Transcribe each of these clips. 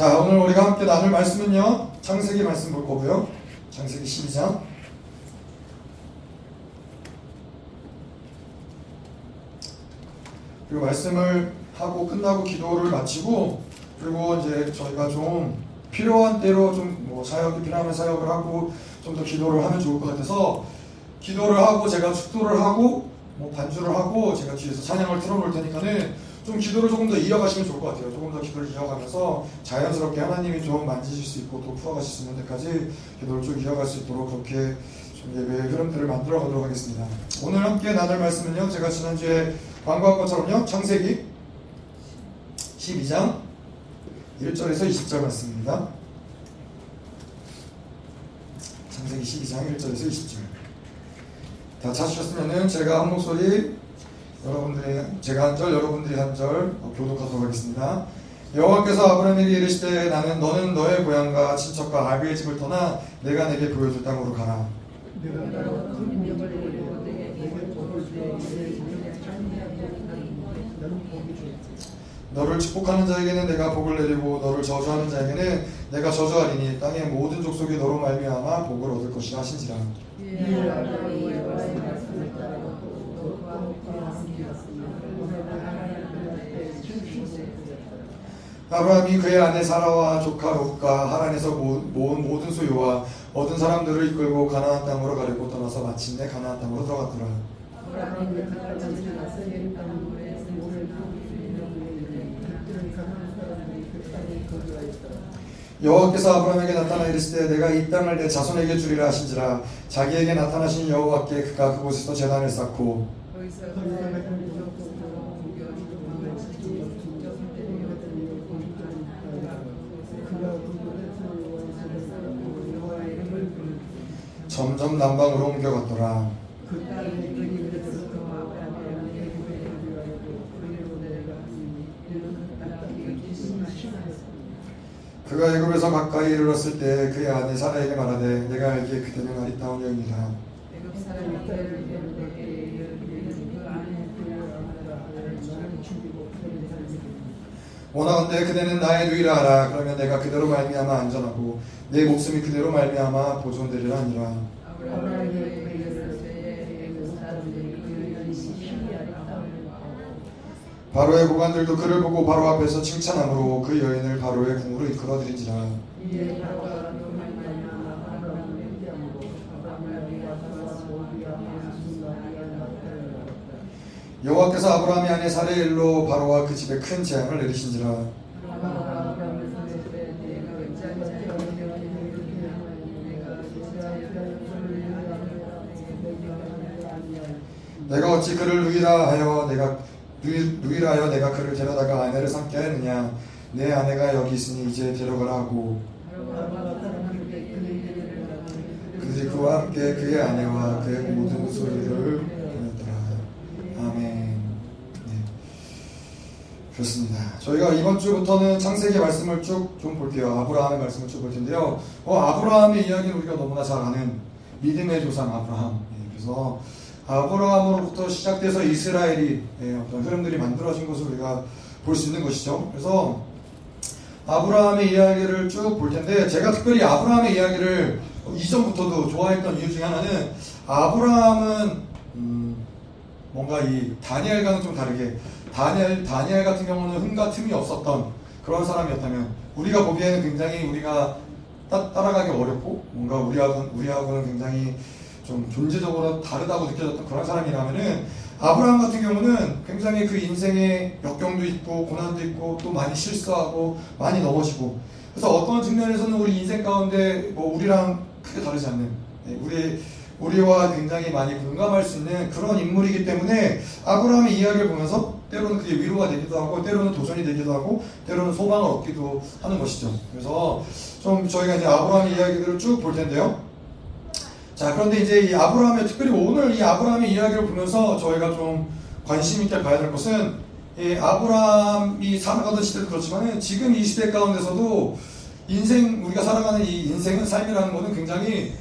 자, 오늘 우리가 함께 나눌 말씀은요. 창세기 말씀 볼 거고요. 창세기 12장. 그리고 말씀을 하고 끝나고 기도를 마치고 그리고 이제 저희가 좀 필요한 때로 좀 뭐 사역이 필요하면 사역을 하고 좀 더 기도를 하면 좋을 것 같아서 기도를 하고 제가 축도를 하고 뭐 반주를 하고 제가 뒤에서 찬양을 틀어놓을 테니까는 좀 기도를 조금 더 이어가시면 좋을 것 같아요. 조금 더 기도를 이어가면서 자연스럽게 하나님이 좀 만지실 수 있고 또 풀어가실 수 있는 데까지 기도를 쭉 이어갈 수 있도록 그렇게 좀 예배의 흐름들을 만들어 가도록 하겠습니다. 오늘 함께 나눌 말씀은요. 제가 지난주에 광고한 것처럼요. 창세기 12장 1절에서 20절 말씀입니다. 창세기 12장 1절에서 20절. 다 찾으셨으면은 제가 한 목소리 여러분들이 제가 한 절, 여러분들이 한 절 교독하도록 하겠습니다. 여호와께서 아브라함에게 이르시되 나는 너는 너의 고향과 친척과 아비의 집을 떠나 내가 내게 보여줄 땅으로 가라. 너를 축복하는 자에게는 내가 복을 내리고 너를 저주하는 자에게는 내가 저주하리니 땅의 모든 족속이 너로 말미암아 복을 얻을 것이라 하신지라. 아브라함이 그의 아내 사라와 조카 롯과 하란에서 모은 모든 소유와 얻은 사람들을 이끌고 가나안 땅으로 가려고 떠나서 마침내 가나안 땅으로 들어갔더라. 여호와께서 아브라함에게 나타나 이르시되 내가 이 땅을 내 자손에게 주리라 하신지라 자기에게 나타나신 여호와께 그가 그곳에서 제단을 쌓고 점점 남방으로 옮겨갔더라. 그가 애굽에서 가까이 이르렀을 때 그의 아내 사라에게 말하되 내가 알기에 그대는 아리따운 여인이라. 원하건대 그대는 나의 누이라 하라. 그러면 내가 그대로 말미암아 안전하고 내 목숨이 그대로 말미암아 보존되리라 하니라. 바로의 고관들도 그를 보고 바로 앞에서 칭찬함으로 그 여인을 바로의 궁으로 이끌어들인지라 여호와께서 아브라함의 아내 사레 일로 바로와 그 집에 큰 재앙을 내리신지라. 내가 어찌 그를 누이라 하여 내가 누이, 라 하여 내가 그를 데려다가 아내를 삼게 하느냐? 내 아내가 여기 있으니 이제 데려가라 하고. 그들이 그와 함께 그의 아내와 그의 모든 소리를 아멘 네. 그렇습니다 저희가 이번 주부터는 창세기 말씀을 쭉 좀 볼게요 아브라함의 말씀을 쭉 볼 텐데요 어, 아브라함의 이야기는 우리가 너무나 잘 아는 믿음의 조상 아브라함 네. 그래서 아브라함으로부터 시작돼서 이스라엘이 예, 어떤 흐름들이 만들어진 것을 우리가 볼 수 있는 것이죠. 그래서 아브라함의 이야기를 쭉 볼 텐데 제가 특별히 아브라함의 이야기를 이전부터도 좋아했던 이유 중에 하나는 아브라함은 음 뭔가 이 다니엘과는 좀 다르게 다니엘 다니엘 같은 경우는 흠과 틈이 없었던 그런 사람이었다면 우리가 보기에는 굉장히 우리가 따, 라가기 어렵고 뭔가 우리하고는 우리하고는 굉장히 좀 존재적으로 다르다고 느껴졌던 그런 사람이라면은 아브라함 같은 경우는 굉장히 그 인생에 역경도 있고 고난도 있고 또 많이 실수하고 많이 넘어지고 그래서 어떤 측면에서는 우리 인생 가운데 뭐 우리랑 크게 다르지 않는 네, 우리 우리와 굉장히 많이 공감할 수 있는 그런 인물이기 때문에 아브라함의 이야기를 보면서 때로는 그게 위로가 되기도 하고 때로는 도전이 되기도 하고 때로는 소망을 얻기도 하는 것이죠. 그래서 좀 저희가 이제 아브라함의 이야기들을 쭉 볼 텐데요. 자, 그런데 이제 이 아브라함의, 특별히 오늘 이 아브라함의 이야기를 보면서 저희가 좀 관심 있게 봐야 될 것은 이 아브라함이 살아가던 시대도 그렇지만 지금 이 시대 가운데서도 인생, 우리가 살아가는 이 인생은 삶이라는 것은 굉장히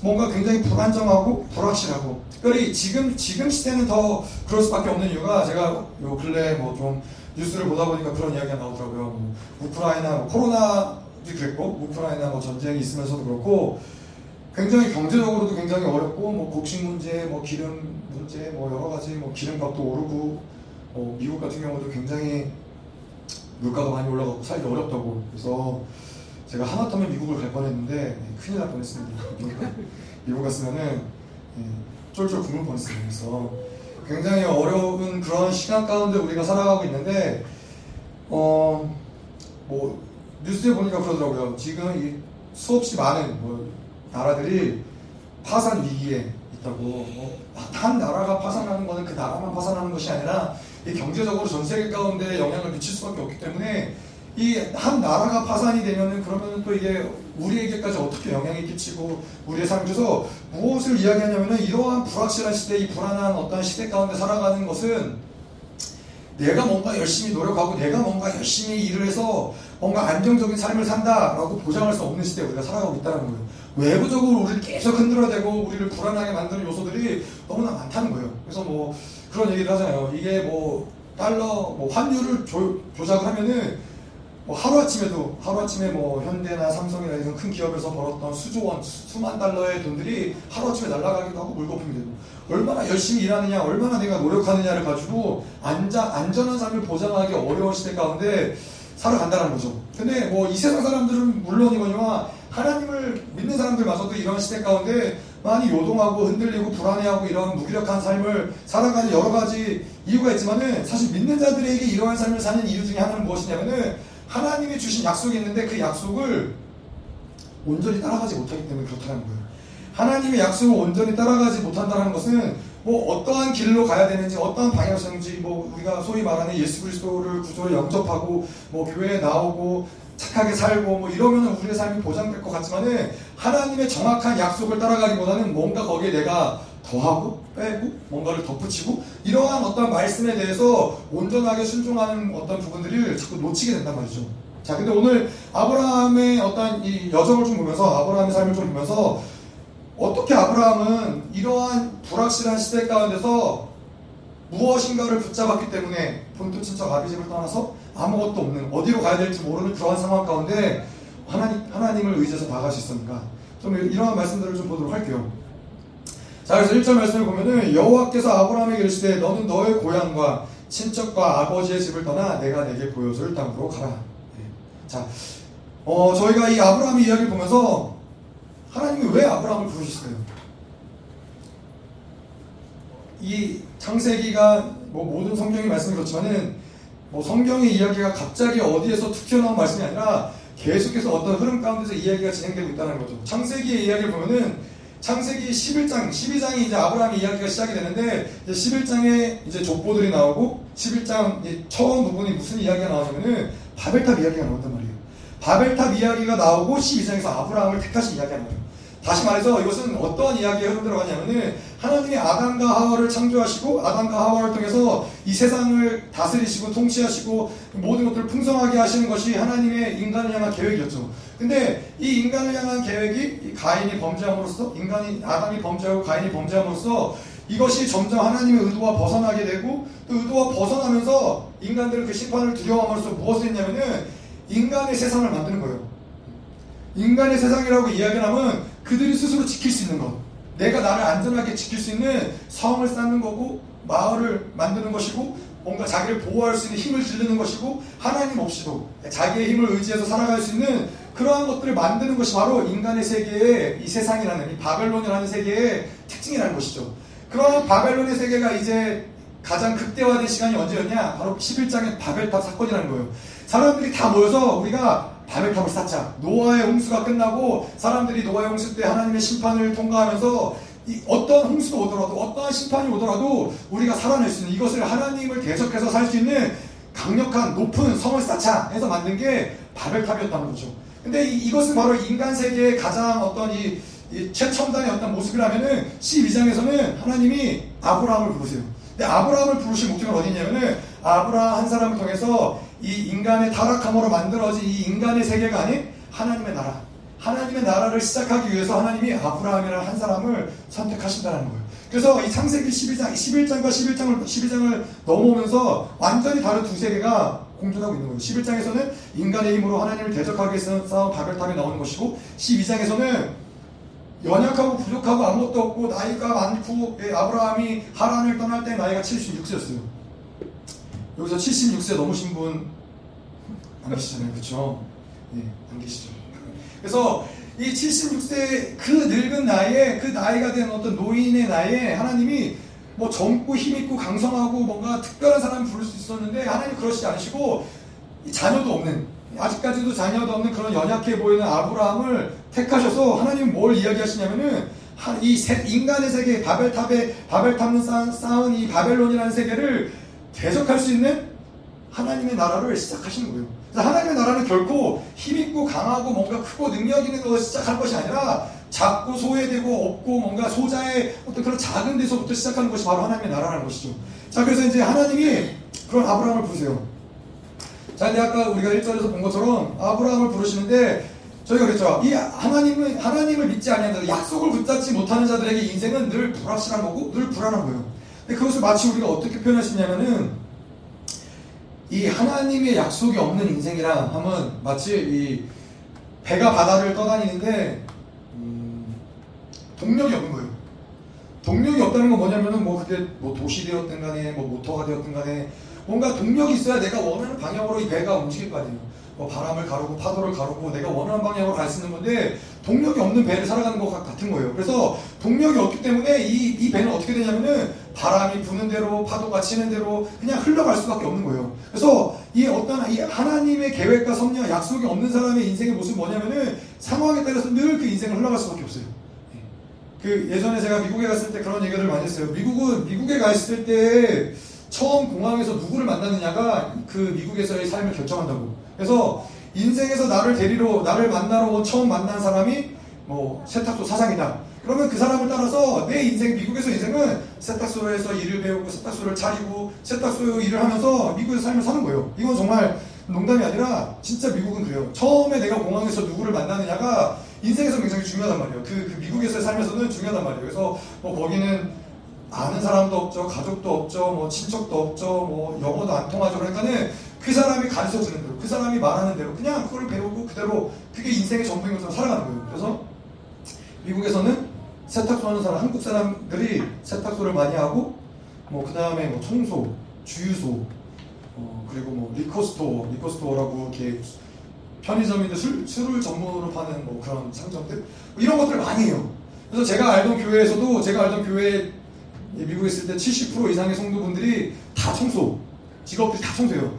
뭔가 굉장히 불안정하고 불확실하고 특별히 지금, 지금 시대는 더 그럴 수밖에 없는 이유가 제가 요 근래 뭐 좀 뉴스를 보다 보니까 그런 이야기가 나오더라고요. 뭐 우크라이나 뭐 코로나도 그랬고 우크라이나 뭐 전쟁이 있으면서도 그렇고 굉장히 경제적으로도 굉장히 어렵고 뭐 곡식 문제, 뭐 기름 문제, 뭐 여러 가지 뭐 기름값도 오르고 뭐 미국 같은 경우도 굉장히 물가가 많이 올라가고 살기 어렵다고 그래서 제가 하마터면 미국을 갈 뻔했는데 네, 큰일 날 뻔했습니다. 미국 갔으면은 예, 쫄쫄 굶을 뻔했어요. 그래서 굉장히 어려운 그런 시간 가운데 우리가 살아가고 있는데 어 뭐 뉴스에 보니까 그러더라고요. 지금 이 수없이 많은 뭐 나라들이 파산 위기에 있다고 뭐 한 나라가 파산하는 것은 그 나라만 파산하는 것이 아니라 이 경제적으로 전 세계 가운데 영향을 미칠 수밖에 없기 때문에 이 한 나라가 파산이 되면은 그러면은 또 이게 우리에게까지 어떻게 영향이 끼치고 우리의 삶에서 무엇을 이야기하냐면은 이러한 불확실한 시대, 이 불안한 어떤 시대 가운데 살아가는 것은 내가 뭔가 열심히 노력하고 내가 뭔가 열심히 일을 해서 뭔가 안정적인 삶을 산다라고 보장할 수 없는 시대에 우리가 살아가고 있다는 거예요. 외부적으로 우리를 계속 흔들어대고 우리를 불안하게 만드는 요소들이 너무나 많다는 거예요. 그래서 뭐 그런 얘기를 하잖아요. 이게 뭐 달러 뭐 환율을 조, 조작을 하면은 뭐 하루아침에도 하루아침에 뭐 현대나 삼성이나 이런 큰 기업에서 벌었던 수조 원 수 만 달러의 돈들이 하루아침에 날아가기도 하고 물거품이 되고 얼마나 열심히 일하느냐 얼마나 내가 노력하느냐를 가지고 안자, 안전한 삶을 보장하기 어려운 시대 가운데 살아간다는 거죠. 근데 뭐 이 세상 사람들은 물론이거니와 하나님을 믿는 사람들마저도 이런 시대 가운데 많이 요동하고 흔들리고 불안해하고 이런 무기력한 삶을 살아가는 여러 가지 이유가 있지만은 사실 믿는 자들에게 이러한 삶을 사는 이유 중에 하나는 무엇이냐면은 하나님이 주신 약속이 있는데 그 약속을 온전히 따라가지 못하기 때문에 그렇다는 거예요. 하나님의 약속을 온전히 따라가지 못한다는 것은 뭐 어떠한 길로 가야 되는지 어떠한 방향성인지 뭐 우리가 소위 말하는 예수 그리스도를 구조를 영접하고 뭐 교회에 나오고 착하게 살고 뭐 이러면 우리의 삶이 보장될 것 같지만은 하나님의 정확한 약속을 따라가기보다는 뭔가 거기에 내가 더하고 빼고 뭔가를 덧붙이고 이러한 어떤 말씀에 대해서 온전하게 순종하는 어떤 부분들을 자꾸 놓치게 된단 말이죠. 자, 근데 오늘 아브라함의 어떤 이 여정을 좀 보면서 아브라함의 삶을 좀 보면서 어떻게 아브라함은 이러한 불확실한 시대 가운데서 무엇인가를 붙잡았기 때문에 본토 친척 아비집을 떠나서 아무것도 없는 어디로 가야 될지 모르는 그러한 상황 가운데 하나님, 하나님을 의지해서 나갈 수 있었는가 좀 이러한 말씀들을 좀 보도록 할게요. 자, 그래서 1절 말씀을 보면은 여호와께서 아브라함에게 이르시되 너는 너의 고향과 친척과 아버지의 집을 떠나 내가 내게 보여줄 땅으로 가라. 네. 자, 어, 저희가 이 아브라함의 이야기를 보면서 하나님이 왜 아브라함을 부르셨어요? 이 창세기가 뭐 모든 성경의 말씀이 그렇지만은 뭐 성경의 이야기가 갑자기 어디에서 툭 튀어나온 말씀이 아니라 계속해서 어떤 흐름 가운데서 이야기가 진행되고 있다는 거죠. 창세기의 이야기를 보면은 창세기 11장, 12장이 이제 아브라함의 이야기가 시작이 되는데 이제 11장에 이제 족보들이 나오고 11장 처음 부분이 무슨 이야기가 나오냐면은 바벨탑 이야기가 나온단 말이에요. 바벨탑 이야기가 나오고 12장에서 아브라함을 택하신 이야기가 나와요. 다시 말해서 이것은 어떠한 이야기에 흐름 들어가냐면은 하나님이 아담과 하와를 창조하시고 아담과 하와를 통해서 이 세상을 다스리시고 통치하시고 모든 것들을 풍성하게 하시는 것이 하나님의 인간을 향한 계획이었죠. 근데 이 인간을 향한 계획이 가인이 범죄함으로써 인간이 아담이 범죄하고 가인이 범죄함으로써 이것이 점점 하나님의 의도와 벗어나게 되고 또 의도와 벗어나면서 인간들은 그 심판을 두려워함으로써 무엇을 했냐면은 인간의 세상을 만드는 거예요. 인간의 세상이라고 이야기하면 그들이 스스로 지킬 수 있는 것. 내가 나를 안전하게 지킬 수 있는 성을 쌓는 거고 마을을 만드는 것이고 뭔가 자기를 보호할 수 있는 힘을 기르는 것이고 하나님 없이도 자기의 힘을 의지해서 살아갈 수 있는 그러한 것들을 만드는 것이 바로 인간의 세계의 이 세상이라는 이 바벨론이라는 세계의 특징이라는 것이죠. 그러한 바벨론의 세계가 이제 가장 극대화된 시간이 언제였냐? 바로 11장의 바벨탑 사건이라는 거예요. 사람들이 다 모여서 우리가 바벨탑을 쌓자. 노아의 홍수가 끝나고 사람들이 노아의 홍수 때 하나님의 심판을 통과하면서 어떤 홍수가 오더라도 어떠한 심판이 오더라도 우리가 살아낼 수 있는 이것을 하나님을 대적해서 살 수 있는 강력한 높은 성을 쌓자 해서 만든 게 바벨탑이었다는 거죠. 근데 이, 것은 바로 인간 세계의 가장 어떤 이, 이 최첨단의 어떤 모습이라면은 12장에서는 하나님이 아브라함을 부르세요. 근데 아브라함을 부르신 목적은 어디냐면은 아브라함 한 사람을 통해서 이 인간의 타락함으로 만들어진 이 인간의 세계가 아닌 하나님의 나라. 하나님의 나라를 시작하기 위해서 하나님이 아브라함이라는 한 사람을 선택하신다는 거예요. 그래서 이 창세기 12장, 11장과 11장을, 12장을 넘어오면서 완전히 다른 두 세계가 공존하고 있는 거예요. 11장에서는 인간의 힘으로 하나님을 대적하기 위해서 싸운 바벨탑이 나오는 것이고 12장에서는 연약하고 부족하고 아무것도 없고 나이가 많고 예, 아브라함이 하란을 떠날 때 나이가 76세였어요. 여기서 76세 넘으신 분 안 계시잖아요. 그렇죠? 예, 안 계시죠. 그래서 이 76세 그 늙은 나이에 그 나이가 된 어떤 노인의 나이에 하나님이 뭐 젊고 힘있고 강성하고 뭔가 특별한 사람을 부를 수 있었는데 하나님 그러시지 않으시고 자녀도 없는 아직까지도 자녀도 없는 그런 연약해 보이는 아브라함을 택하셔서 하나님은 뭘 이야기하시냐면은 이 인간의 세계 바벨탑에 바벨탑을 쌓은 이 바벨론이라는 세계를 대적할 수 있는 하나님의 나라를 시작하시는 거예요. 하나님의 나라는 결코 힘있고 강하고 뭔가 크고 능력 있는 것을 시작할 것이 아니라 작고 소외되고 없고 뭔가 소자의 어떤 그런 작은 데서부터 시작하는 것이 바로 하나님의 나라라는 것이죠. 자, 그래서 이제 하나님이 그런 아브라함을 부르세요. 자, 근데 아까 우리가 1절에서 본 것처럼 아브라함을 부르시는데 저희가 그랬죠. 이 하나님을, 하나님을 믿지 않는 약속을 붙잡지 못하는 자들에게 인생은 늘 불확실한 거고 늘 불안한 거예요. 근데 그것을 마치 우리가 어떻게 표현하시냐면은 이 하나님의 약속이 없는 인생이랑 하면 마치 이 배가 바다를 떠다니는데 동력이 없는 거예요. 동력이 없다는 건 뭐냐면은 뭐 그게 뭐 도시 되었든 간에 뭐 모터가 되었든 간에 뭔가 동력이 있어야 내가 원하는 방향으로 이 배가 움직일 거 아니에요. 뭐 바람을 가르고 파도를 가르고 내가 원하는 방향으로 갈 수 있는 건데 동력이 없는 배를 살아가는 것 같은 거예요. 그래서 동력이 없기 때문에 이, 이 배는 어떻게 되냐면은 바람이 부는 대로 파도가 치는 대로 그냥 흘러갈 수밖에 없는 거예요. 그래서 이 어떤 이 하나님의 계획과 섭리와 약속이 없는 사람의 인생의 모습은 뭐냐면은 상황에 따라서 늘 그 인생을 흘러갈 수밖에 없어요. 그 예전에 제가 미국에 갔을 때 그런 얘기를 많이 했어요. 미국은 미국에 가 있을 때 처음 공항에서 누구를 만나느냐가 그 미국에서의 삶을 결정한다고. 그래서 인생에서 나를 데리러 나를 만나러 처음 만난 사람이 뭐 세탁소 사장이다. 그러면 그 사람을 따라서 내 인생 미국에서 인생은 세탁소에서 일을 배우고 세탁소를 차리고 세탁소 일을 하면서 미국에서 삶을 사는 거예요. 이건 정말 농담이 아니라 진짜 미국은 그래요. 처음에 내가 공항에서 누구를 만나느냐가 인생에서 굉장히 중요하단 말이에요. 그, 그 미국에서의 삶에서는 중요하단 말이에요. 그래서 뭐 거기는 아는 사람도 없죠, 가족도 없죠, 뭐 친척도 없죠, 뭐 영어도 안 통하죠. 그러니까는 그 사람이 가르쳐 주는 대로, 그 사람이 말하는 대로 그냥 그걸 배우고 그대로 그게 인생의 전부인 것처럼 살아가는 거예요. 그래서 미국에서는 세탁소 하는 사람, 한국 사람들이 세탁소를 많이 하고 뭐 그 다음에 뭐 청소, 주유소, 어, 그리고 뭐 liquor store, liquor store라고 이렇게 편의점인데 술, 술을 전문으로 파는 뭐 그런 상점들 뭐 이런 것들을 많이 해요. 그래서 제가 알던 교회에서도 제가 알던 교회 미국에 있을 때 70% 이상의 성도분들이 다 청소 직업들이 다 청소해요.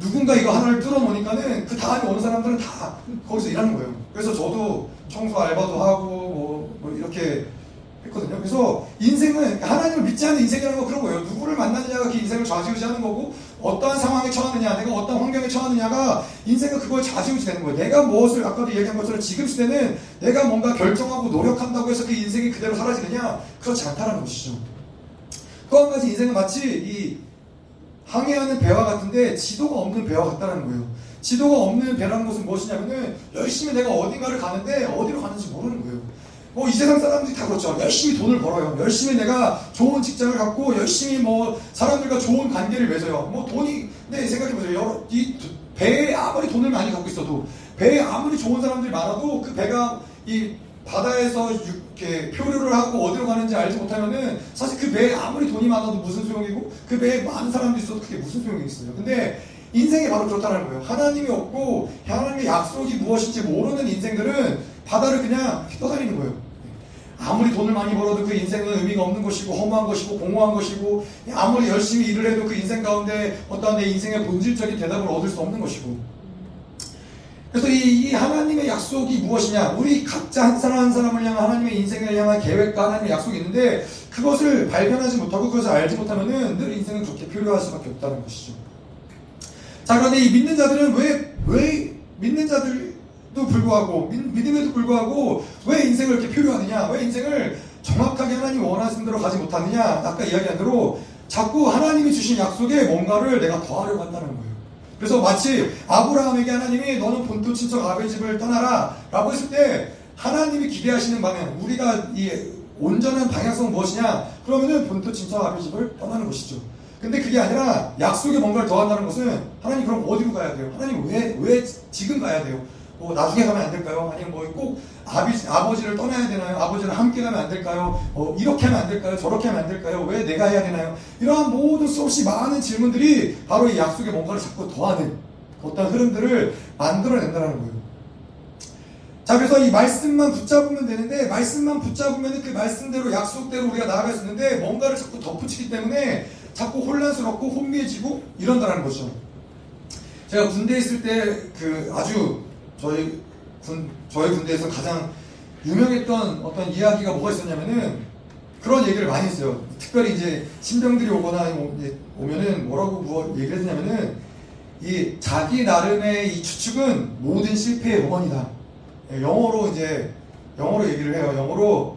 누군가 이거 하나를 뚫어놓으니까는 그 다음에 오는 사람들은 다 거기서 일하는 거예요. 그래서 저도 청소 알바도 하고 뭐, 뭐 이렇게 했거든요. 그래서 인생은 하나님을 믿지 않는 인생이라는 건 그런 거예요. 누구를 만나느냐가 그 인생을 좌지우지하는 거고 어떠한 상황에 처하느냐, 내가 어떤 환경에 처하느냐가 인생은 그걸 좌지우지 되는 거예요. 내가 무엇을 아까도 얘기한 것처럼 지금 시대는 내가 뭔가 결정하고 노력한다고 해서 그 인생이 그대로 사라지느냐 그렇지 않다는 것이죠. 또 한 가지 인생은 마치 이 항해하는 배와 같은데 지도가 없는 배와 같다는 거예요. 지도가 없는 배라는 것은 무엇이냐면은 열심히 내가 어딘가를 가는데 어디로 가는지 모르는 거예요. 뭐 이 세상 사람들이 다 그렇죠. 열심히 돈을 벌어요. 열심히 내가 좋은 직장을 갖고 열심히 뭐 사람들과 좋은 관계를 맺어요. 뭐 돈이 네 생각해보세요. 여러 이 배에 아무리 돈을 많이 갖고 있어도 배에 아무리 좋은 사람들이 많아도 그 배가 이 바다에서 이렇게 표류를 하고 어디로 가는지 알지 못하면은 사실 그 배에 아무리 돈이 많아도 무슨 소용이고 그 배에 많은 사람들이 있어도 그게 무슨 소용이 있어요. 근데 인생이 바로 그렇다는 거예요. 하나님이 없고 하나님의 약속이 무엇인지 모르는 인생들은 바다를 그냥 떠다니는 거예요. 아무리 돈을 많이 벌어도 그 인생은 의미가 없는 것이고 허무한 것이고 공허한 것이고 아무리 열심히 일을 해도 그 인생 가운데 어떠한 내 인생의 본질적인 대답을 얻을 수 없는 것이고 그래서 이, 이, 하나님의 약속이 무엇이냐? 우리 각자 한 사람 한 사람을 향한 하나님의 인생을 향한 계획과 하나님의 약속이 있는데 그것을 발견하지 못하고 그것을 알지 못하면 늘 인생은 그렇게 필요할 수밖에 없다는 것이죠. 자 그런데 이 믿는 자들은 왜, 왜 믿는 자들도 불구하고 믿, 음에도 불구하고 왜 인생을 이렇게 표류하느냐? 왜 인생을 정확하게 하나님 원하시는 대로 가지 못하느냐? 아까 이야기한 대로 자꾸 하나님이 주신 약속에 뭔가를 내가 더하려고 한다는 거예요 그래서 마치 아브라함에게 하나님이 너는 본토 친척 아버지 집을 떠나라 라고 했을 때 하나님이 기대하시는 바는 우리가 이 온전한 방향성은 무엇이냐? 그러면은 본토 진짜 아비 집을 떠나는 것이죠. 근데 그게 아니라 약속에 뭔가를 더한다는 것은 하나님 그럼 어디로 가야 돼요? 하나님 왜, 왜 지금 가야 돼요? 뭐 나중에 가면 안 될까요? 아니면 뭐꼭 아비, 아버지 를 떠나야 되나요? 아버지랑 함께 가면 안 될까요? 어, 이렇게 하면 안 될까요? 저렇게 하면 안 될까요? 왜 내가 해야 되나요? 이러한 모든 수없이 많은 질문들이 바로 이 약속에 뭔가를 자꾸 더하는 어떤 흐름들을 만들어낸다는 거예요. 자, 그래서 이 말씀만 붙잡으면 되는데, 말씀만 붙잡으면 그 말씀대로 약속대로 우리가 나아갈 수 있는데, 뭔가를 자꾸 덧붙이기 때문에 자꾸 혼란스럽고 혼미해지고 이런다는 거죠. 제가 군대에 있을 때 그 아주 저희 군, 저희 군대에서 가장 유명했던 어떤 이야기가 뭐가 있었냐면은 그런 얘기를 많이 했어요. 특별히 이제 신병들이 오거나 오면은 뭐라고 뭐 얘기를 했냐면은 이 자기 나름의 이 추측은 모든 실패의 원이다. 예, 영어로 이제 영어로 얘기를 해요. 영어로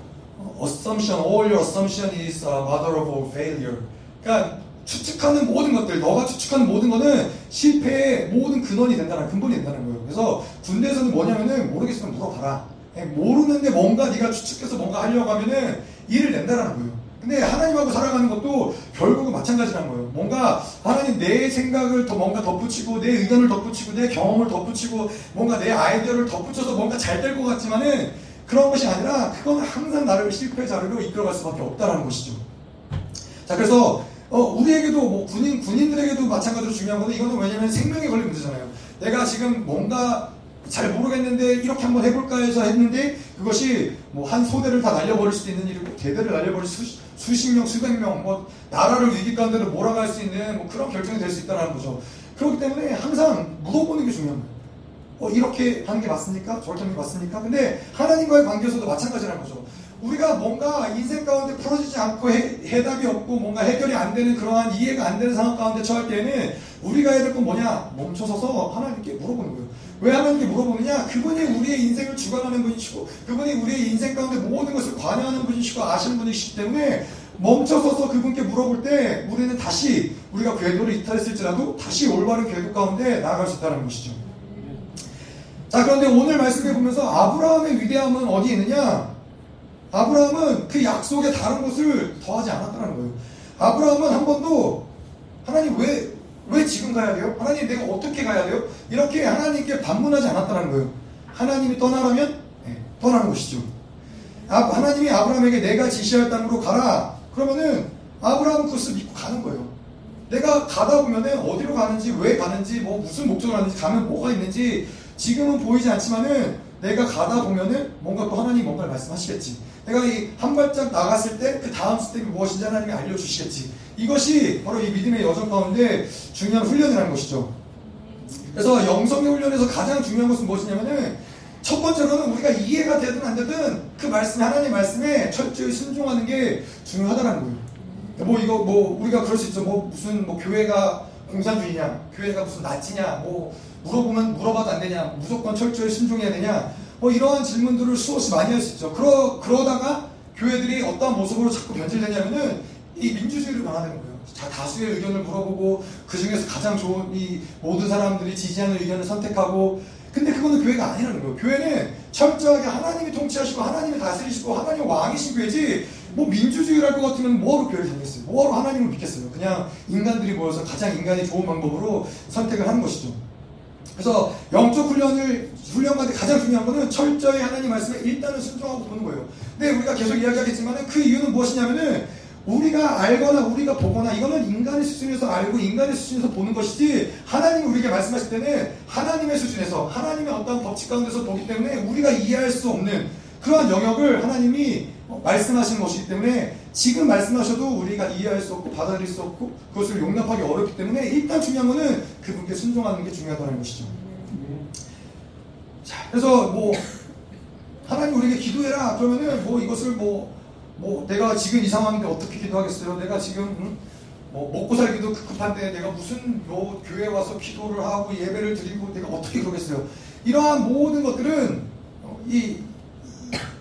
assumption, all your assumption is a mother of all failure. 그러니까 추측하는 모든 것들, 너가 추측하는 모든 거는 실패의 모든 근원이 된다는 근본이 된다는 거예요. 그래서 군대에서는 뭐냐면은 모르겠으면 물어봐라. 예, 모르는데 뭔가 네가 추측해서 뭔가 하려고 하면은 일을 낸다라는 거예요. 근데 하나님하고 살아가는 것도 결국은 마찬가지라는 거예요. 뭔가 하나님 내 생각을 더 뭔가 덧붙이고 내 의견을 덧붙이고 내 경험을 덧붙이고 뭔가 내 아이디어를 덧붙여서 뭔가 잘 될 것 같지만은 그런 것이 아니라 그건 항상 나를 실패 자료로 이끌어갈 수밖에 없다라는 것이죠. 자 그래서 어, 우리에게도 뭐 군인 군인들에게도 마찬가지로 중요한 거는 이거는 왜냐면 생명에 걸린 문제잖아요. 내가 지금 뭔가 잘 모르겠는데 이렇게 한번 해볼까 해서 했는데 그것이 뭐 한 소대를 다 날려버릴 수도 있는 일이고 대대를 날려버릴 수, 수십 명, 수백 명, 뭐 나라를 위기 가운데로 몰아갈 수 있는 뭐 그런 결정이 될 수 있다는 거죠. 그렇기 때문에 항상 물어보는 게 중요한 거예요. 어, 이렇게 하는 게 맞습니까? 저렇게 하는 게 맞습니까? 근데 하나님과의 관계에서도 마찬가지라는 거죠. 우리가 뭔가 인생 가운데 풀어지지 않고 해, 답이 없고 뭔가 해결이 안 되는 그러한 이해가 안 되는 상황 가운데 처할 때에는 우리가 해야 될 건 뭐냐? 멈춰서서 하나님께 물어보는 거예요. 왜 하나님께 물어보느냐? 그분이 우리의 인생을 주관하는 분이시고 그분이 우리의 인생 가운데 모든 것을 관여하는 분이시고 아시는 분이시기 때문에 멈춰서서 그분께 물어볼 때 우리는 다시 우리가 궤도를 이탈했을지라도 다시 올바른 궤도 가운데 나아갈 수 있다는 것이죠. 자 그런데 오늘 말씀해 보면서 아브라함의 위대함은 어디에 있느냐? 아브라함은 그 약속에 다른 것을 더하지 않았다는 거예요. 아브라함은 한 번도 하나님 왜, 왜 지금 가야 돼요? 하나님 내가 어떻게 가야 돼요? 이렇게 하나님께 반문하지 않았다는 거예요. 하나님이 떠나라면 네, 떠나는 것이죠. 아, 하나님이 아브라함에게 내가 지시할 땅으로 가라. 그러면은 아브라함은 그것을 믿고 가는 거예요. 내가 가다 보면은 어디로 가는지 왜 가는지 뭐 무슨 목적을 하는지 가면 뭐가 있는지 지금은 보이지 않지만은 내가 가다 보면은 뭔가 또 하나님 뭔가를 말씀하시겠지. 내가 이 한 발짝 나갔을 때 그 다음 스텝이 무엇인지 하나님이 알려주시겠지. 이것이 바로 이 믿음의 여정 가운데 중요한 훈련이라는 것이죠. 그래서 영성의 훈련에서 가장 중요한 것은 무엇이냐면은 첫 번째로는 우리가 이해가 되든 안 되든 그 말씀, 하나님 말씀에 철저히 순종하는 게 중요하다는 거예요. 뭐 이거 뭐 우리가 그럴 수 있죠. 뭐 무슨 뭐 교회가 공산주의냐, 교회가 무슨 나치냐, 뭐 물어보면 물어봐도 안 되냐, 무조건 철저히 순종해야 되냐, 뭐 이러한 질문들을 수없이 많이 할 수 있죠. 그러, 그러다가 교회들이 어떤 모습으로 자꾸 변질되냐면은 이 민주주의를 강화되는 거예요. 자, 다수의 의견을 물어보고 그 중에서 가장 좋은 이 모든 사람들이 지지하는 의견을 선택하고 근데 그거는 교회가 아니라는 거예요. 교회는 철저하게 하나님이 통치하시고 하나님이 다스리시고 하나님 왕이신 교회지 뭐 민주주의를 할것 같으면 뭐하러 교회를 다녔어요? 뭐하러 하나님을 믿겠어요? 그냥 인간들이 모여서 가장 인간이 좋은 방법으로 선택을 하는 것이죠. 그래서 영적 훈련을 훈련 가운데 가장 중요한 것은 철저히 하나님 말씀에 일단은 순종하고 보는 거예요. 근데 우리가 계속 이야기하겠지만 그 이유는 무엇이냐면은 우리가 알거나 우리가 보거나 이거는 인간의 수준에서 알고 인간의 수준에서 보는 것이지 하나님이 우리에게 말씀하실 때는 하나님의 수준에서 하나님의 어떤 법칙 가운데서 보기 때문에 우리가 이해할 수 없는 그러한 영역을 하나님이 말씀하시는 것이기 때문에 지금 말씀하셔도 우리가 이해할 수 없고 받아들일 수 없고 그것을 용납하기 어렵기 때문에 일단 중요한 것은 그분께 순종하는 게 중요하다는 것이죠. 자, 그래서 뭐 하나님 우리에게 기도해라 그러면은 뭐 이것을 뭐, 뭐 내가 지금 이 상황인데 어떻게 기도하겠어요? 내가 지금 음? 뭐 먹고 살기도 급급한데 내가 무슨 뭐 교회 와서 기도를 하고 예배를 드리고 내가 어떻게 그러겠어요? 이러한 모든 것들은 이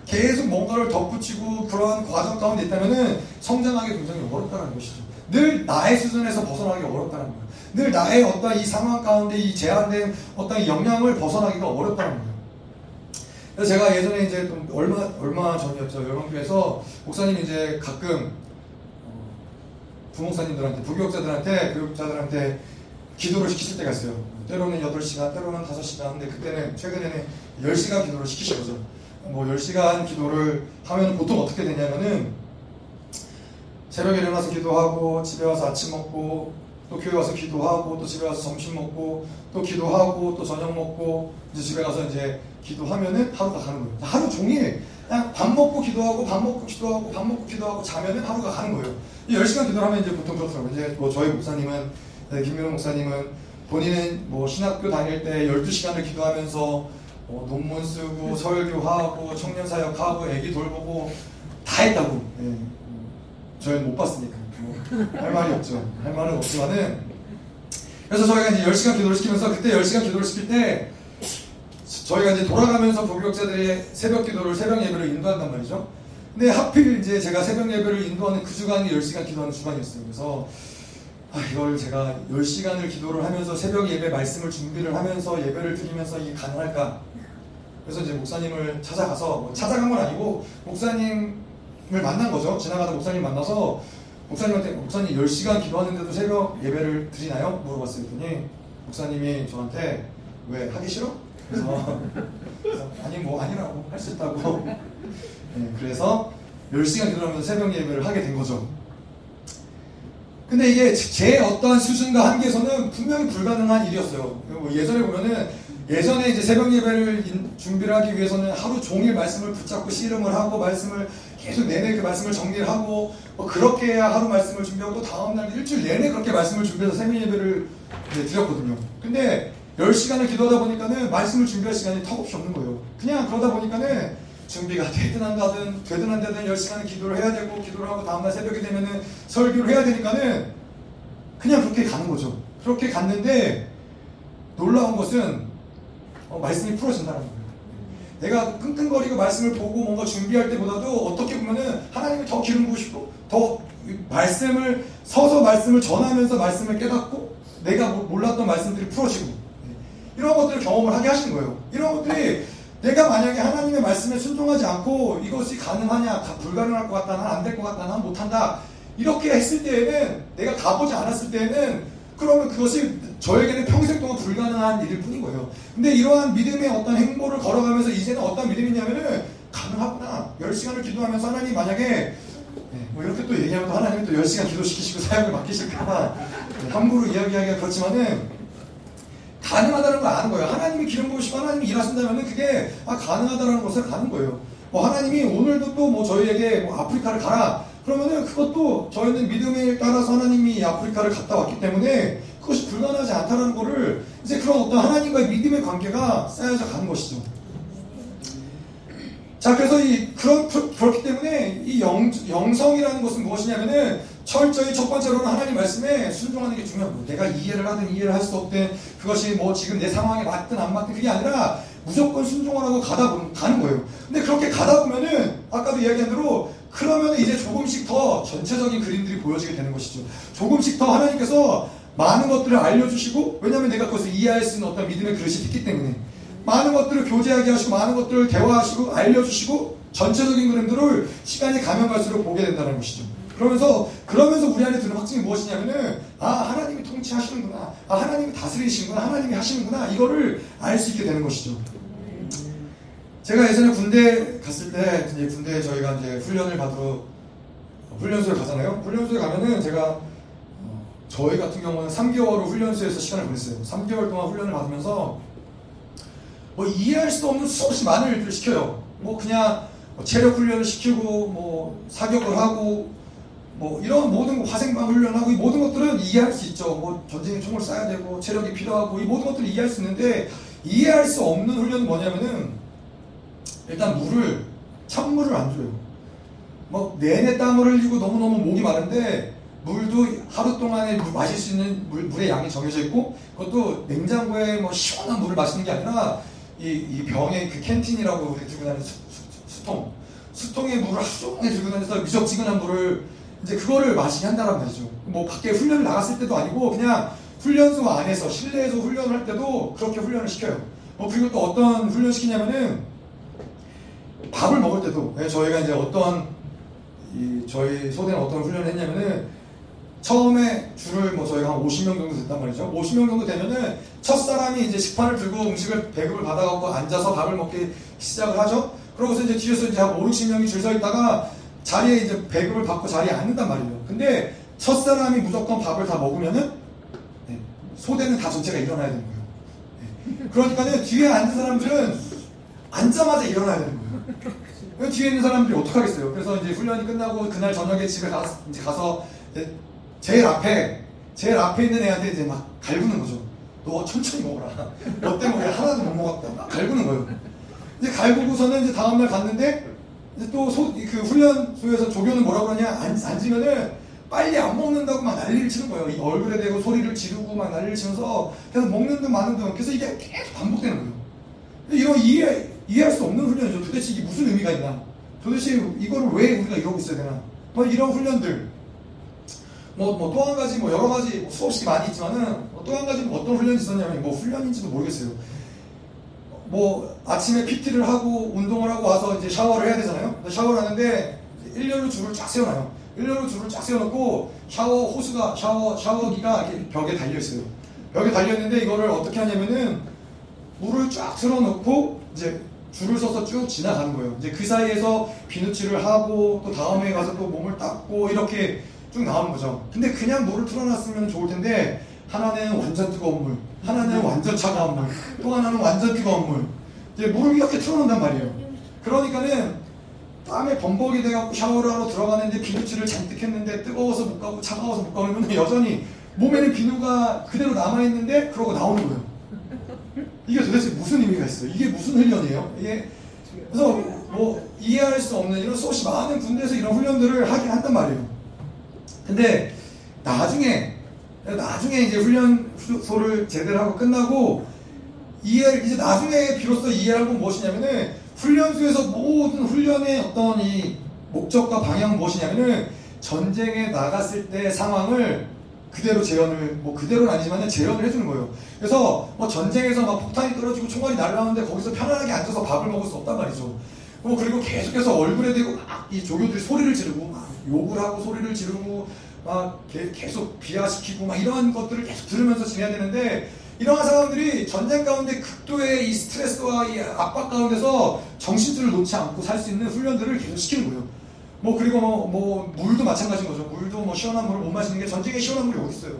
계속 뭔가를 덧붙이고 그러한 과정 가운데 있다면은 성장하기 굉장히 어렵다는 것이죠. 늘 나의 수준에서 벗어나기 어렵다는 거예요. 늘 나의 어떤 이 상황 가운데 이 제한된 어떤 영향을 벗어나기가 어렵다는 거예요. 그래서 제가 예전에 이제 좀 얼마 얼마 전이었죠 열방교에서 목사님 이제 가끔 어, 부목사님들한테 부교육자들한테 교육자들한테 기도를 시키실 때가 있어요. 때로는 8시간, 때로는 5시간, 근데 그때는 최근에는 10시간 기도를 시키신 거죠. 뭐 10시간 기도를 하면 보통 어떻게 되냐면은 새벽에 일어나서 기도하고 집에 와서 아침 먹고 또 교회 와서 기도하고 또 집에 와서 점심 먹고 또 기도하고 또 저녁 먹고 이제 집에 가서 이제 기도하면은 하루가 가는 거예요. 하루 종일 그냥 밥 먹고 기도하고 밥 먹고 기도하고 밥 먹고 기도하고 자면은 하루가 가는 거예요. 이 10시간 기도를 하면 이제 보통 그렇더라고요. 이제 뭐 저희 목사님은 네, 김민호 목사님은 본인은 뭐 신학교 다닐 때 12시간을 기도하면서 뭐 논문 쓰고 설교하고 청년 사역하고 애기 돌보고 다 했다고. 네. 저희는 못 봤으니까. 뭐 할 말이 없죠. 할 말은 없지만은 그래서 저희가 이제 10시간 기도를 시키면서 그때 10시간 기도를 시킬 때 저희가 이제 돌아가면서 보교역자들의 새벽 기도를 새벽 예배를 인도한단 말이죠. 근데 하필 이제 제가 새벽 예배를 인도하는 그 주간이 10시간 기도하는 주간이었어요. 그래서 아, 이걸 제가 10시간을 기도를 하면서 새벽 예배 말씀을 준비를 하면서 예배를 드리면서 이게 가능할까? 그래서 이제 목사님을 찾아가서 뭐 찾아간 건 아니고 목사님을 만난 거죠. 지나가다 목사님 만나서 목사님한테 목사님 10시간 기도하는데도 새벽 예배를 드리나요? 물어봤어요. 그랬더니 목사님이 저한테 왜 하기 싫어? 그래서, 그래서 아니 뭐 아니라고 할 수 있다고 네, 그래서 10시간 기도하면서 새벽 예배를 하게 된 거죠. 근데 이게 제 어떠한 수준과 한계에서는 분명히 불가능한 일이었어요. 뭐 예전에 보면은 예전에 이제 새벽 예배를 준비를 하기 위해서는 하루 종일 말씀을 붙잡고 씨름을 하고 말씀을 계속 내내 그 말씀을 정리를 하고 뭐 그렇게 해야 하루 말씀을 준비하고 또 다음 날 일주일 내내 그렇게 말씀을 준비해서 새벽 예배를 드렸거든요. 근데 10시간을 기도하다 보니까는 말씀을 준비할 시간이 턱없이 없는 거예요. 그냥 그러다 보니까는 준비가 되든 안 가든 되든 안 되든 10시간을 기도를 해야 되고 기도를 하고 다음날 새벽이 되면은 설교를 해야 되니까는 그냥 그렇게 가는 거죠. 그렇게 갔는데 놀라운 것은 어, 말씀이 풀어진다는 거예요. 내가 끙끙거리고 말씀을 보고 뭔가 준비할 때보다도 어떻게 보면은 하나님이 더 기름 부으시고 더 말씀을 서서 말씀을 전하면서 말씀을 깨닫고 내가 몰랐던 말씀들이 풀어지고 이런 것들을 경험을 하게 하시는 거예요. 이런 것들이 내가 만약에 하나님의 말씀에 순종하지 않고 이것이 가능하냐, 다 불가능할 것 같다, 난 안 될 것 같다, 난 못한다. 이렇게 했을 때에는 내가 가보지 않았을 때에는 그러면 그것이 저에게는 평생 동안 불가능한 일일 뿐인 거예요. 근데 이러한 믿음의 어떤 행보를 걸어가면서 이제는 어떤 믿음이냐면은 가능하구나. 10시간을 기도하면서 하나님 만약에 네, 뭐 이렇게 또 얘기하면 또 하나님이 또 10시간 기도시키시고 사역을 맡기실까봐 네, 함부로 이야기하기가 그렇지만은 가능하다는 걸 아는 거예요. 하나님이 기름 부으시고 하나님이 일하신다면 그게 아, 가능하다는 것을 아는 거예요. 뭐 하나님이 오늘도 또 뭐 저희에게 뭐 아프리카를 가라. 그러면은 그것도 저희는 믿음에 따라서 하나님이 아프리카를 갔다 왔기 때문에 그것이 불가능하지 않다는 거를 이제 그런 어떤 하나님과의 믿음의 관계가 쌓여져 가는 것이죠. 자, 그래서 이 그런 그렇기 때문에 이 영, 영성이라는 것은 무엇이냐면은 철저히 첫 번째로는 하나님 말씀에 순종하는 게 거예요. 내가 이해를 하든 이해를 할 수 없든 그것이 뭐 지금 내 상황에 맞든 안 맞든 그게 아니라 무조건 순종을 하고 가다 보면 가는 거예요. 근데 그렇게 가다 보면은 아까도 이야기한 대로 그러면 이제 조금씩 더 전체적인 그림들이 보여지게 되는 것이죠. 조금씩 더 하나님께서 많은 것들을 알려주시고 왜냐하면 내가 그것을 이해할 수 있는 어떤 믿음의 그릇이 있기 때문에 많은 것들을 교제하게 하시고 많은 것들을 대화하시고 알려주시고 전체적인 그림들을 시간이 가면 갈수록 보게 된다는 것이죠. 그러면서 그러면서 우리 안에 드는 확증이 무엇이냐면은 아 하나님이 통치하시는구나 아 하나님이 다스리시는구나 하나님이 하시는구나 이거를 알 수 있게 되는 것이죠. 제가 예전에 군대 갔을 때 이제 군대 저희가 이제 훈련을 받으러 훈련소에 가잖아요. 훈련소에 가면은 제가 어, 저희 같은 경우는 3개월을 훈련소에서 시간을 보냈어요. 3개월 동안 훈련을 받으면서 뭐 이해할 수 없는 수없이 많은 일들을 시켜요. 뭐 그냥 뭐 체력 훈련을 시키고 뭐 사격을 하고 뭐 이런 모든 화생방 훈련하고 이 모든 것들은 이해할 수 있죠. 뭐 전쟁에 총을 쏴야 되고 체력이 필요하고 이 모든 것들을 이해할 수 있는데 이해할 수 없는 훈련은 뭐냐면은 일단 물을 찬물을 안 줘요. 뭐 내내 땀을 흘리고 너무너무 목이 마른데 물도 하루 동안에 물 마실 수 있는 물, 물의 양이 정해져 있고 그것도 냉장고에 뭐 시원한 물을 마시는 게 아니라 이, 이 병에 그 캔틴이라고 우리 들고 다니는 수, 수, 수통 수통에 물을 하루 종일 들고 다니면서 미적지근한 물을 이제 그거를 마시게 한다는 말이죠. 뭐 밖에 훈련을 나갔을 때도 아니고 그냥 훈련소 안에서 실내에서 훈련을 할 때도 그렇게 훈련을 시켜요. 뭐 그리고 또 어떤 훈련 시키냐면은 밥을 먹을 때도 예, 저희가 이제 이 저희 소대는 어떤 훈련을 했냐면은 처음에 줄을 뭐 저희가 한 50명 정도 됐단 말이죠. 50명 정도 되면은 첫 사람이 이제 식판을 들고 음식을 배급을 받아갖고 앉아서 밥을 먹기 시작을 하죠. 그러고서 이제 뒤에서 이제 한 5, 60명이 줄 서 있다가 자리에 이제 배급을 받고 자리에 앉는단 말이에요. 근데 첫 사람이 무조건 밥을 다 먹으면은 네, 소대는 다 전체가 일어나야 되는 거예요. 네. 그러니까는 뒤에 앉은 사람들은 앉자마자 일어나야 되는 거예요. 뒤에 있는 사람들이 어떡하겠어요. 그래서 이제 훈련이 끝나고 그날 저녁에 집에 가서, 이제 가서 제일 앞에, 제일 앞에 있는 애한테 이제 막 갈구는 거죠. 너 천천히 먹어라. 너 때문에 하나도 못 먹었다. 막 갈구는 거예요. 이제 갈구고서는 이제 다음날 갔는데 이제 또 소, 그 훈련소에서 조교는 뭐라고 그러냐 앉, 앉으면은 빨리 안 먹는다고 막 난리를 치는 거예요. 이 얼굴에 대고 소리를 지르고 막 난리를 치면서 계속 먹는 등 마는 등 그래서 이게 계속 반복되는 거예요. 이런 이해, 이해할 수 없는 훈련이죠. 도대체 이게 무슨 의미가 있나? 도대체 이거를 왜 우리가 이러고 있어야 되나? 뭐 이런 훈련들. 뭐, 뭐, 또 한 가지, 뭐, 여러 가지, 뭐 수없이 많이 있지만은, 뭐 또한 가지 뭐 어떤 훈련이 있었냐면, 뭐, 훈련인지도 모르겠어요. 뭐, 아침에 PT를 하고, 운동을 하고 와서 이제 샤워를 해야 되잖아요? 샤워를 하는데, 일렬로 줄을 쫙 세워놔요. 일렬로 줄을 쫙 세워놓고, 샤워 호스가, 샤워, 샤워기가 이렇게 벽에 달려있어요. 벽에 달려있는데, 이거를 어떻게 하냐면은, 물을 쫙 틀어놓고, 이제, 줄을 서서 쭉 지나가는 거예요. 이제 그 사이에서 비누칠을 하고, 또 다음에 가서 또 몸을 닦고, 이렇게 쭉 나오는 거죠. 근데 그냥 물을 틀어놨으면 좋을 텐데 하나는 완전 뜨거운 물, 하나는 완전 차가운 물, 또 하나는 완전 뜨거운 물. 이제 물을 이렇게 틀어놓는단 말이에요. 그러니까는 땀에 범벅이 돼갖고 샤워를 하러 들어가는데 비누칠을 잔뜩 했는데 뜨거워서 못 가고 차가워서 못 가고 그러면 여전히 몸에는 비누가 그대로 남아있는데 그러고 나오는 거예요. 이게 도대체 무슨 의미가 있어요? 이게 무슨 훈련이에요? 이게 그래서 뭐 이해할 수 없는 이런 수없이 많은 군대에서 이런 훈련들을 하긴 한단 말이에요. 근데 나중에 나중에 이제 훈련소를 제대로 하고 끝나고 이해 이제 나중에 비로소 이해할 건 무엇이냐면은 훈련소에서 모든 훈련의 어떤 이 목적과 방향은 무엇이냐면은 전쟁에 나갔을 때 상황을 그대로 재현을 뭐 그대로는 아니지만 재현을 해주는 거예요. 그래서 뭐 전쟁에서 막 폭탄이 떨어지고 총알이 날라오는데 거기서 편안하게 앉아서 밥을 먹을 수 없단 말이죠. 뭐 그리고 계속해서 얼굴에 대고 막 이 조교들이 소리를 지르고 막 욕을 하고 소리를 지르고 막 계속 비하시키고 막 이러한 것들을 계속 들으면서 지내야 되는데 이러한 상황들이 전쟁 가운데 극도의 이 스트레스와 이 압박 가운데서 정신줄을 놓지 않고 살 수 있는 훈련들을 계속 시키는 거예요. 뭐 그리고 뭐, 뭐 물도 마찬가지인 거죠. 물도 뭐 시원한 물을 못 마시는 게 전쟁에 시원한 물이 어디 있어요?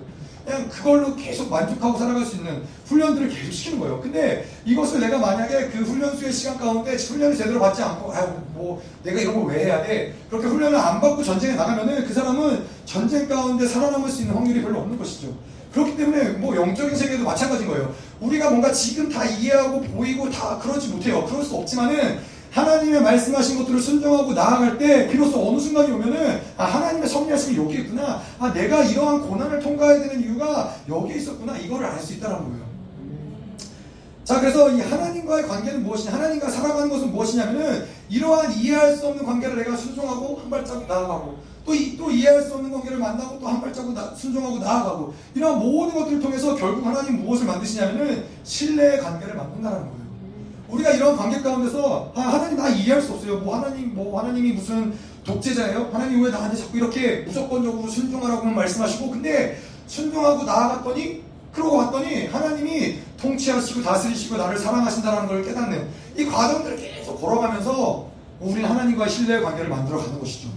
그냥 그걸로 계속 만족하고 살아갈 수 있는 훈련들을 계속 시키는 거예요. 근데 이것을 내가 만약에 그 훈련수의 시간 가운데 훈련을 제대로 받지 않고, 아, 뭐, 내가 이런 걸 왜 해야 돼? 그렇게 훈련을 안 받고 전쟁에 나가면은 그 사람은 전쟁 가운데 살아남을 수 있는 확률이 별로 없는 것이죠. 그렇기 때문에 뭐 영적인 세계도 마찬가지인 거예요. 우리가 뭔가 지금 다 이해하고 보이고 다 그러지 못해요. 그럴 수 없지만은 하나님의 말씀하신 것들을 순종하고 나아갈 때 비로소 어느 순간이 오면은 아 하나님의 섭리하심이 여기 있구나. 아 내가 이러한 고난을 통과해야 되는 이유가 여기에 있었구나. 이거를 알 수 있다는 거예요. 자 그래서 이 하나님과의 관계는 무엇이냐? 하나님과 살아가는 것은 무엇이냐면은 이러한 이해할 수 없는 관계를 내가 순종하고 한 발자국 나아가고 또, 이, 또 이해할 수 없는 관계를 만나고 또 한 발자국 나, 순종하고 나아가고 이러한 모든 것들을 통해서 결국 하나님 무엇을 만드시냐면은 신뢰의 관계를 만든다는 거예요 우리가 이런 관계 가운데서 아, 하나님 나 이해할 수 없어요. 뭐 하나님 뭐 하나님이 무슨 독재자예요? 하나님 왜 나한테 자꾸 이렇게 무조건적으로 순종하라고만 말씀하시고 근데 순종하고 나아갔더니 그러고 왔더니 하나님이 통치하시고 다스리시고 나를 사랑하신다는 걸 깨닫는 이 과정들을 계속 걸어가면서 우리는 하나님과의 신뢰의 관계를 만들어 가는 것이죠.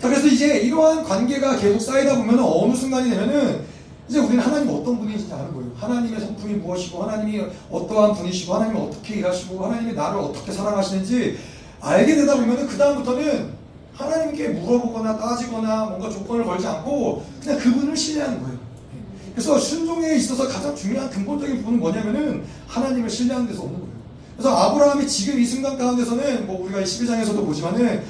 자, 그래서 이제 이러한 관계가 계속 쌓이다 보면 어느 순간이 되면은 이제 우리는 하나님 어떤 분이신지 아는 거예요. 하나님의 성품이 무엇이고, 하나님이 어떠한 분이시고, 하나님이 어떻게 일하시고, 하나님이 나를 어떻게 사랑하시는지 알게 되다 보면 그 다음부터는 하나님께 물어보거나 따지거나 뭔가 조건을 걸지 않고 그냥 그분을 신뢰하는 거예요. 그래서 순종에 있어서 가장 중요한 근본적인 부분은 뭐냐면은 하나님을 신뢰하는 데서 오는 거예요. 그래서 아브라함이 지금 이 순간 가운데서는 뭐 우리가 12장에서도 보지만은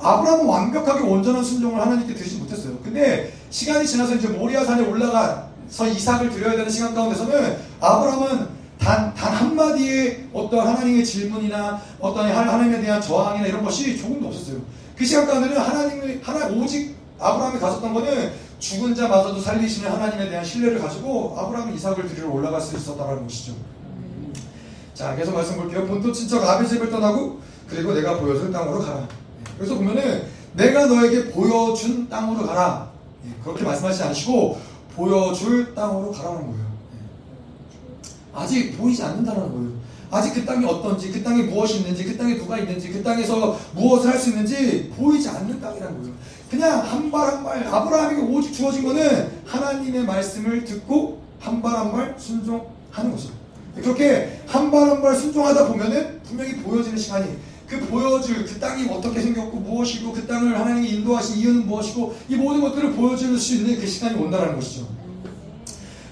아브라함은 완벽하게 온전한 순종을 하나님께 드리지 못했어요. 근데 시간이 지나서 이제 모리아산에 올라가서 이삭을 드려야 되는 시간 가운데서는 아브라함은 단, 단 한마디의 어떤 하나님의 질문이나 어떤 하나님에 대한 저항이나 이런 것이 조금도 없었어요. 그 시간 가운데는 하나님이, 하나, 오직 아브라함이 가졌던 거는 죽은 자마저도 살리시는 하나님에 대한 신뢰를 가지고 아브라함이 이삭을 드리러 올라갈 수 있었다는 것이죠. 자, 계속 말씀 볼게요. 본토 친척 아비 집을 떠나고 그리고 내가 보여줄 땅으로 가라. 그래서 보면은 내가 너에게 보여준 땅으로 가라. 예, 그렇게 말씀하시지 않으시고 보여줄 땅으로 가라는 거예요. 예. 아직 보이지 않는다는 거예요. 아직 그 땅이 어떤지, 그 땅에 무엇이 있는지, 그 땅에 누가 있는지, 그 땅에서 무엇을 할 수 있는지 보이지 않는 땅이라는 거예요. 그냥 한 발 한 발 아브라함에게 오직 주어진 거는 하나님의 말씀을 듣고 한 발 한 발 순종하는 거죠. 그렇게 한 발 한 발 순종하다 보면은 분명히 보여지는 시간이 그 보여줄 그 땅이 어떻게 생겼고 무엇이고 그 땅을 하나님이 인도하신 이유는 무엇이고 이 모든 것들을 보여줄 수 있는 그 시간이 온다는 것이죠.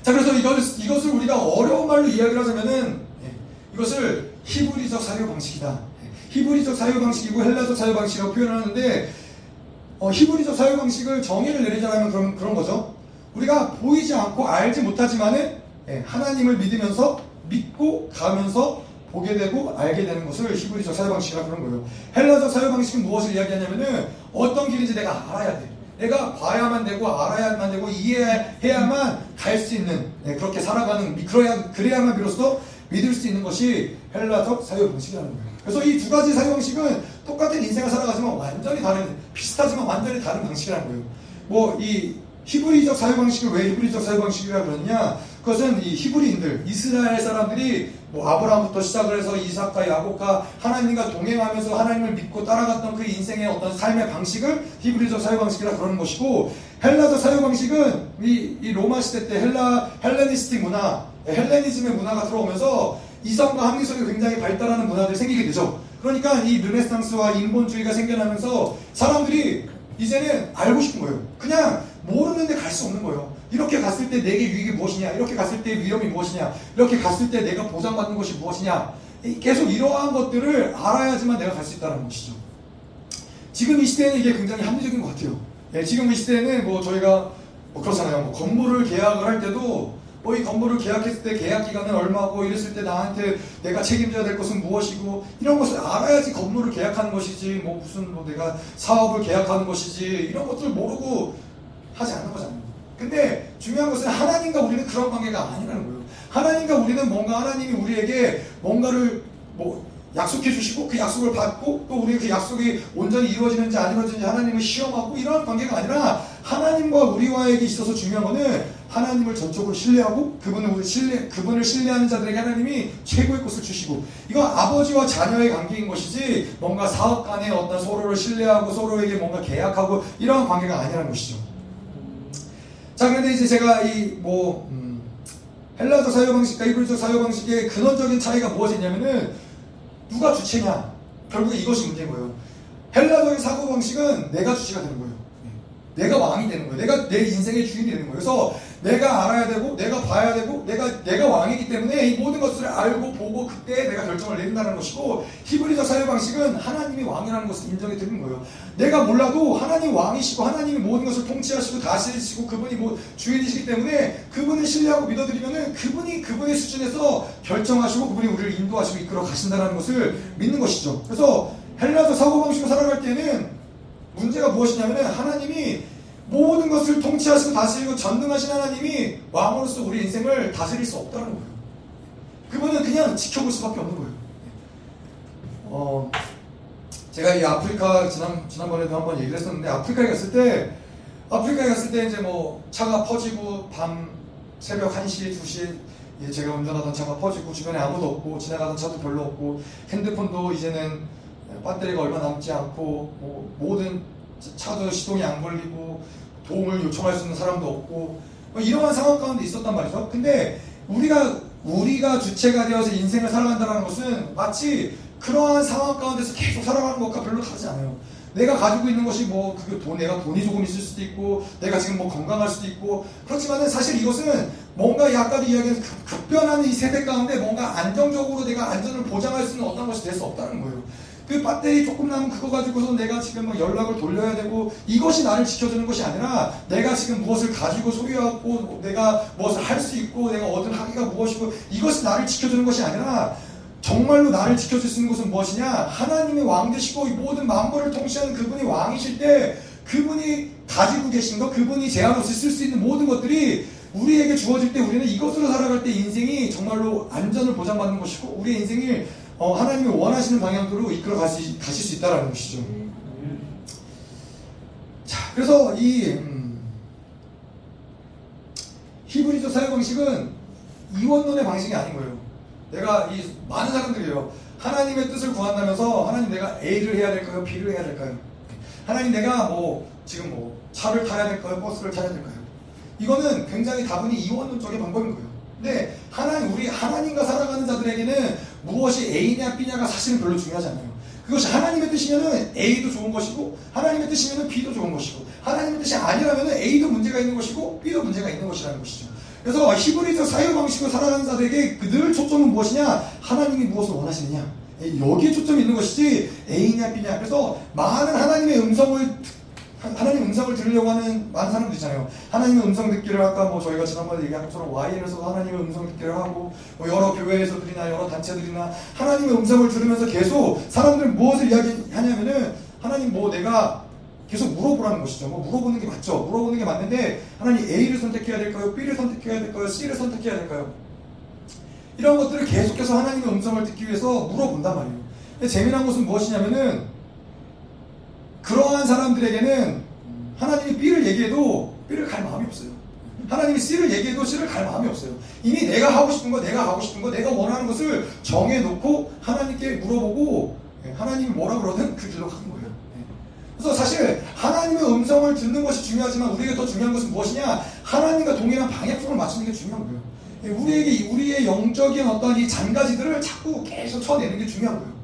자 그래서 이걸, 이것을 우리가 어려운 말로 이야기를 하자면은 예, 이것을 히브리적 사유 방식이다. 히브리적 사유 방식이고 헬라적 사유 방식이라고 표현하는데 어, 히브리적 사유 방식을 정의를 내리자면 그런 그런 거죠. 우리가 보이지 않고 알지 못하지만은 예, 하나님을 믿으면서 믿고 가면서 보게 되고 알게 되는 것을 히브리적 사유 방식이라 그런 거예요. 헬라적 사유 방식은 무엇을 이야기하냐면은 어떤 길인지 내가 알아야 돼. 내가 봐야만 되고 알아야만 되고 이해해야만 갈 수 있는 네, 그렇게 살아가는 그래야 그래야만 비로소 믿을 수 있는 것이 헬라적 사유 방식이라는 거예요. 그래서 이 두 가지 사유 방식은 똑같은 인생을 살아가지만 완전히 다른 비슷하지만 완전히 다른 방식이라는 거예요. 뭐 이 히브리적 사유 방식을 왜 히브리적 사유 방식이라 그러느냐? 그것은 이 히브리인들 이스라엘 사람들이 뭐 아브라함부터 시작을 해서 이삭과 야곱과 하나님과 동행하면서 하나님을 믿고 따라갔던 그 인생의 어떤 삶의 방식을 히브리적 사유 방식이라 그러는 것이고 헬라적 사유 방식은 이, 이 로마 시대 때 헬라 헬레니스틱 문화 헬레니즘의 문화가 들어오면서 이성과 합리성이 굉장히 발달하는 문화들이 생기게 되죠. 그러니까 이 르네상스와 인본주의가 생겨나면서 사람들이 이제는 알고 싶은 거예요. 그냥 모르는데 갈 수 없는 거예요. 이렇게 갔을 때 내게 유익이 무엇이냐? 이렇게 갔을 때 위험이 무엇이냐? 이렇게 갔을 때 내가 보장받는 것이 무엇이냐? 계속 이러한 것들을 알아야지만 내가 갈 수 있다는 것이죠. 지금 이 시대에는 이게 굉장히 합리적인 것 같아요. 예, 지금 이 시대에는 뭐 저희가 뭐 그렇잖아요. 뭐 건물을 계약을 할 때도 뭐이 건물을 계약했을 때 계약 기간은 얼마고 이랬을 때 나한테 내가 책임져야 될 것은 무엇이고 이런 것을 알아야지 건물을 계약하는 것이지 뭐 무슨 뭐 내가 사업을 계약하는 것이지 이런 것들 모르고 하지 않는 거잖아요. 근데 중요한 것은 하나님과 우리는 그런 관계가 아니라는 거예요. 하나님과 우리는 뭔가 하나님이 우리에게 뭔가를 뭐 약속해 주시고 그 약속을 받고 또 우리 그 약속이 온전히 이루어지는지 안 이루어지는지 하나님을 시험하고 이런 관계가 아니라 하나님과 우리와에게 있어서 중요한 것은 하나님을 전적으로 신뢰하고 그분을 신뢰 그분을 신뢰하는 자들에게 하나님이 최고의 것을 주시고 이건 아버지와 자녀의 관계인 것이지 뭔가 사업 간에 어떤 서로를 신뢰하고 서로에게 뭔가 계약하고 이런 관계가 아니라는 것이죠. 자 그런데 이제 제가 이뭐 음, 헬라적 사유 방식과 이브리적 사유 방식의 근원적인 차이가 무엇이냐면은 누가 주체냐? 결국에 이것이 문제인 거예요. 헬라적인 사고 방식은 내가 주체가 되는 거예요. 네. 내가 왕이 되는 거예요. 내가 내 인생의 주인이 되는 거예요. 그래서 내가 알아야 되고, 내가 봐야 되고, 내가, 내가 왕이기 때문에 이 모든 것들을 알고 보고 그때 내가 결정을 내린다는 것이고, 히브리적 사회 방식은 하나님이 왕이라는 것을 인정이 되는 거예요. 내가 몰라도 하나님 왕이시고, 하나님이 모든 것을 통치하시고, 다스리시고, 그분이 뭐 주인이시기 때문에 그분을 신뢰하고 믿어드리면은 그분이 그분의 수준에서 결정하시고, 그분이 우리를 인도하시고 이끌어 가신다는 것을 믿는 것이죠. 그래서 헬라적 사고 방식으로 살아갈 때는 문제가 무엇이냐면 하나님이 모든 것을 통치하시고 다스리고 전능하신 하나님이 왕으로서 우리 인생을 다스릴 수 없다는 거예요. 그분은 그냥 지켜볼 수밖에 없는 거예요. 어, 제가 이 아프리카 지난 지난번에도 한번 얘기를 했었는데 아프리카에 갔을 때 아프리카에 갔을 때 이제 뭐 차가 퍼지고 밤 새벽 1시, 2시 예, 제가 운전하던 차가 퍼지고 주변에 아무도 없고 지나가던 차도 별로 없고 핸드폰도 이제는 배터리가 얼마 남지 않고 뭐 모든 차도 시동이 안 걸리고 도움을 요청할 수 있는 사람도 없고 뭐 이러한 상황 가운데 있었단 말이죠. 근데 우리가 우리가 주체가 되어서 인생을 살아간다는 것은 마치 그러한 상황 가운데서 계속 살아가는 것과 별로 다르지 않아요. 내가 가지고 있는 것이 뭐 그게 돈 내가 돈이 조금 있을 수도 있고 내가 지금 뭐 건강할 수도 있고 그렇지만은 사실 이것은 뭔가 아까도 이야기한 급변하는 이 세대 가운데 뭔가 안정적으로 내가 안전을 보장할 수 있는 어떤 것이 될 수 없다는 거예요. 그 배터리 조금 남은 그거 가지고서 내가 지금 막 연락을 돌려야 되고 이것이 나를 지켜주는 것이 아니라 내가 지금 무엇을 가지고 소유하고 내가 무엇을 할 수 있고 내가 얻은 학위가 무엇이고 이것이 나를 지켜주는 것이 아니라 정말로 나를 지켜줄 수 있는 것은 무엇이냐? 하나님의 왕 되시고 이 모든 만물을 통치하는 그분이 왕이실 때 그분이 가지고 계신 것, 그분이 제한 없이 쓸 수 있는 모든 것들이 우리에게 주어질 때 우리는 이것으로 살아갈 때 인생이 정말로 안전을 보장받는 것이고 우리의 인생이 어, 하나님이 원하시는 방향으로 이끌어 가시, 가실 수 있다는 것이죠. 자, 그래서 이 음, 히브리서 사회 방식은 이원론의 방식이 아닌 거예요. 내가 이 많은 사람들이요. 하나님의 뜻을 구한다면서 하나님 내가 A를 해야 될까요? B를 해야 될까요? 하나님 내가 뭐 지금 뭐 차를 타야 될까요? 버스를 타야 될까요? 이거는 굉장히 다분히 이원론적인 방법인 거예요. 근데 하나님 우리 하나님과 살아가는 자들에게는 무엇이 A냐 B냐가 사실은 별로 중요하지 않아요. 그것이 하나님의 뜻이면은 A도 좋은 것이고 하나님의 뜻이면은 B도 좋은 것이고 하나님의 뜻이 아니라면은 A도 문제가 있는 것이고 B도 문제가 있는 것이라는 것이죠. 그래서 히브리서 사유 방식으로 살아가는 자들에게 늘 초점은 무엇이냐? 하나님이 무엇을 원하시느냐? 여기에 초점이 있는 것이지 A냐 B냐. 그래서 많은 하나님의 음성을 하나님 음성을 들으려고 하는 많은 사람들 있잖아요. 하나님의 음성 듣기를 아까 뭐 저희가 지난번에 얘기한 것처럼 와인에서도 하나님의 음성 듣기를 하고 뭐 여러 교회에서 들이나 여러 단체들이나 하나님의 음성을 들으면서 계속 사람들 무엇을 이야기하냐면은 하나님 뭐 내가 계속 물어보라는 것이죠. 뭐 물어보는 게 맞죠. 물어보는 게 맞는데 하나님 A를 선택해야 될까요? B를 선택해야 될까요? C를 선택해야 될까요? 이런 것들을 계속해서 하나님의 음성을 듣기 위해서 물어본단 말이에요. 재미난 것은 무엇이냐면은 그러한 사람들에게는 하나님이 B를 얘기해도 B를 갈 마음이 없어요. 하나님이 C를 얘기해도 C를 갈 마음이 없어요. 이미 내가 하고 싶은 거, 내가 하고 싶은 거, 내가 원하는 것을 정해놓고 하나님께 물어보고 예, 하나님이 뭐라 그러든 그 길로 가는 거예요. 예. 그래서 사실 하나님의 음성을 듣는 것이 중요하지만 우리에게 더 중요한 것은 무엇이냐? 하나님과 동일한 방향성을 맞추는 게 중요한 거예요. 예, 우리에게 우리의 영적인 어떤 이 잔가지들을 자꾸 계속 쳐내는 게 중요한 거예요.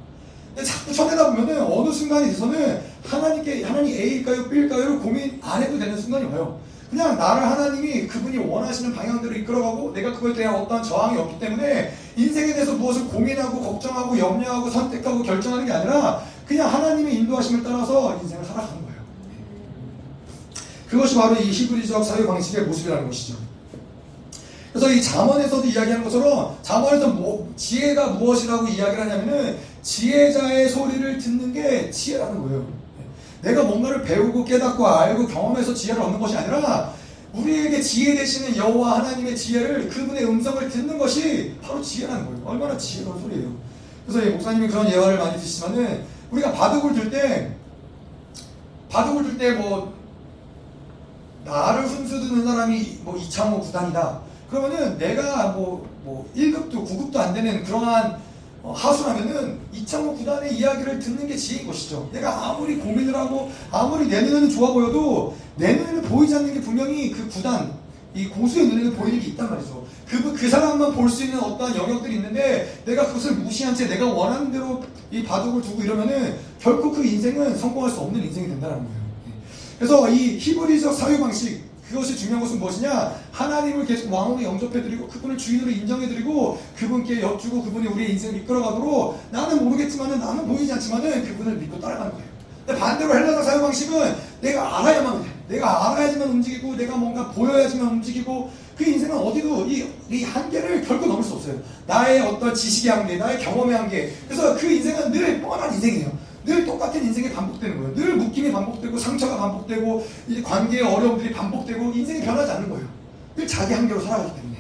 자꾸 쳐내다 보면은 어느 순간이 돼서는 하나님께 하나님 A일까요 B일까요를 고민 안 해도 되는 순간이 와요. 그냥 나를 하나님이 그분이 원하시는 방향대로 이끌어가고 내가 그거에 대한 어떠한 저항이 없기 때문에 인생에 대해서 무엇을 고민하고 걱정하고 염려하고 선택하고 결정하는 게 아니라 그냥 하나님의 인도하심을 따라서 인생을 살아가는 거예요. 그것이 바로 이 히브리적 사회 방식의 모습이라는 것이죠. 그래서 이 잠언에서도 이야기하는 것처럼 잠언에서 뭐, 지혜가 무엇이라고 이야기를 하냐면은 지혜자의 소리를 듣는 게 지혜라는 거예요. 내가 뭔가를 배우고 깨닫고 알고 경험해서 지혜를 얻는 것이 아니라 우리에게 지혜 되시는 여호와 하나님의 지혜를 그분의 음성을 듣는 것이 바로 지혜라는 거예요. 얼마나 지혜로운 소리예요. 그래서 목사님이 그런 예화를 많이 드시지만은 우리가 바둑을 들때 바둑을 들때뭐 나를 훈수드는 사람이 뭐 이창호 구단이다. 그러면은 내가 뭐, 뭐 1급도 9급도 안 되는 그러한 어, 하수라면은 이창호 구단의 이야기를 듣는 게 지혜인 것이죠. 내가 아무리 고민을 하고 아무리 내 눈에는 좋아 보여도 내 눈에는 보이지 않는 게 분명히 그 구단, 이 고수의 눈에는 보이는 게 있단 말이죠. 그, 그 사람만 볼 수 있는 어떠한 영역들이 있는데 내가 그것을 무시한 채 내가 원하는 대로 이 바둑을 두고 이러면은 결코 그 인생은 성공할 수 없는 인생이 된다는 거예요. 그래서 이 히브리적 사유 방식, 그것이 중요한 것은 무엇이냐? 하나님을 계속 왕으로 영접해드리고 그분을 주인으로 인정해드리고 그분께 여쭈고 그분이 우리의 인생을 이끌어가도록 나는 모르겠지만은 나는 보이지 않지만은 그분을 믿고 따라가는 거예요. 근데 반대로 헬라적 사유 방식은 내가 알아야만 돼. 내가 알아야지만 움직이고 내가 뭔가 보여야지만 움직이고 그 인생은 어디도 이, 이 한계를 결코 넘을 수 없어요. 나의 어떤 지식의 한계, 나의 경험의 한계. 그래서 그 인생은 늘 뻔한 인생이에요. 늘 똑같은 인생이 반복되는 거예요. 늘 묶임이 반복되고 상처가 반복되고 관계의 어려움들이 반복되고 인생이 변하지 않는 거예요. 늘 자기 한계로 살아가기 때문에.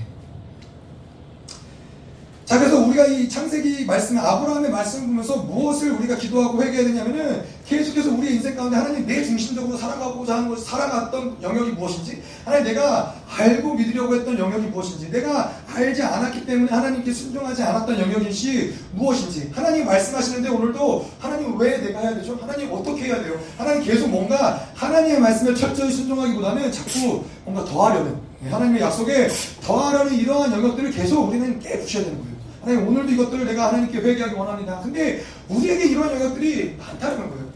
자, 그래서 우리가 이 창세기 말씀, 아브라함의 말씀을 보면서 무엇을 우리가 기도하고 회개해야 되냐면은 계속해서 우리의 인생 가운데 하나님 내 중심적으로 살아가고자 하는 것, 살아갔던 영역이 무엇인지, 하나님 내가 알고 믿으려고 했던 영역이 무엇인지, 내가 알지 않았기 때문에 하나님께 순종하지 않았던 영역인지 무엇인지, 하나님 말씀하시는데 오늘도 하나님 왜 내가 해야 되죠? 하나님 어떻게 해야 돼요? 하나님 계속 뭔가 하나님의 말씀에 철저히 순종하기보다는 자꾸 뭔가 더하려는, 하나님의 약속에 더하려는 이러한 영역들을 계속 우리는 깨부셔야 되는 거예요. 하나님 오늘도 이것들을 내가 하나님께 회개하기 원합니다. 근데 우리에게 이런 영역들이 많다는 거예요.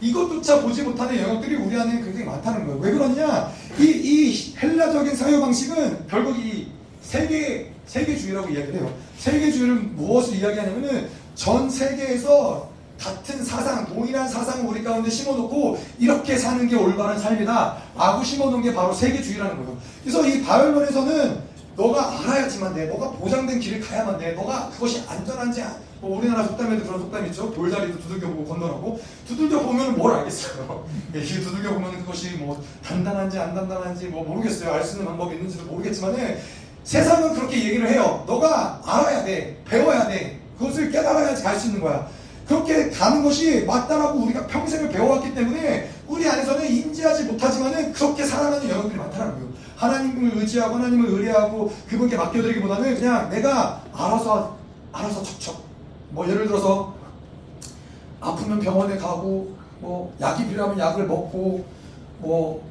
이것조차 보지 못하는 영역들이 우리 안에 굉장히 많다는 거예요. 왜 그러냐? 이, 이 헬라적인 사유 방식은 결국 이 세계, 세계주의라고 이야기를 해요. 세계주의는 무엇을 이야기하냐면은 전 세계에서 같은 사상, 동일한 사상을 우리 가운데 심어놓고 이렇게 사는 게 올바른 삶이다. 라고 심어놓은 게 바로 세계주의라는 거예요. 그래서 이 바벨론에서는 너가 알아야지만 돼. 너가 보장된 길을 가야만 돼. 너가 그것이 안전한지 뭐 우리나라 속담에도 그런 속담 있죠. 돌다리도 두들겨 보고 건너라고. 두들겨 보면 뭘 알겠어요. 예, 이게 두들겨 보면 그것이 뭐 단단한지 안 단단한지 뭐 모르겠어요. 알 수 있는 방법이 있는지도 모르겠지만은 세상은 그렇게 얘기를 해요. 너가 알아야 돼. 배워야 돼. 그것을 깨달아야지 갈 수 있는 거야. 그렇게 가는 것이 맞다라고 우리가 평생을 배워왔기 때문에 우리 안에서는 인지하지 못하지만은 그렇게 살아가는 영역들이 많다는 거예요. 하나님을 의지하고 하나님을 의뢰하고 그분께 맡겨드리기보다는 그냥 내가 알아서 알아서 척척 뭐 예를 들어서 아프면 병원에 가고 뭐 약이 필요하면 약을 먹고 뭐,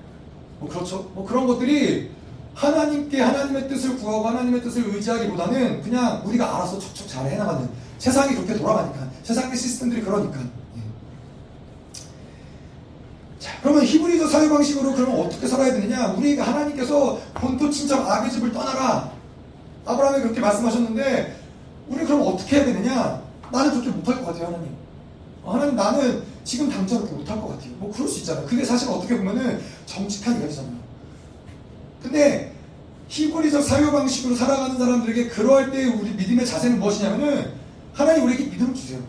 뭐 그렇죠 뭐 그런 것들이 하나님께 하나님의 뜻을 구하고 하나님의 뜻을 의지하기보다는 그냥 우리가 알아서 척척 잘 해나가는 세상이 그렇게 돌아가니까 세상의 시스템들이 그러니까 예. 자 그러면 히브리서 사회 방식으로 그러면 어떻게 살아야 되느냐? 우리가 하나님께서 본토 친척 아비 집을 떠나라. 아브라함이 그렇게 말씀하셨는데 우리 그럼 어떻게 해야 되느냐? 나는 그렇게 못할 것 같아요 하나님. 하나님 나는 지금 당장 그렇게 못할 것 같아요. 뭐 그럴 수 있잖아요 그게 사실 어떻게 보면은 정직한 이야기잖아요. 근데 히브리적 사유 방식으로 살아가는 사람들에게 그러할 때 우리 믿음의 자세는 무엇이냐면은 하나님 우리에게 믿음을 주세요.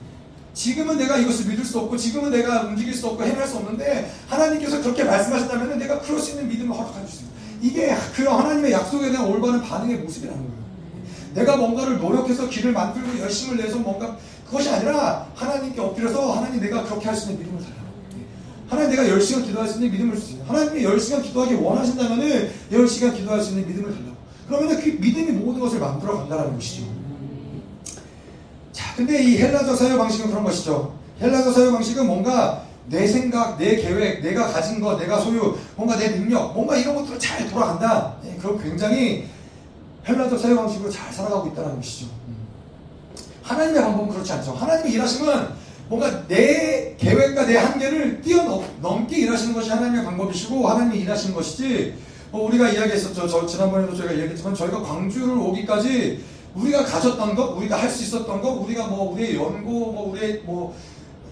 지금은 내가 이것을 믿을 수 없고 지금은 내가 움직일 수 없고 행할 수 없는데 하나님께서 그렇게 말씀하신다면 내가 그럴 수 있는 믿음을 허락해 주세요. 이게 그 하나님의 약속에 대한 올바른 반응의 모습이라는 거예요. 내가 뭔가를 노력해서 길을 만들고 열심을 내서 뭔가 그것이 아니라 하나님께 엎드려서 하나님 내가 그렇게 할 수 있는 믿음을 달라. 하나님 내가 10시간 기도할 수 있는 믿음을 주세요. 하나님이 10시간 기도하기 원하신다면 10시간 기도할 수 있는 믿음을 달라고. 그러면 그 믿음이 모든 것을 만들어 간다는 것이죠. 자, 근데 이 헬라저 사유 방식은 그런 것이죠. 헬라저 사유 방식은 뭔가 내 생각, 내 계획, 내가 가진 것, 내가 소유, 뭔가 내 능력, 뭔가 이런 것들을 잘 돌아간다. 예, 그럼 굉장히 헬라저 사유 방식으로 잘 살아가고 있다는 것이죠. 하나님의 방법은 그렇지 않죠. 하나님의 일하심은 뭔가 내 계획과 내 한계를 뛰어넘게 일하시는 것이 하나님의 방법이시고 하나님이 일하시는 것이지 뭐 우리가 이야기했었죠. 저 지난번에도 저희가 이야기했지만 저희가 광주를 오기까지 우리가 가졌던 것, 우리가 할 수 있었던 것, 우리가 뭐 우리의 연고, 뭐 우리의 뭐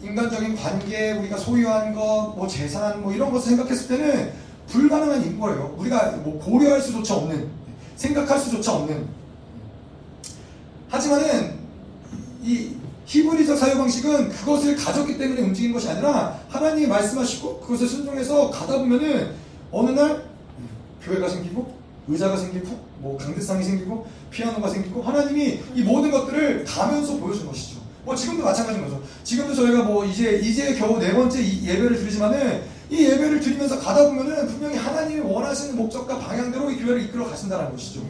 인간적인 관계, 우리가 소유한 것, 뭐 재산, 뭐 이런 것을 생각했을 때는 불가능한 인 거예요. 우리가 뭐 고려할 수조차 없는, 생각할 수조차 없는. 하지만은 이 히브리적 사유 방식은 그것을 가졌기 때문에 움직이는 것이 아니라 하나님이 말씀하시고 그것을 순종해서 가다 보면은 어느 날 교회가 생기고 의자가 생기고 뭐 강대상이 생기고 피아노가 생기고 하나님이 이 모든 것들을 가면서 보여준 것이죠. 뭐 지금도 마찬가지인 거죠. 지금도 저희가 뭐 이제 이제 겨우 네 번째 예배를 드리지만은 이 예배를 드리면서 가다 보면은 분명히 하나님이 원하시는 목적과 방향대로 이 교회를 이끌어 가신다는 것이죠.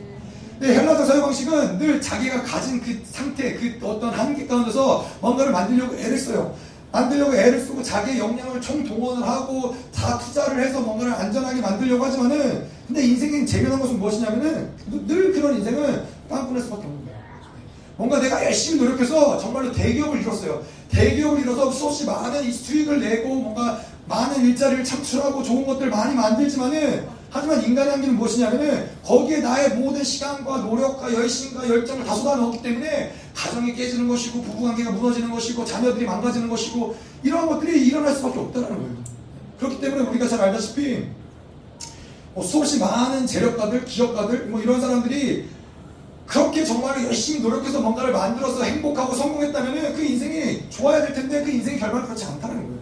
네, 헬라적 사유 방식은 늘 자기가 가진 그 상태, 그 어떤 한계 가운데서 뭔가를 만들려고 애를 써요. 만들려고 애를 쓰고 자기의 역량을 총동원을 하고 다 투자를 해서 뭔가를 안전하게 만들려고 하지만은 근데 인생의 재미난 것은 무엇이냐면은 늘 그런 인생은 빵꾸날 수밖에 없는 거예요. 뭔가 내가 열심히 노력해서 정말로 대기업을 이뤘어요. 대기업을 이뤄서 수없이 많은 수익을 내고 뭔가 많은 일자리를 창출하고 좋은 것들 많이 만들지만은 하지만 인간의 한계는 무엇이냐면은 거기에 나의 모든 시간과 노력과 열심과 열정을 다 쏟아넣었기 때문에 가정이 깨지는 것이고 부부관계가 무너지는 것이고 자녀들이 망가지는 것이고 이런 것들이 일어날 수밖에 없다는 거예요. 그렇기 때문에 우리가 잘 알다시피 뭐 수없이 많은 재력가들, 기업가들 뭐 이런 사람들이 그렇게 정말 열심히 노력해서 뭔가를 만들어서 행복하고 성공했다면 그 인생이 좋아야 될 텐데 그 인생의 결과는 그렇지 않다는 거예요.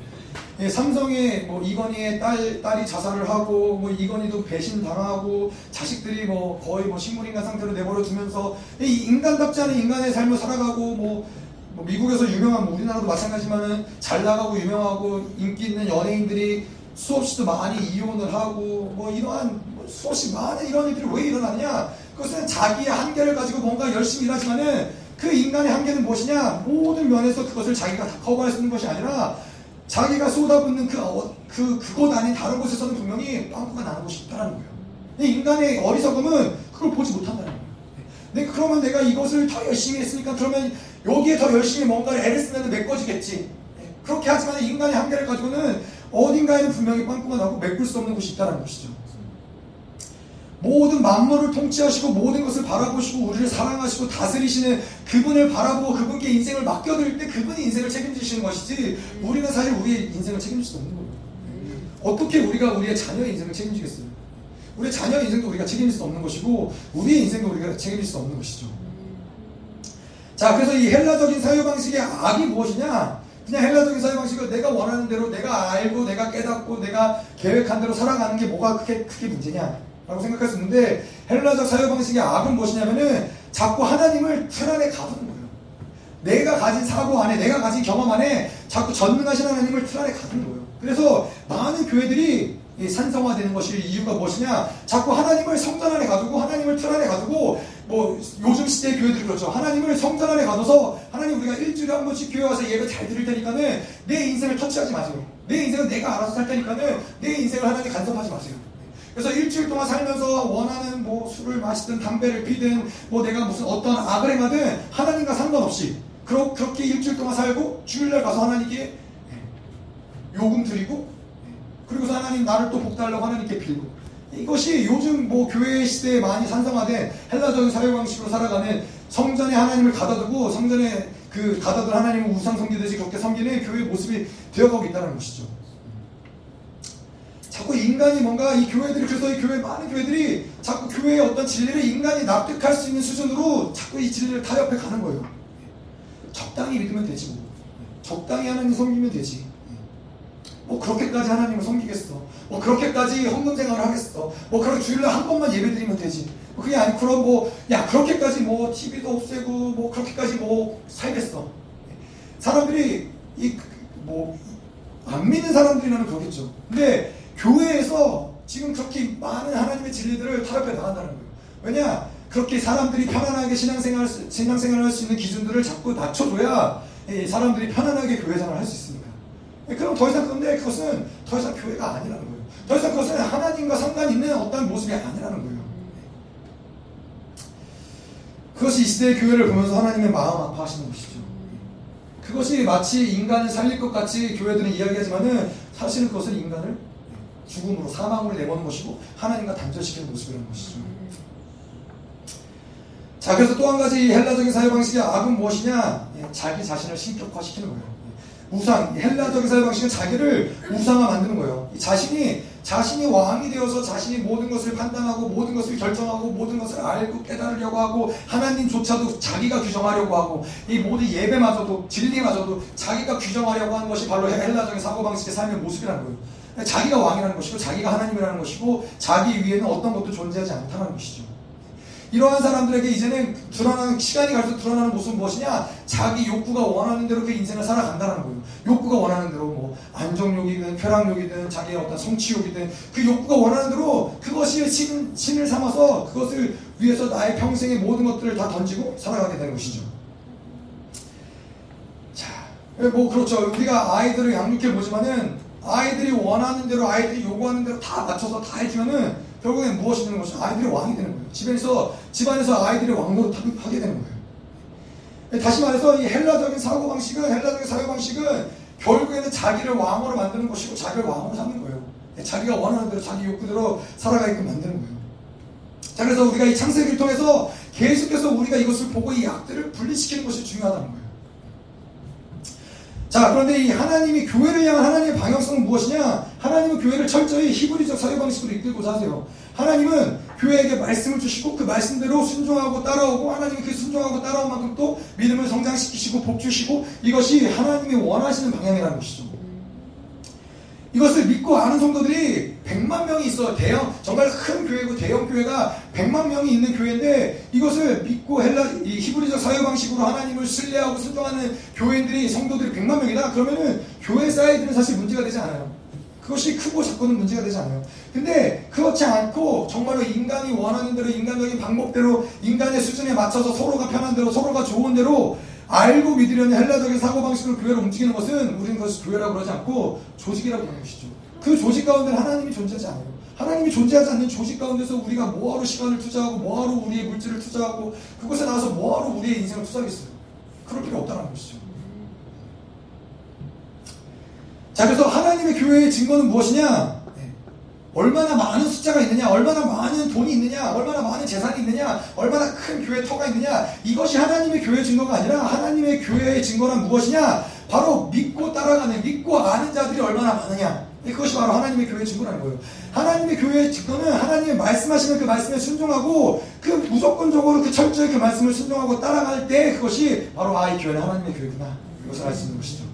예, 삼성의 뭐 이건희의 딸, 딸이 자살을 하고 뭐 이건희도 배신 당하고 자식들이 뭐 거의 뭐 식물인간 상태로 내버려 두면서 이 인간답지 않은 인간의 삶을 살아가고 뭐, 뭐 미국에서 유명한 뭐 우리나라도 마찬가지지만은 잘 나가고 유명하고 인기 있는 연예인들이 수없이도 많이 이혼을 하고 뭐 이러한 뭐 수없이 많은 이런 일들이 왜 일어나느냐? 그것은 자기의 한계를 가지고 뭔가 열심히 일하지만은 그 인간의 한계는 무엇이냐? 모든 면에서 그것을 자기가 다 커버할 수 있는 것이 아니라 자기가 쏟아붓는 그, 어, 그, 그곳 아닌 다른 곳에서는 분명히 빵꾸가 나는 곳이 있다는 거예요. 인간의 어리석음은 그걸 보지 못한다는 거예요. 네, 그러면 내가 이것을 더 열심히 했으니까 그러면 여기에 더 열심히 뭔가를 애를 쓰면 메꿔지겠지. 네, 그렇게 하지만 인간의 한계를 가지고는 어딘가에는 분명히 빵꾸가 나고 메꿀 수 없는 곳이 있다는 것이죠. 모든 만물을 통치하시고 모든 것을 바라보시고 우리를 사랑하시고 다스리시는 그분을 바라보고 그분께 인생을 맡겨드릴 때 그분이 인생을 책임지시는 것이지 우리는 사실 우리의 인생을 책임질 수 없는 거예요. 어떻게 우리가 우리의 자녀의 인생을 책임지겠어요? 우리의 자녀의 인생도 우리가 책임질 수 없는 것이고 우리의 인생도 우리가 책임질 수 없는 것이죠. 자, 그래서 이 헬라적인 사유 방식의 악이 무엇이냐? 그냥 헬라적인 사유 방식은 내가 원하는 대로 내가 알고 내가 깨닫고 내가 계획한 대로 살아가는 게 뭐가 크게, 크게 문제냐? 라고 있는데 헬라적 사유 방식의 악은 무엇이냐면은 자꾸 하나님을 틀 안에 가두는 거예요. 내가 가진 사고 안에 내가 가진 경험 안에 자꾸 전능하신 하나님을 틀 안에 가두는 거예요. 그래서 많은 교회들이 산성화되는 것이 이유가 무엇이냐? 자꾸 하나님을 성전 안에 가두고 하나님을 틀 안에 가두고 뭐 요즘 시대 교회들이 그렇죠. 하나님을 성전 안에 가둬서 하나님 우리가 일주일에 한 번씩 교회 와서 예배 잘 드릴 테니까는 내 인생을 터치하지 마세요. 내 인생은 내가 알아서 살 테니까는 내 인생을 하나님 간섭하지 마세요. 그래서 일주일 동안 살면서 원하는 뭐 술을 마시든 담배를 피든 뭐 내가 무슨 어떤 악을 행하든 하나님과 상관없이 그렇게 일주일 동안 살고 주일날 가서 하나님께 요금 드리고 그리고서 하나님 나를 또 복달라고 하나님께 빌고 이것이 요즘 뭐 교회 시대에 많이 산성화된 헬라적인 사회 방식으로 살아가는 성전에 하나님을 가다두고 성전에 그 가다둘 하나님을 우상 섬기듯이 그렇게 섬기는 교회 모습이 되어가고 있다는 것이죠. 자꾸 인간이 뭔가 이 교회들이 그래서 이 교회 많은 교회들이 자꾸 교회의 어떤 진리를 인간이 납득할 수 있는 수준으로 자꾸 이 진리를 타협해 가는 거예요. 적당히 믿으면 되지 뭐. 적당히 하나님 섬기면 되지. 뭐 그렇게까지 하나님을 섬기겠어. 뭐 그렇게까지 헌금 생활을 하겠어. 뭐 그렇게 주일날 한 번만 예배 드리면 되지. 뭐 그게 아니 그럼 뭐 야 그렇게까지 뭐 TV도 없애고 뭐 그렇게까지 뭐 살겠어. 사람들이 이 뭐 안 믿는 사람들이라면 그러겠죠. 근데 교회에서 지금 그렇게 많은 하나님의 진리들을 타협해 나간다는 거예요. 왜냐? 그렇게 사람들이 편안하게 신앙생활, 신앙생활을 할수 있는 기준들을 자꾸 낮춰줘야 사람들이 편안하게 교회 생활을 할수 있습니다. 예, 그럼 더 이상 근데 그것은 더 이상 교회가 아니라는 거예요. 더 이상 그것은 하나님과 상관 있는 어떤 모습이 아니라는 거예요. 그것이 이 시대의 교회를 보면서 하나님의 마음 아파하시는 것이죠. 그것이 마치 인간을 살릴 것 같이 교회들은 이야기하지만은 사실은 그것은 인간을 죽음으로 사망으로 내보는 것이고 하나님과 단절시키는 모습이라는 것이죠. 자 그래서 또 한 가지 헬라적인 사회 방식의 악은 무엇이냐? 예, 자기 자신을 신격화시키는 거예요. 우상, 헬라적인 사회 방식은 자기를 우상화 만드는 거예요. 자신이 자신이 왕이 되어서 자신이 모든 것을 판단하고 모든 것을 결정하고 모든 것을 알고 깨달으려고 하고 하나님조차도 자기가 규정하려고 하고 이 모든 예배마저도 진리마저도 자기가 규정하려고 하는 것이 바로 헬라적인 사고방식의 삶의 모습이라는 거예요. 자기가 왕이라는 것이고 자기가 하나님이라는 것이고 자기 위에는 어떤 것도 존재하지 않다는 것이죠. 이러한 사람들에게 이제는 드러나는 시간이 갈수록 드러나는 모습은 무엇이냐? 자기 욕구가 원하는 대로 그 인생을 살아간다는 거예요. 욕구가 원하는 대로 뭐 안정욕이든 쾌락욕이든 자기의 어떤 성취욕이든 그 욕구가 원하는 대로 그것이 신, 신을 삼아서 그것을 위해서 나의 평생의 모든 것들을 다 던지고 살아가게 되는 것이죠. 자, 뭐 그렇죠. 우리가 아이들을 양육해 보지만은 아이들이 원하는 대로 아이들이 요구하는 대로 다 맞춰서 다 해주면은 결국엔 무엇이 되는 것이 아이들이 왕이 되는 거예요. 집에서 집안에서 아이들이 왕으로 하게 되는 거예요. 다시 말해서 이 헬라적인 사고 방식은 헬라적인 사고 방식은 결국에는 자기를 왕으로 만드는 것이고 자기를 왕으로 삼는 거예요. 자기가 원하는 대로 자기 욕구대로 살아가게끔 만드는 거예요. 자 그래서 우리가 이 창세기를 통해서 계속해서 우리가 이것을 보고 이 악들을 분리시키는 것이 중요하다는 거예요. 자, 그런데 이 하나님이 교회를 향한 하나님의 방향성은 무엇이냐? 하나님은 교회를 철저히 히브리적 사회 방식으로 이끌고자 하세요. 하나님은 교회에게 말씀을 주시고 그 말씀대로 순종하고 따라오고 하나님이 그 순종하고 따라온 만큼 또 믿음을 성장시키시고 복 주시고 이것이 하나님이 원하시는 방향이라는 것이죠. 이것을 믿고 아는 성도들이 100만 명이 있어. 대형, 정말 큰 교회고 대형 교회가 100만 명이 있는 교회인데 이것을 믿고 헬라, 이 히브리적 사회 방식으로 하나님을 신뢰하고 순종하는 교회인들이 성도들이 100만 명이다. 그러면은 교회 사이즈는 사실 문제가 되지 않아요. 그것이 크고 작고는 문제가 되지 않아요. 근데 그렇지 않고 정말로 인간이 원하는 대로 인간적인 방법대로 인간의 수준에 맞춰서 서로가 편한 대로 서로가 좋은 대로 알고 믿으려는 헬라적인 사고방식으로 교회를 움직이는 것은 우리는 그것을 교회라고 그러지 않고 조직이라고 하는 것이죠. 그 조직 가운데 하나님이 존재하지 않아요. 하나님이 존재하지 않는 조직 가운데서 우리가 뭐하러 시간을 투자하고 뭐하러 우리의 물질을 투자하고 그곳에 나와서 뭐하러 우리의 인생을 투자하겠어요. 그럴 필요 없다는 것이죠. 자 그래서 하나님의 교회의 증거는 무엇이냐? 얼마나 많은 숫자가 있느냐, 얼마나 많은 돈이 있느냐, 얼마나 많은 재산이 있느냐, 얼마나 큰 교회 터가 있느냐, 이것이 하나님의 교회 증거가 아니라 하나님의 교회의 증거는 무엇이냐? 바로 믿고 따라가는, 믿고 아는 자들이 얼마나 많으냐. 그것이 바로 하나님의 교회의 증거라는 거예요. 하나님의 교회의 증거는 하나님의 말씀하시는 그 말씀에 순종하고 그 무조건적으로 그 철저히 그 말씀을 순종하고 따라갈 때 그것이 바로 아, 이 교회는 하나님의 교회구나. 이것을 알 수 있는 것이죠.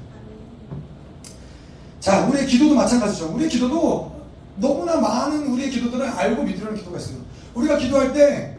자, 우리의 기도도 마찬가지죠. 우리의 기도도 너무나 많은 우리의 기도들을 알고 믿으려는 기도가 있어요. 우리가 기도할 때,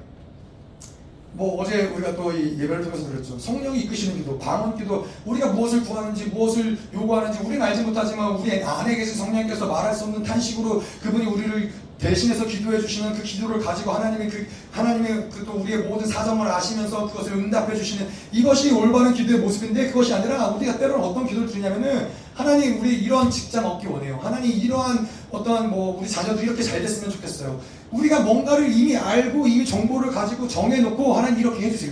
뭐 어제 우리가 또 이 예배를 통해서 들었죠. 성령이 이끄시는 기도, 방언 기도, 우리가 무엇을 구하는지, 무엇을 요구하는지 우리는 알지 못하지만 우리 안에 계신 성령께서 말할 수 없는 탄식으로 그분이 우리를 대신해서 기도해 주시는 그 기도를 가지고 하나님의 그 하나님의 그 또 우리의 모든 사정을 아시면서 그것을 응답해 주시는 이것이 올바른 기도의 모습인데 그것이 아니라 우리가 때로는 어떤 기도를 드리냐면은 하나님 우리 이런 직장 얻기 원해요. 하나님 이러한 어떠한 뭐 우리 자녀도 이렇게 잘 됐으면 좋겠어요. 우리가 뭔가를 이미 알고 이미 정보를 가지고 정해놓고 하나님 이렇게 해주세요.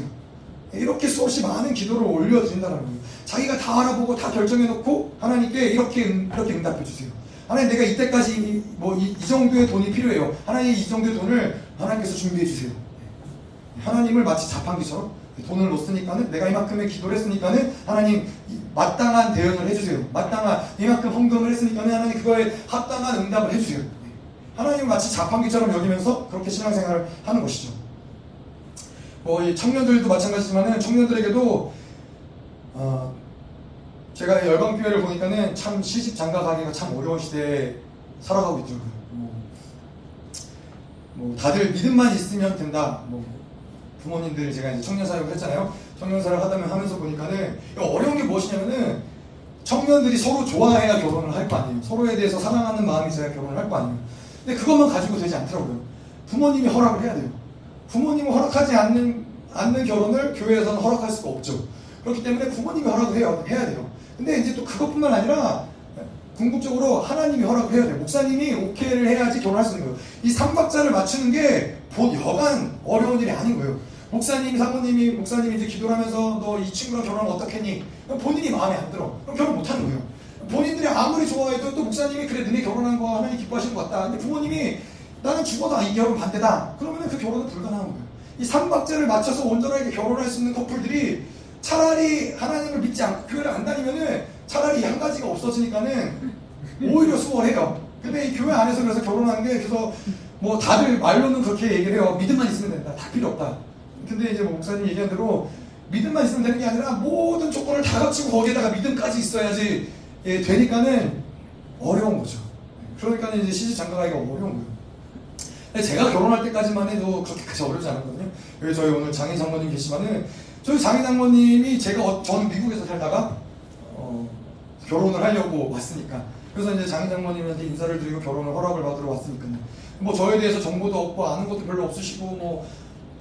이렇게 수없이 많은 기도를 올려드린다는 거예요. 자기가 다 알아보고 다 결정해놓고 하나님께 이렇게 이렇게 응답해 주세요. 하나님 내가 이때까지 뭐이 이 정도의 돈이 필요해요. 하나님 이 정도의 돈을 하나님께서 준비해 주세요. 하나님을 마치 자판기처럼 돈을 놓으니까는 내가 이만큼의 기도를 했으니까는 하나님 마땅한 대응을 해주세요. 마땅한 이만큼 헌금을 했으니까는 하나님 그거에 합당한 응답을 해주세요. 하나님 마치 자판기처럼 여기면서 그렇게 신앙생활을 하는 것이죠. 뭐 청년들도 마찬가지지만은 청년들에게도 어, 제가 열방 교회를 보니까는 참 시집 장가 가기가 참 어려운 시대에 살아가고 있죠. 뭐, 뭐 다들 믿음만 있으면 된다. 뭐 부모님들 제가 이제 청년 사역을 했잖아요. 청년 사역 하다 하면서 보니까는 어려운 게 무엇이냐면은 청년들이 서로 좋아해야 결혼을 할 거 아니에요. 서로에 대해서 사랑하는 마음이 있어야 결혼을 할 거 아니에요. 근데 그것만 가지고 되지 않더라고요. 부모님이 허락을 해야 돼요. 부모님이 허락하지 않는 않는 결혼을 교회에서는 허락할 수가 없죠. 그렇기 때문에 부모님이 허락을 해야, 해야 돼요. 근데 이제 또 그것뿐만 아니라 궁극적으로 하나님이 허락을 해야 돼요. 목사님이 오케이를 해야지 결혼할 수 있는 거예요. 이 삼박자를 맞추는 게 여간 어려운 일이 아닌 거예요. 목사님, 사모님이, 목사님이 이제 기도를 하면서 너 이 친구랑 결혼하면 어떻겠니? 본인이 마음에 안 들어. 그럼 결혼 못 하는 거예요. 본인들이 아무리 좋아해도 또 목사님이 그래, 너네 결혼한 거 하나님 기뻐하시는 것 같다. 근데 부모님이 나는 죽어도 이 결혼 반대다. 그러면 그 결혼은 불가능한 거예요. 이 삼박자를 맞춰서 온전하게 결혼할 수 있는 커플들이 차라리 하나님을 믿지 않고 교회를 안 다니면은 차라리 한 가지가 없어지니까는 오히려 수월해요. 근데 이 교회 안에서 그래서 결혼하는 게 그래서 뭐 다들 말로는 그렇게 얘기를 해요. 믿음만 있으면 된다. 다 필요 없다. 근데 이제 뭐 목사님 얘기한 대로 믿음만 있으면 되는 게 아니라 모든 조건을 다 갖추고 거기에다가 믿음까지 있어야지 예, 되니까는 어려운 거죠. 그러니까 이제 시집 장가가기가 어려운 거예요. 제가 결혼할 때까지만 해도 그렇게까지 어렵지 않았거든요. 여기 저희 오늘 장인 장모님 계시면은 저희 장인 장모님이 제가 어, 저는 미국에서 살다가 어, 결혼을 하려고 왔으니까 그래서 이제 장인 장모님한테 인사를 드리고 결혼을 허락을 받으러 왔으니까요. 뭐 저에 대해서 정보도 없고 아는 것도 별로 없으시고 뭐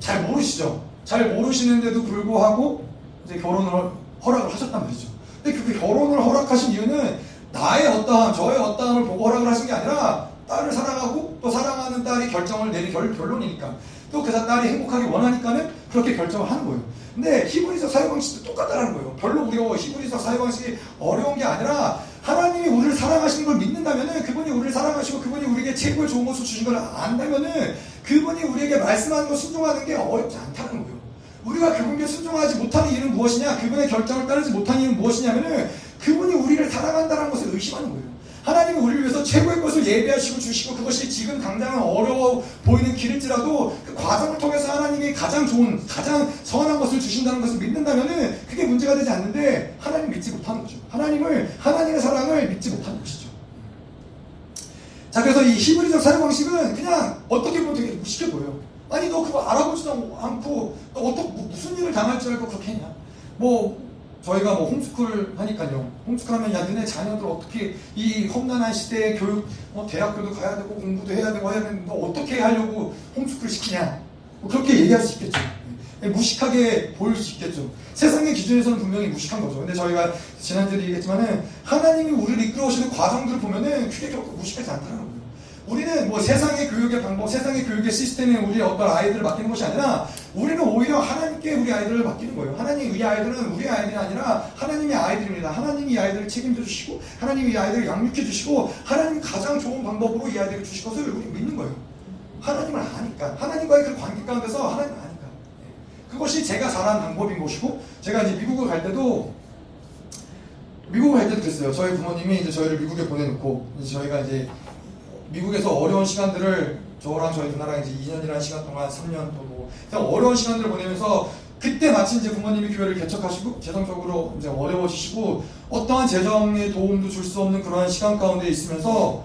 잘 모르시죠. 잘 모르시는데도 불구하고 이제 결혼을 허락을 하셨단 말이죠. 근데 그 결혼을 허락하신 이유는 나의 어떠함, 저의 어떠함을 보고 허락을 하신 게 아니라 딸을 사랑하고 또 사랑하는 딸이 결정을 내린 결, 결론이니까 또 그 딸이 행복하게 원하니까는 그렇게 결정을 하는 거예요. 근데 히브리서 사회 방식도 똑같다는 거예요. 별로 우리가 히브리서 사회 방식이 어려운 게 아니라 하나님이 우리를 사랑하시는 걸 믿는다면은 그분이 우리를 사랑하시고 그분이 우리에게 최고의 좋은 것을 주신 걸 안다면은 그분이 우리에게 말씀하는 걸 순종하는 게 어렵지 않다는 거예요. 우리가 그분께 순종하지 못하는 이유는 무엇이냐? 그분의 결정을 따르지 못하는 이유는 무엇이냐면은 그분이 우리를 사랑한다는 것을 의심하는 거예요. 하나님은 우리를 위해서 최고의 것을 예배하시고 주시고 그것이 지금 당장은 어려워 보이는 길일지라도 그 과정을 통해서 하나님이 가장 좋은, 가장 선한 것을 주신다는 것을 믿는다면은 그게 문제가 되지 않는데 하나님 믿지 못하는 거죠. 하나님을, 하나님의 사랑을 믿지 못하는 것이죠. 자, 그래서 이 히브리적 사용 방식은 그냥 어떻게 보면 되게 무식해 보여요. 아니, 너 그거 알아보지도 않고, 너 어떻게, 무슨 일을 당할 줄 알고 그렇게 했냐? 뭐, 저희가 뭐 홈스쿨 하니까요. 홈스쿨 하면 야, 너네 자녀들 어떻게 이 험난한 시대에 교육, 뭐 대학교도 가야 되고 공부도 해야 되고 해야 되는데 너 어떻게 하려고 홈스쿨 시키냐. 뭐 그렇게 얘기할 수 있겠죠. 예, 무식하게 보일 수 있겠죠. 세상의 기준에서는 분명히 무식한 거죠. 근데 저희가 지난주에 얘기했지만은 하나님이 우리를 이끌어 오시는 과정들을 보면은 결코 무식하지 거예요. 우리는 뭐 세상의 교육의 방법, 세상의 교육의 시스템에 우리 어떤 아이들을 맡기는 것이 아니라 우리는 오히려 하나님께 우리 아이들을 맡기는 거예요. 하나님 이 아이들은 우리 아이들이 아니라 하나님의 아이들입니다. 하나님이 이 아이들을 책임져 주시고 하나님이 이 아이들을 양육해 주시고 하나님이 가장 좋은 방법으로 이 아이들을 주실 것을 우리 믿는 거예요. 하나님을 아니까 하나님과의 그 관계 가운데서 하나님을 그것이 제가 잘한 방법인 것이고 제가 이제 미국을 갈 때도 미국을 갈 때도 그랬어요. 저희 부모님이 이제 저희를 미국에 보내놓고 이제 저희가 이제 미국에서 어려운 시간들을 저랑 저희 누나랑 이제 2년이라는 시간 동안 3년 또뭐 어려운 시간들을 보내면서 그때 마침 이제 부모님이 교회를 개척하시고 재정적으로 이제 어려워지시고 어떠한 재정의 도움도 줄 수 없는 그러한 시간 가운데 있으면서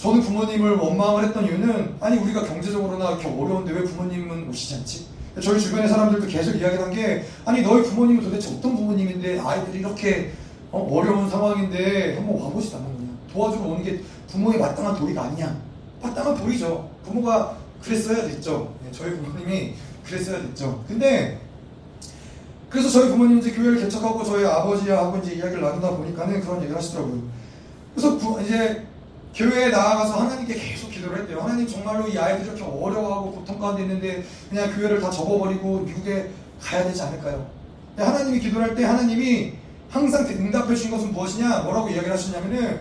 저는 부모님을 원망을 했던 이유는 아니 우리가 경제적으로나 이렇게 어려운데 왜 부모님은 오시지 않지? 저희 주변의 사람들도 계속 이야기를 한 게 아니 너희 부모님은 도대체 어떤 부모님인데 아이들이 이렇게 어, 려운 상황인데 한번 않는 거냐 도와주러 오는 게 부모의 마땅한 도리가 아니냐 마땅한 도리죠. 부모가 그랬어야 됐죠. 네, 저희 부모님이 그랬어야 됐죠. 근데 그래서 저희 부모님 이제 교회를 개척하고 저희 아버지하고 이제 이야기를 나누다 보니까는 그런 얘기를 하시더라고요. 그래서 부, 이제 교회에 나아가서 하나님께 계속 기도를 했대요. 하나님 정말로 이 아이들이 이렇게 어려워하고 고통 가운데 있는데 그냥 교회를 다 접어버리고 미국에 가야 되지 않을까요? 하나님이 기도를 할 때 하나님이 항상 응답해 주신 것은 무엇이냐? 뭐라고 이야기를 하셨냐면은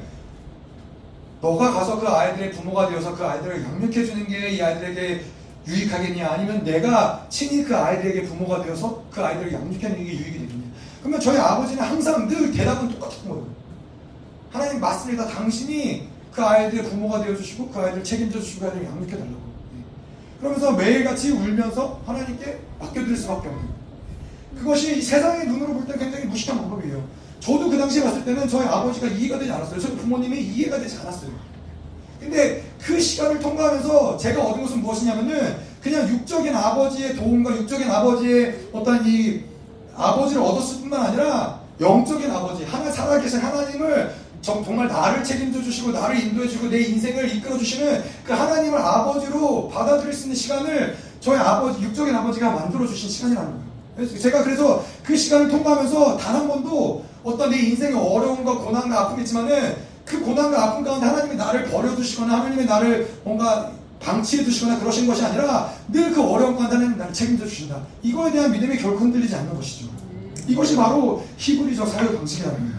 너가 가서 그 아이들의 부모가 되어서 그 아이들을 양육해 주는 게 이 아이들에게 유익하겠냐? 아니면 내가 친히 그 아이들에게 부모가 되어서 그 아이들을 양육해 주는 게 유익이 되겠냐? 그러면 저희 아버지는 항상 늘 대답은 똑같은 거예요. 하나님 맞습니다. 당신이 그 아이들의 부모가 되어주시고 그 아이들 책임져 주시고 아이들 양육해 달라고. 예. 그러면서 매일같이 울면서 하나님께 맡겨드릴 수밖에 없는. 그것이 세상의 눈으로 볼 때 굉장히 무식한 방법이에요. 저도 그 당시에 봤을 때는 저희 아버지가 이해가 되지 않았어요. 저희 부모님이 이해가 되지 않았어요. 근데 그 시간을 통과하면서 제가 얻은 것은 무엇이냐면은 그냥 육적인 아버지의 도움과 육적인 아버지의 어떤 이 아버지를 얻었을 뿐만 아니라 영적인 아버지, 하나 살아계신 하나님을 정말 나를 책임져 주시고 나를 인도해 주고 내 인생을 이끌어 주시는 그 하나님을 아버지로 받아들일 수 있는 시간을 저희 아버지 육적인 아버지가 만들어 주신 시간이라는 거예요. 그래서 제가 그래서 그 시간을 통과하면서 단 한 번도 어떤 내 인생의 어려움과 고난과 아픔이 있지만은 그 고난과 아픔 가운데 하나님이 나를 버려 두시거나 하나님이 나를 뭔가 방치해 두시거나 그러신 것이 아니라 늘 그 어려움 가운데 하나님 나를 책임져 주신다. 이거에 대한 믿음이 결코 흔들리지 않는 것이죠. 이것이 바로 히브리적 사회 방식이라는 거예요.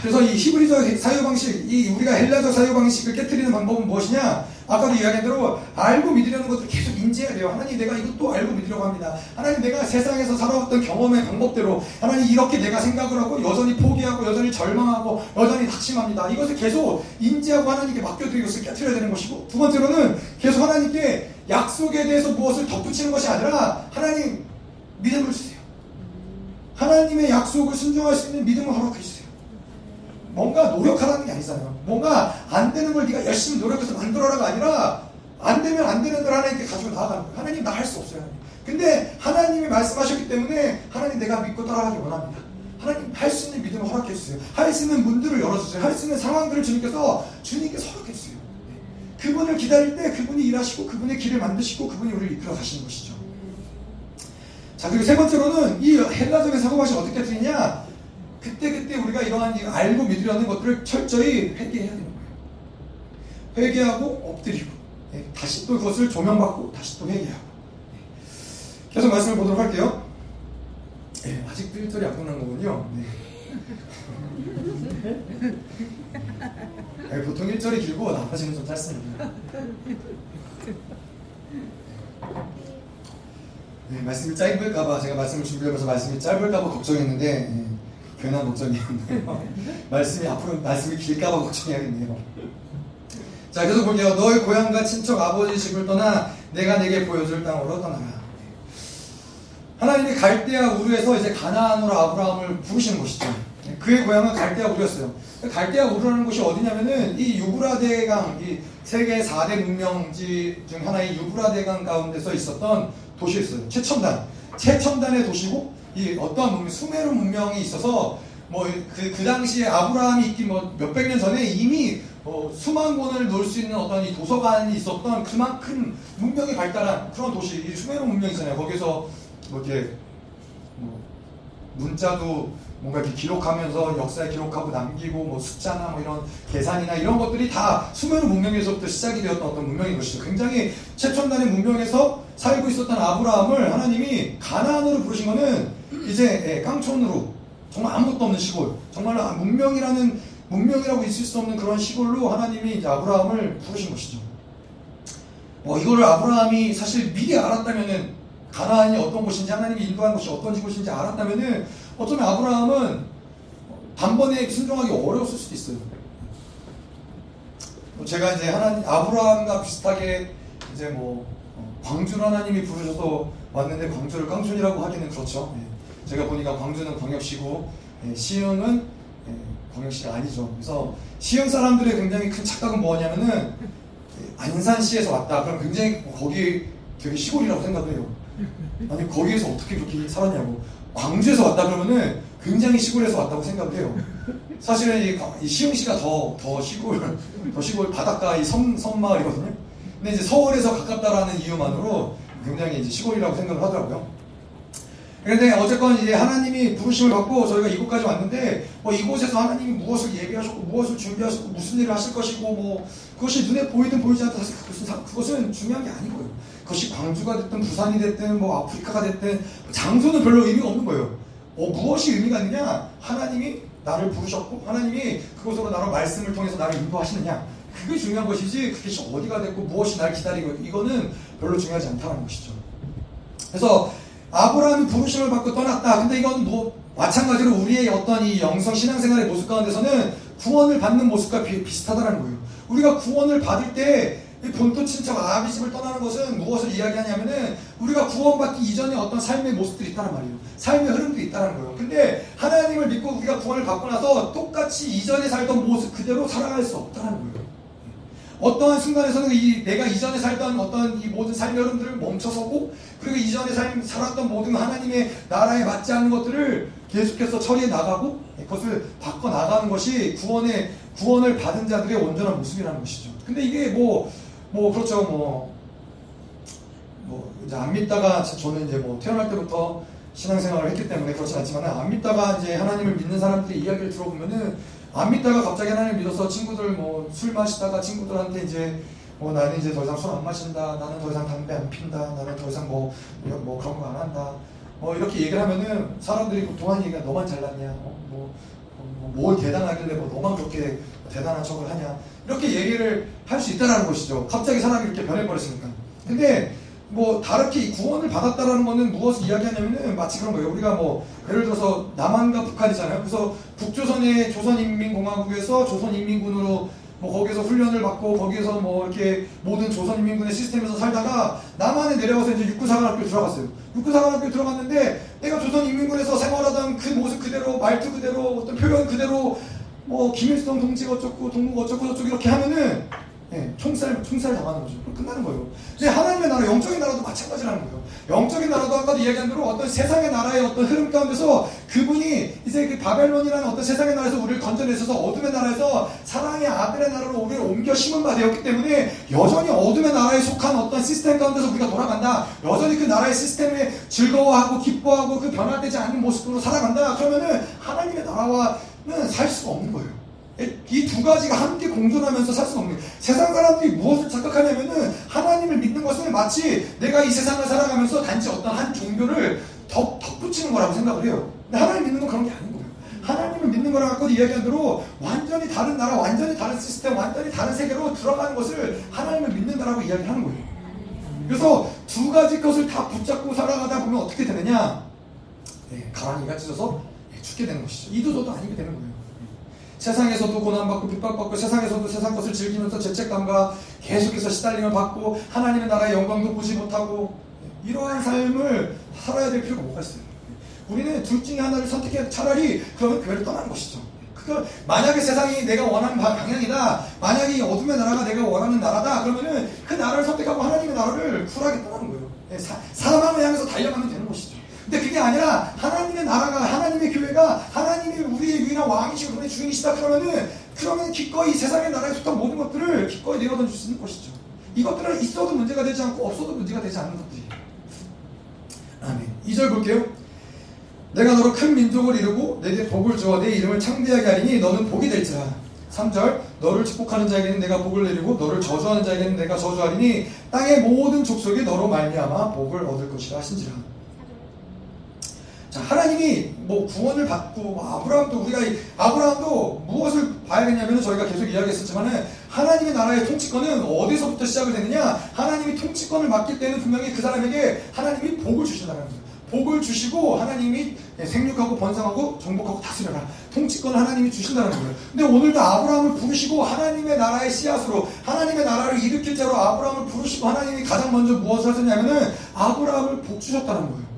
그래서 이 히브리적 사유 방식, 이 우리가 헬라적 사유 방식을 깨뜨리는 방법은 무엇이냐? 아까도 이야기한 대로 알고 믿으려는 것들 계속 인지해야 돼요. 하나님 내가 이것도 알고 믿으려고 합니다. 하나님 내가 세상에서 살아왔던 경험의 방법대로 하나님 이렇게 내가 생각을 하고 여전히 포기하고 여전히 절망하고 여전히 낙심합니다. 이것을 계속 인지하고 하나님께 맡겨드리고 것을 깨뜨려야 되는 것이고 두 번째로는 계속 하나님께 약속에 대해서 무엇을 덧붙이는 것이 아니라 하나님 믿음을 주세요. 하나님의 약속을 순종할 수 있는 믿음을 허락해 주세요. 뭔가 노력하라는 게 아니잖아요. 뭔가 안 되는 걸 네가 열심히 노력해서 만들어라가 아니라 안 되면 안 되는 걸 하나님께 가지고 나아가는 거예요. 하나님 나 할 수 없어요. 근데 하나님이 말씀하셨기 때문에 하나님 내가 믿고 따라가기 원합니다. 하나님 할 수 있는 믿음을 허락해 주세요. 할 수 있는 문들을 열어주세요. 할 수 있는 상황들을 주님께서 주님께서 허락해 주세요. 그분을 기다릴 때 그분이 일하시고 그분의 길을 만드시고 그분이 우리를 이끌어 가시는 것이죠. 자 그리고 세 번째로는 이 헬라적인 사고방식 어떻게 드리냐 그때그때 우리가 이러한 알고 믿으려는 것들을 철저히 회개해야 되는 거예요. 회개하고 엎드리고 네, 다시 또 그것을 조명받고 다시 또 회개하고 네. 계속 말씀을 보도록 할게요. 네, 아직 필터리 안 끝난 거군요. 네. 네, 보통 1절이 길고 나머지는 좀 짧습니다. 네, 말씀이 짧을까봐 제가 말씀을 준비하면서 말씀이 짧을까봐 걱정했는데 괜한 걱정이었네요. 말씀이 앞으로 말씀이 길까봐 걱정해야겠네요. 자, 계속 볼게요. 너의 고향과 친척 아버지 집을 떠나 내가 내게 보여줄 땅으로 떠나라. 하나님이 갈대아 우르에서 이제 가나안으로 아브라함을 부르시는 것이죠. 그의 고향은 갈대아 우르였어요. 갈대아 우르라는 곳이 어디냐면은 이 유브라데강, 이 세계 4대 문명지 중 하나의 유브라데강 가운데서 있었던 도시였어요. 최첨단. 최첨단의 도시고 이 어떠한 문명, 수메르 문명이 있어서 뭐그 그 당시에 아브라함이 있기 뭐 몇백 년 전에 이미 어, 수만 권을 놓을 수 있는 어떤 이 도서관이 있었던 그만큼 문명이 발달한 그런 도시, 이 수메르 문명 이잖아요 거기서 뭐 이렇게 뭐 문자도 뭔가 이렇게 기록하면서 역사에 기록하고 남기고 뭐 숫자나 뭐 이런 계산이나 이런 것들이 다 수메르 문명에서부터 시작이 되었던 어떤 문명인 것이죠. 굉장히 최첨단의 문명에서 살고 있었던 아브라함을 하나님이 가나안으로 부르신 거는 이제 예, 깡촌으로 정말 아무것도 없는 시골 정말로 문명이라는 문명이라고 있을 수 없는 그런 시골로 하나님이 이제 아브라함을 부르신 것이죠. 어, 이거를 아브라함이 사실 미리 알았다면은 가나안이 어떤 곳인지 하나님이 인도한 곳이 어떤 곳인지 알았다면은 어쩌면 아브라함은 단번에 순종하기 어려웠을 수도 있어요. 뭐 제가 이제 하나님 아브라함과 비슷하게 이제 뭐 어, 광주를 하나님이 부르셔서 왔는데 광주를 깡촌이라고 하기는 그렇죠. 예. 제가 보니까 광주는 광역시고 예, 시흥은 예, 광역시가 아니죠. 그래서 시흥 사람들의 굉장히 큰 착각은 뭐냐면은 안산시에서 왔다. 그럼 굉장히 거기 되게 시골이라고 생각을 해요. 아니 거기에서 어떻게 그렇게 살았냐고. 광주에서 왔다 그러면은 굉장히 시골에서 왔다고 생각을 해요. 사실은 이, 이 시흥시가 더, 더 시골, 더 시골 바닷가 이 섬, 섬마을이거든요. 근데 이제 서울에서 가깝다라는 이유만으로 굉장히 이제 시골이라고 생각을 하더라고요. 그런데 어쨌건 이제 하나님이 부르심을 받고 저희가 이곳까지 왔는데 뭐 이곳에서 하나님이 무엇을 예비하셨고 무엇을 준비하셨고 무슨 일을 하실 것이고 뭐 그것이 눈에 보이든 보이지 않든 사실 그것은, 그것은 중요한 게 아니고요. 그것이 광주가 됐든 부산이 됐든 뭐 아프리카가 됐든 장소는 별로 의미가 없는 거예요. 어, 무엇이 의미가 있느냐? 하나님이 나를 부르셨고 하나님이 그곳으로 나로 말씀을 통해서 나를 인도하시느냐? 그게 중요한 것이지 그게 어디가 됐고 무엇이 날 기다리고 이거는 별로 중요하지 않다는 것이죠. 그래서 아브라함이 부르심을 받고 떠났다. 근데 이건 뭐 마찬가지로 우리의 어떤 이 영성 신앙생활의 모습 가운데서는 구원을 받는 모습과 비, 비슷하다는 거예요. 우리가 구원을 받을 때 본토 친척 아비 집을 떠나는 것은 무엇을 이야기하냐면은 우리가 구원받기 이전에 어떤 삶의 모습들이 있다는 말이에요. 삶의 흐름들이 있다는 거예요. 근데 하나님을 믿고 우리가 구원을 받고 나서 똑같이 이전에 살던 모습 그대로 살아갈 수 없다는 거예요. 어떠한 순간에서는 이 내가 이전에 살던 어떤 이 모든 삶의 흐름들을 멈춰서고 그리고 이전에 삶, 살았던 모든 하나님의 나라에 맞지 않는 것들을 계속해서 처리해 나가고 그것을 바꿔 나가는 것이 구원의 구원을 받은 자들의 온전한 모습이라는 것이죠. 근데 이게 뭐뭐 그렇죠 뭐, 뭐 이제 안 믿다가 저는 이제 뭐 태어날 때부터 신앙생활을 했기 때문에 그렇지 않지만 안 믿다가 이제 하나님을 믿는 사람들의 이야기를 들어보면은 안 믿다가 갑자기 하나님 믿어서 친구들 뭐 술 마시다가 친구들한테 이제 뭐 나는 이제 더 이상 술 안 마신다 나는 더 이상 담배 안 핀다 나는 더 이상 뭐, 뭐 그런 거 안 한다 뭐 이렇게 얘기를 하면은 사람들이 보통 하는 얘기가 너만 잘났냐 어? 뭐, 뭐, 뭘 대단하길래 뭐 너만 그렇게 대단한 척을 하냐 이렇게 얘기를 할 수 있다는 것이죠. 갑자기 사람이 이렇게 변해버렸으니까. 근데 뭐 다르게 구원을 받았다라는 거는 무엇을 이야기하냐면은 마치 그런 거예요. 우리가 뭐 예를 들어서 남한과 북한이잖아요. 그래서 북조선의 조선인민공화국에서 조선인민군으로 뭐 거기서 훈련을 받고 거기에서 뭐 이렇게 모든 조선인민군의 시스템에서 살다가 남한에 내려가서 이제 육구사관학교 들어갔어요. 육구사관학교 들어갔는데 내가 조선인민군에서 생활하던 그 모습 그대로 말투 그대로 어떤 표현 그대로 뭐 김일성 동지가 어쩌고 동무가 어쩌고 저쩌고 이렇게 하면은 예, 총살 총살 당하는 거죠. 끝나는 거예요. 근데 하나님의 나라, 영적인 나라도 마찬가지라는 거예요. 영적인 나라도 아까도 이야기한 대로 어떤 세상의 나라의 어떤 흐름 가운데서 그분이 이제 그 바벨론이라는 어떤 세상의 나라에서 우리를 건져내셔서 어둠의 나라에서 사랑의 아들의 나라로 우리를 옮겨 심은 바 되었기 때문에 여전히 어둠의 나라에 속한 어떤 시스템 가운데서 우리가 돌아간다. 여전히 그 나라의 시스템에 즐거워하고 기뻐하고 그 변화되지 않는 모습으로 살아간다. 그러면은 하나님의 나라와 살 수가 없는 거예요. 이 두 가지가 함께 공존하면서 살 수가 없는 거예요. 세상 사람들이 무엇을 착각하냐면은 하나님을 믿는 것은 마치 내가 이 세상을 살아가면서 단지 어떤 한 종교를 덧, 덧붙이는 거라고 생각을 해요. 근데 하나님 믿는 건 그런 게 아닌 거예요. 하나님을 믿는 거랑 갖고 이야기한 대로 완전히 다른 나라, 완전히 다른 시스템, 완전히 다른 세계로 들어가는 것을 하나님을 믿는다라고 이야기하는 거예요. 그래서 두 가지 것을 다 붙잡고 살아가다 보면 어떻게 되느냐? 네, 가랑이가 찢어서 죽게 되는 것이죠. 이도 저도 아니게 되는 거예요. 세상에서도 고난받고 핍박받고 세상에서도 세상 것을 즐기면서 죄책감과 계속해서 시달림을 받고 하나님의 나라의 영광도 보지 못하고 이러한 삶을 살아야 될 필요가 뭐가 있어요. 우리는 둘 중에 하나를 선택해 차라리 그러면 교회를 떠나는 것이죠. 그거 만약에 세상이 내가 원하는 방향이다. 만약에 어둠의 나라가 내가 원하는 나라다. 그러면은 그 나라를 선택하고 하나님의 나라를 쿨하게 떠나는 거예요. 사, 사람을 향해서 달려가면 되는 것이죠. 근데 그게 아니라 하나님의 나라가 하나님의 교회가 하나님이 우리의 유일한 왕이시고 우리의 주인이시다 그러면은 그러면 기꺼이 세상의 나라에 속한 모든 것들을 기꺼이 내어던질 수 있는 것이죠. 이것들은 있어도 문제가 되지 않고 없어도 문제가 되지 않는 것들이에요. 아멘. 2절 볼게요. 내가 너로 큰 민족을 이루고 내게 복을 주어 내 이름을 창대하게 하리니 너는 복이 될지라. 3절 너를 축복하는 자에게는 내가 복을 내리고 너를 저주하는 자에게는 내가 저주하리니 땅의 모든 족속이 너로 말미암아 복을 얻을 것이라 하신지라. 자, 하나님이 뭐 구원을 받고 뭐 아브라함도 우리가 아브라함도 무엇을 봐야겠냐면 저희가 계속 이야기했었지만은 하나님의 나라의 통치권은 어디서부터 시작을 되느냐? 하나님이 통치권을 맡길 때는 분명히 그 사람에게 하나님이 복을 주신다는 거예요. 복을 주시고 하나님이 생육하고 번성하고 정복하고 다스려라. 통치권을 하나님이 주신다는 거예요. 근데 오늘도 아브라함을 부르시고 하나님의 나라의 씨앗으로 하나님의 나라를 일으킬 자로 아브라함을 부르시고 하나님이 가장 먼저 무엇을 하셨냐면은 아브라함을 복 주셨다는 거예요.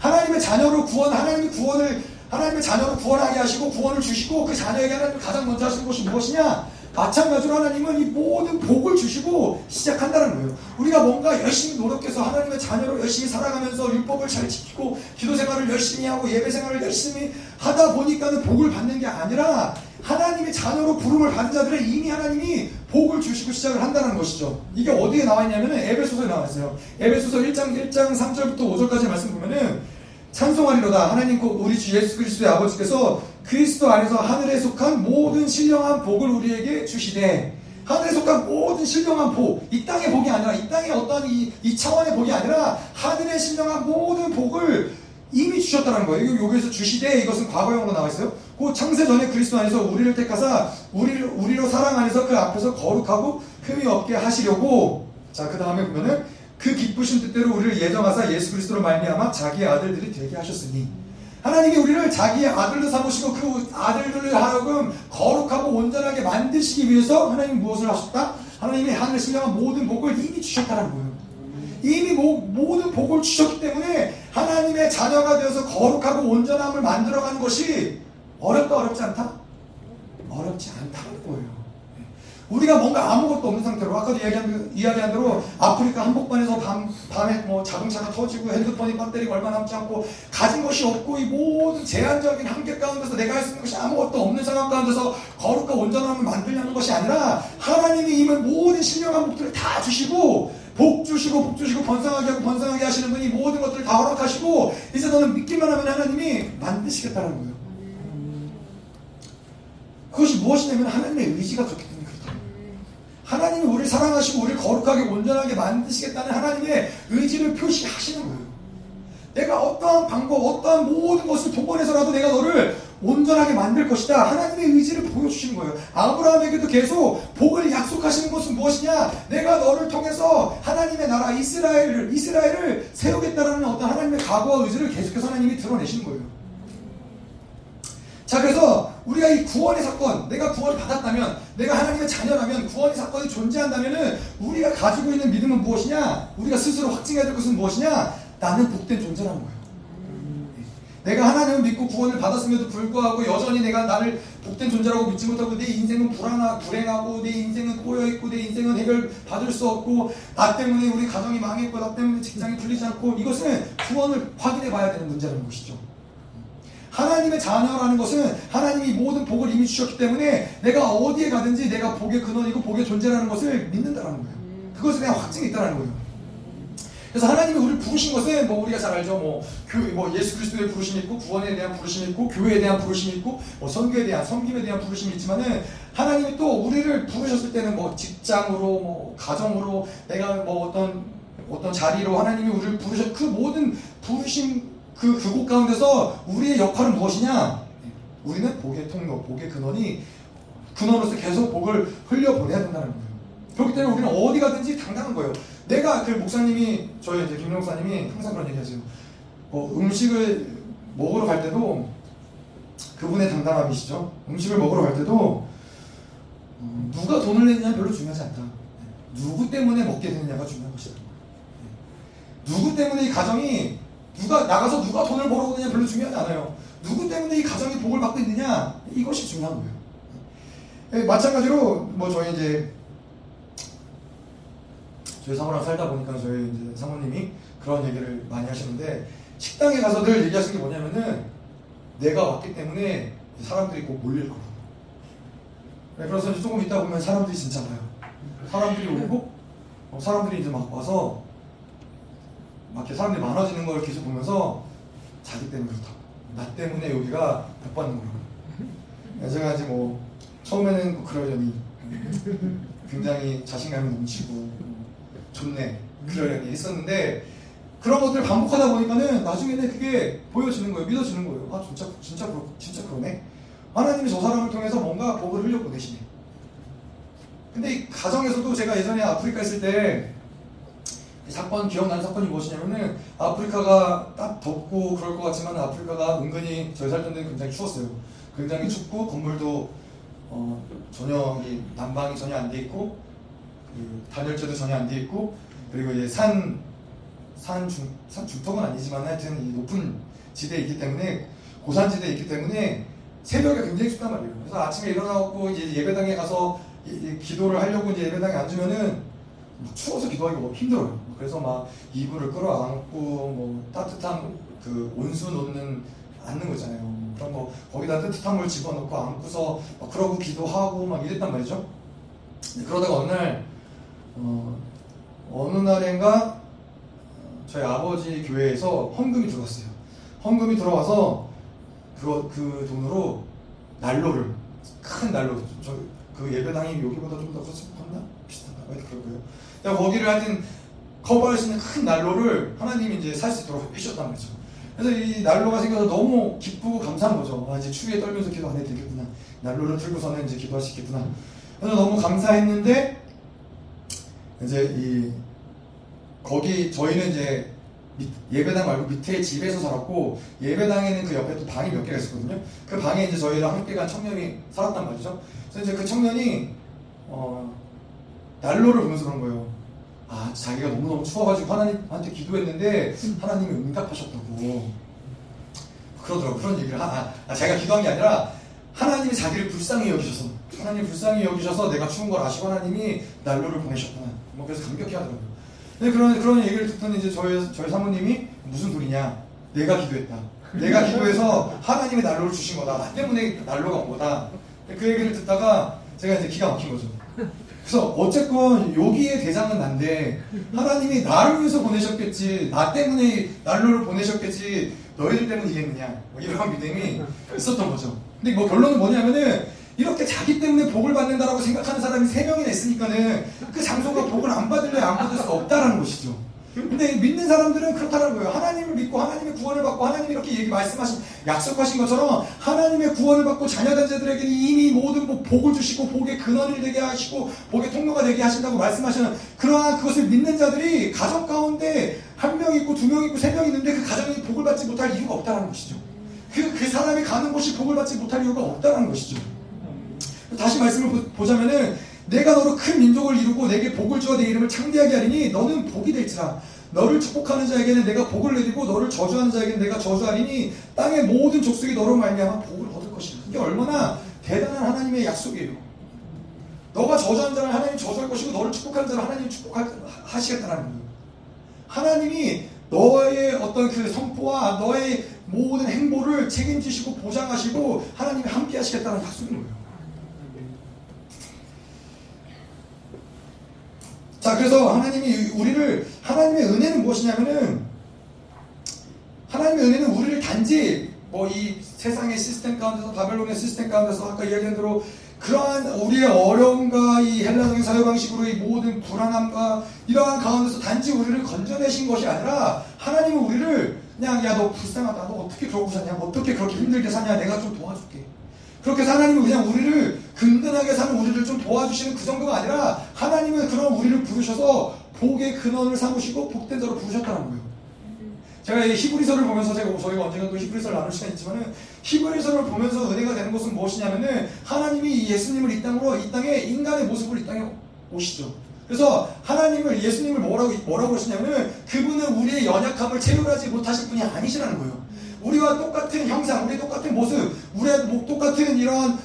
하나님의 자녀로 구원, 하나님이 구원을 하나님의 자녀로 구원하게 하시고 구원을 주시고 그 자녀에게 하나님 가장 먼저 하시는 것이 무엇이냐? 마찬가지로 하나님은 이 모든 복을 주시고 시작한다는 거예요. 우리가 뭔가 열심히 노력해서 하나님의 자녀로 열심히 살아가면서 율법을 잘 지키고 기도 생활을 열심히 하고 예배 생활을 열심히 하다 보니까는 복을 받는 게 아니라 하나님의 자녀로 부름을 받은 자들은 이미 하나님이 복을 주시고 시작을 한다는 것이죠. 이게 어디에 나와 있냐면은 에베소서에 나와 있어요. 에베소서 1장 1장 3절부터 5절까지 말씀 보면은 찬송하리로다 하나님 곧 우리 주 예수 그리스도의 아버지께서 그리스도 안에서 하늘에 속한 모든 신령한 복을 우리에게 주시되 하늘에 속한 모든 신령한 복, 이 땅의 복이 아니라 이 땅의 어떤 이, 이 차원의 복이 아니라 하늘의 신령한 모든 복을 이미 주셨다는 거예요. 여기에서 주시되 이것은 과거형으로 나와 있어요. 그 창세 전에 그리스도 안에서 우리를 택하사 우리를 우리로 사랑 안에서 그 앞에서 거룩하고 흠이 없게 하시려고 자 그 다음에 보면은 그 기쁘신 뜻대로 우리를 예정하사 예수 그리스도로 말미암아 자기의 아들들이 되게 하셨으니 하나님이 우리를 자기의 아들로 삼으시고 그 아들들을 하여금 거룩하고 온전하게 만드시기 위해서 하나님 무엇을 하셨다? 하나님이 하늘에 신령한 모든 복을 이미 주셨다는 거예요. 이미 모, 모든 복을 주셨기 때문에 하나님의 자녀가 되어서 거룩하고 온전함을 만들어가는 것이 어렵다 어렵지 않다? 어렵지 않다는 거예요. 우리가 뭔가 아무것도 없는 상태로 아까도 이야기한, 이야기한 대로 아프리카 한복판에서 밤, 밤에 뭐 자동차가 터지고 핸드폰이 배터리가 얼마 남지 않고 가진 것이 없고 이 모든 제한적인 한계 가운데서 내가 할 수 있는 것이 아무것도 없는 상황 가운데서 거룩과 온전함을 만들려는 것이 아니라 하나님이 이미 모든 신령한 복들을 다 주시고 복 주시고 복 주시고 번성하게 하고 번성하게 하시는 분이 모든 것들을 다 허락하시고 이제 너는 믿기만 하면 하나님이 만드시겠다는 거예요. 그것이 무엇이냐면 하나님의 의지가 그렇기. 하나님이 우리를 사랑하시고 우리를 거룩하게 온전하게 만드시겠다는 하나님의 의지를 표시하시는 거예요. 내가 어떠한 방법, 어떠한 모든 것을 동원해서라도 내가 너를 온전하게 만들 것이다. 하나님의 의지를 보여주시는 거예요. 아브라함에게도 계속 복을 약속하시는 것은 무엇이냐? 내가 너를 통해서 하나님의 나라 이스라엘을 이스라엘을 세우겠다라는 어떤 하나님의 각오와 의지를 계속해서 하나님이 드러내시는 거예요. 자, 그래서 우리가 이 구원의 사건, 내가 구원을 받았다면, 내가 하나님의 자녀라면, 구원의 사건이 존재한다면은, 우리가 가지고 있는 믿음은 무엇이냐? 우리가 스스로 확증해야 될 것은 무엇이냐? 나는 복된 존재라는 거예요. 내가 하나님을 믿고 구원을 받았음에도 불구하고 여전히 내가 나를 복된 존재라고 믿지 못하고 내 인생은 불안하, 불행하고 내 인생은 꼬여있고 내 인생은 해결 받을 수 없고 나 때문에 우리 가정이 망했고 나 때문에 직장이 풀리지 않고 이것은 구원을 확인해 봐야 되는 문제라는 것이죠. 하나님의 자녀라는 것은 하나님이 모든 복을 이미 주셨기 때문에 내가 어디에 가든지 내가 복의 근원이고 복의 존재라는 것을 믿는다는 거예요. 그것에 대한 확증이 있다는 거예요. 그래서 하나님이 우리를 부르신 것은 뭐 우리가 잘 알죠. 뭐, 뭐 예수 그리스도의 부르심이 있고 구원에 대한 부르심이 있고 교회에 대한 부르심이 있고 뭐 선교에 대한 섬김에 대한 부르심이 있지만은 하나님이 또 우리를 부르셨을 때는 뭐 직장으로 뭐 가정으로 내가 뭐 어떤 어떤 자리로 하나님이 우리를 부르셨 그 모든 부르심 그 그곳 가운데서 우리의 역할은 무엇이냐? 우리는 복의 통로, 복의 근원이 근원으로서 계속 복을 흘려보내야 된다는 거예요. 그렇기 때문에 우리는 어디 가든지 당당한 거예요. 내가 그 목사님이 저희 이제 김 목사님이 항상 그런 얘기하세요. 어, 음식을 먹으러 갈 때도 그분의 당당함이시죠. 음식을 먹으러 갈 때도 음, 누가 돈을 내느냐 별로 중요하지 않다. 누구 때문에 먹게 되느냐가 중요한 것이다. 누구 때문에 이 가정이 누가 나가서 누가 돈을 벌어오느냐 별로 중요하지 않아요. 누구 때문에 이 가정이 복을 받고 있느냐 이것이 중요한 거예요. 예, 마찬가지로 뭐 저희 이제 저희 사모랑 살다 보니까 저희 이제 사모님이 그런 얘기를 많이 하시는데 식당에 가서 늘 얘기하시는 게 뭐냐면은 내가 왔기 때문에 사람들이 꼭 몰릴 거라고. 네, 그래서 조금 있다 보면 사람들이 진짜 와요. 사람들이 오고 어, 사람들이 이제 막 와서 막 이렇게 사람들이 많아지는 걸 계속 보면서 자기 때문에 그렇다. 나 때문에 여기가 못 받는 거라고. 제가 이제 뭐 처음에는 그러려니 굉장히 자신감이 넘치고 좋네 그러려니 했었는데 그런 것들 을 반복하다 보니까는 나중에는 그게 보여지는 거예요. 믿어지는 거예요. 아 진짜 진짜 그렇 진짜 그러네. 하나님이 저 사람을 통해서 뭔가 복을 흘려 보내시네. 근데 이 가정에서도 제가 예전에 아프리카 있을 때 사건 기억나는 사건이 무엇이냐면은 아프리카가 딱 덥고 그럴 것 같지만 아프리카가 은근히 저희 살던 데는 굉장히 추웠어요. 굉장히 춥고 건물도 어, 전혀 이 난방이 전혀 안 돼 있고 그 단열재도 전혀 안 돼 있고 그리고 이제 산, 산, 중, 산 중턱은 아니지만 하여튼 이 높은 지대에 있기 때문에 고산지대에 있기 때문에 새벽에 굉장히 춥단 말이에요. 그래서 아침에 일어나고 예배당에 가서 이- 이 기도를 하려고 이제 예배당에 앉으면은 막 추워서 기도하기가 힘들어요. 그래서 막 이불을 끌어안고 뭐 따뜻한 그 온수 놓는 앉는 거 있잖아요. 뭐 그런 거 거기다 따뜻한 물 집어넣고 안고서 막 그러고 기도하고 막 이랬단 말이죠. 그러다가 어느 날 어, 어느 날인가 어, 저희 아버지 교회에서 헌금이 들어왔어요. 헌금이 들어와서 그, 그 돈으로 난로를 큰 난로 저 그 예배당이 여기보다 좀 더 컸나 비슷한가 하여튼 그러고요. 거기를 하여튼 커버할 수 있는 큰 난로를 하나님이 이제 살 수 있도록 해주셨단 말이죠. 그래서 이 난로가 생겨서 너무 기쁘고 감사한 거죠. 아, 이제 추위에 떨면서 기도 안 해도 되겠구나. 난로를 틀고서는 이제 기도할 수 있겠구나. 그래서 너무 감사했는데 이제 이 거기 저희는 이제 밑- 예배당 말고 밑에 집에서 살았고 예배당에는 그 옆에 또 방이 몇 개가 있었거든요. 그 방에 이제 저희랑 함께 간 청년이 살았단 말이죠. 그래서 이제 그 청년이 어, 난로를 보면서 그런 거예요. 아 자기가 너무너무 추워가지고 하나님한테 기도했는데 하나님이 응답하셨다고. 그러더라고 그런 얘기를 하, 아, 아, 자기가 기도한 게 아니라 하나님이 자기를 불쌍히 여기셔서 하나님 불쌍히 여기셔서 내가 추운 걸 아시고 하나님이 난로를 보내셨구나. 뭐 그래서 감격해 하더라고요. 근데 그런 그런 얘기를 듣더니 이제 저희 저희 사모님이 무슨 소리냐? 내가 기도했다. 내가 기도해서 하나님이 난로를 주신 거다. 나 때문에 난로가 온 거다. 그 얘기를 듣다가 제가 이제 기가 막힌 거죠 그래서 어쨌건 여기에 대상은 난데 하나님이 나를 위해서 보내셨겠지. 나 때문에 난로를 보내셨겠지. 너희들 때문이겠느냐. 뭐 이런 믿음이 있었던 거죠. 근데 뭐 결론은 뭐냐면은 이렇게 자기 때문에 복을 받는다라고 생각하는 사람이 세 명이나 있으니까는 그 장소가 복을 안 받을래 안 받을 수 없다라는 것이죠 근데 믿는 사람들은 그렇다는 거예요. 하나님을 믿고 하나님의 구원을 받고 하나님이 이렇게 얘기 말씀하신 약속하신 것처럼 하나님의 구원을 받고 자녀된 자들에게는 이미 모든 복- 복을 주시고 복의 근원이 되게 하시고 복의 통로가 되게 하신다고 말씀하시는 그러한 그것을 믿는 자들이 가정 가운데 한 명 있고 두 명 있고 세 명 있는데 그 가정이 복을 받지 못할 이유가 없다는 것이죠. 그, 그 사람이 가는 곳이 복을 받지 못할 이유가 없다는 것이죠. 다시 말씀을 보- 보자면은 내가 너로 큰 민족을 이루고 내게 복을 주어 내 이름을 창대하게 하리니 너는 복이 될지라 너를 축복하는 자에게는 내가 복을 내리고 너를 저주하는 자에게는 내가 저주하리니 땅의 모든 족속이 너로 말미암아 복을 얻을 것이다. 이게 얼마나 대단한 하나님의 약속이에요. 너가 저주하는 자를 하나님 저주할 것이고 너를 축복하는 자를 하나님 축복하시겠다는 거예요. 하나님이 너의 어떤 그 선포와 너의 모든 행보를 책임지시고 보장하시고 하나님이 함께 하시겠다는 약속인 거예요. 자, 그래서 하나님이 우리를, 하나님의 은혜는 무엇이냐면은, 하나님의 은혜는 우리를 단지 뭐 이 세상의 시스템 가운데서, 바벨론의 시스템 가운데서 아까 이야기한 대로 그러한 우리의 어려움과 이 헬라적인 사회 방식으로 이 모든 불안함과 이러한 가운데서 단지 우리를 건져내신 것이 아니라 하나님은 우리를 그냥 야 너 불쌍하다. 너 어떻게 그러고 사냐? 어떻게 그렇게 힘들게 사냐? 내가 좀 도와줄게 그렇게 하나님은 그냥 우리를 든든하게 사는 우리를 좀 도와주시는 그 정도가 아니라 하나님은 그런 우리를 부르셔서 복의 근원을 삼으시고 복된 자로 부르셨다는 거예요. 제가 이 히브리서를 보면서 제가 저희가 언젠가 또 히브리서를 나눌 시간이 있지만은 히브리서를 보면서 은혜가 되는 것은 무엇이냐면은 하나님이 예수님을 이 땅으로 이 땅에 인간의 모습으로 이 땅에 오시죠. 그래서 하나님을 예수님을 뭐라고 뭐라고 하시냐면은 그분은 우리의 연약함을 체휼하지 못하실 분이 아니시라는 거예요. 우리와 똑같은 형상, 우리 똑같은 모습, 우리와 뭐 똑같은 이런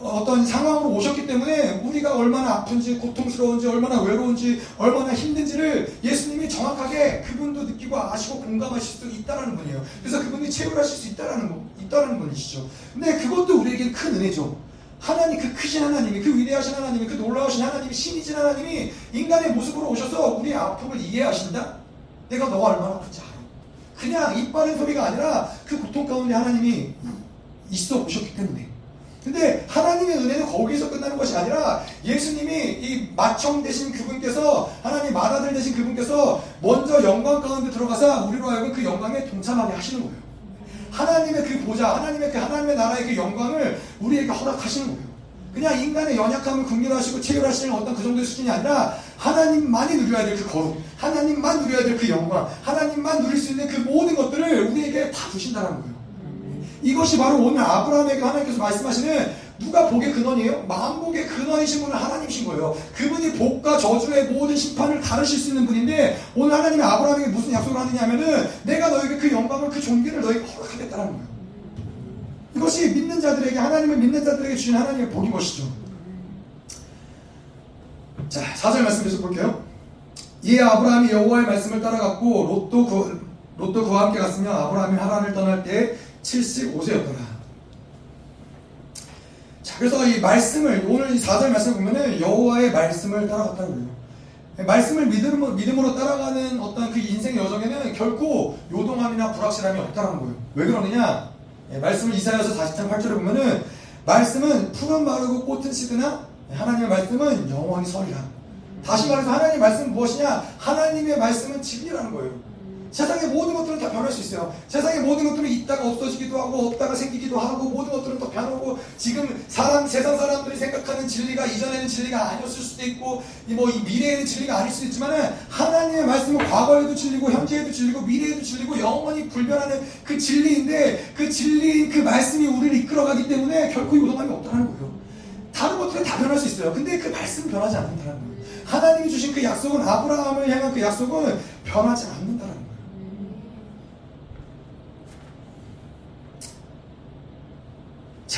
어떤 상황으로 오셨기 때문에 우리가 얼마나 아픈지, 고통스러운지, 얼마나 외로운지, 얼마나 힘든지를 예수님이 정확하게 그분도 느끼고 아시고 공감하실 수 있다라는 분이에요. 그래서 그분이 체휼하실 수 있다라는 거, 있다라는 분이시죠. 근데 그것도 우리에게 큰 은혜죠. 하나님 그 크신 하나님이 그 위대하신 하나님이 그 놀라우신 하나님이 신이신 하나님이 인간의 모습으로 오셔서 우리의 아픔을 이해하신다. 내가 너가 얼마나 아픈지. 그냥 입 바른 소리가 아니라 그 고통 가운데 하나님이 있어 보셨기 때문에. 근데 하나님의 은혜는 거기서 끝나는 것이 아니라 예수님이 이 마청 되신 그분께서 하나님 마다들 되신 그분께서 먼저 영광 가운데 들어가서 우리로 하여금 그 영광에 동참하게 하시는 거예요. 하나님의 그 보좌, 하나님의 그 하나님의 나라의 그 영광을 우리에게 허락하시는 거예요. 그냥 인간의 연약함을 긍휼하시고 체결하시는 어떤 그 정도의 수준이 아니라 하나님만이 누려야 될 그 거룩, 하나님만 누려야 될 그 영광, 하나님만 누릴 수 있는 그 모든 것들을 우리에게 다 주신다는 거예요. 이것이 바로 오늘 아브라함에게 하나님께서 말씀하시는 누가 복의 근원이에요? 만복의 근원이신 분은 하나님이신 거예요. 그분이 복과 저주의 모든 심판을 가르실 수 있는 분인데 오늘 하나님이 아브라함에게 무슨 약속을 하느냐 하면은 내가 너에게 그 영광을 그 존귀를 너에게 허락하겠다는 거예요. 이것이 믿는 자들에게 하나님을 믿는 자들에게 주신 하나님의 복인 것이죠. 자, 4절 말씀 계속 볼게요. 이에 아브라함이 여호와의 말씀을 따라갔고 롯도 그 롯도 그와 함께 갔으며 아브라함이 하란을 떠날 때 75세였더라. 자, 그래서 이 말씀을 오늘 이 4절 말씀 보면은 여호와의 말씀을 따라갔다고 해요. 말씀을 믿음으로, 믿음으로 따라가는 어떤 그 인생 여정에는 결코 요동함이나 불확실함이 없다는 거예요. 왜 그러느냐? 예, 말씀을 이사야서 40장 8절에 보면은 말씀은 푸른 마르고 꽃은 시드나 하나님의 말씀은 영원히 서리라. 다시 말해서 하나님의 말씀은 무엇이냐? 하나님의 말씀은 진리라는 거예요. 세상의 모든 것들은 다 변할 수 있어요. 세상의 모든 것들은 있다가 없어지기도 하고 없다가 생기기도 하고 모든 것들은 또 변하고 지금 사람 세상 사람들이 생각하는 진리가 이전에는 진리가 아니었을 수도 있고 뭐 이 미래에는 진리가 아닐 수도 있지만은 하나님의 말씀은 과거에도 진리고 현재에도 진리고 미래에도 진리고 영원히 불변하는 그 진리인데 그 진리인 그 말씀이 우리를 이끌어가기 때문에 결코 요동함이 없다는 거예요. 다른 것들은 다 변할 수 있어요. 근데 그 말씀은 변하지 않는다는 거예요. 하나님이 주신 그 약속은 아브라함을 향한 그 약속은 변하지 않는다는 거예요.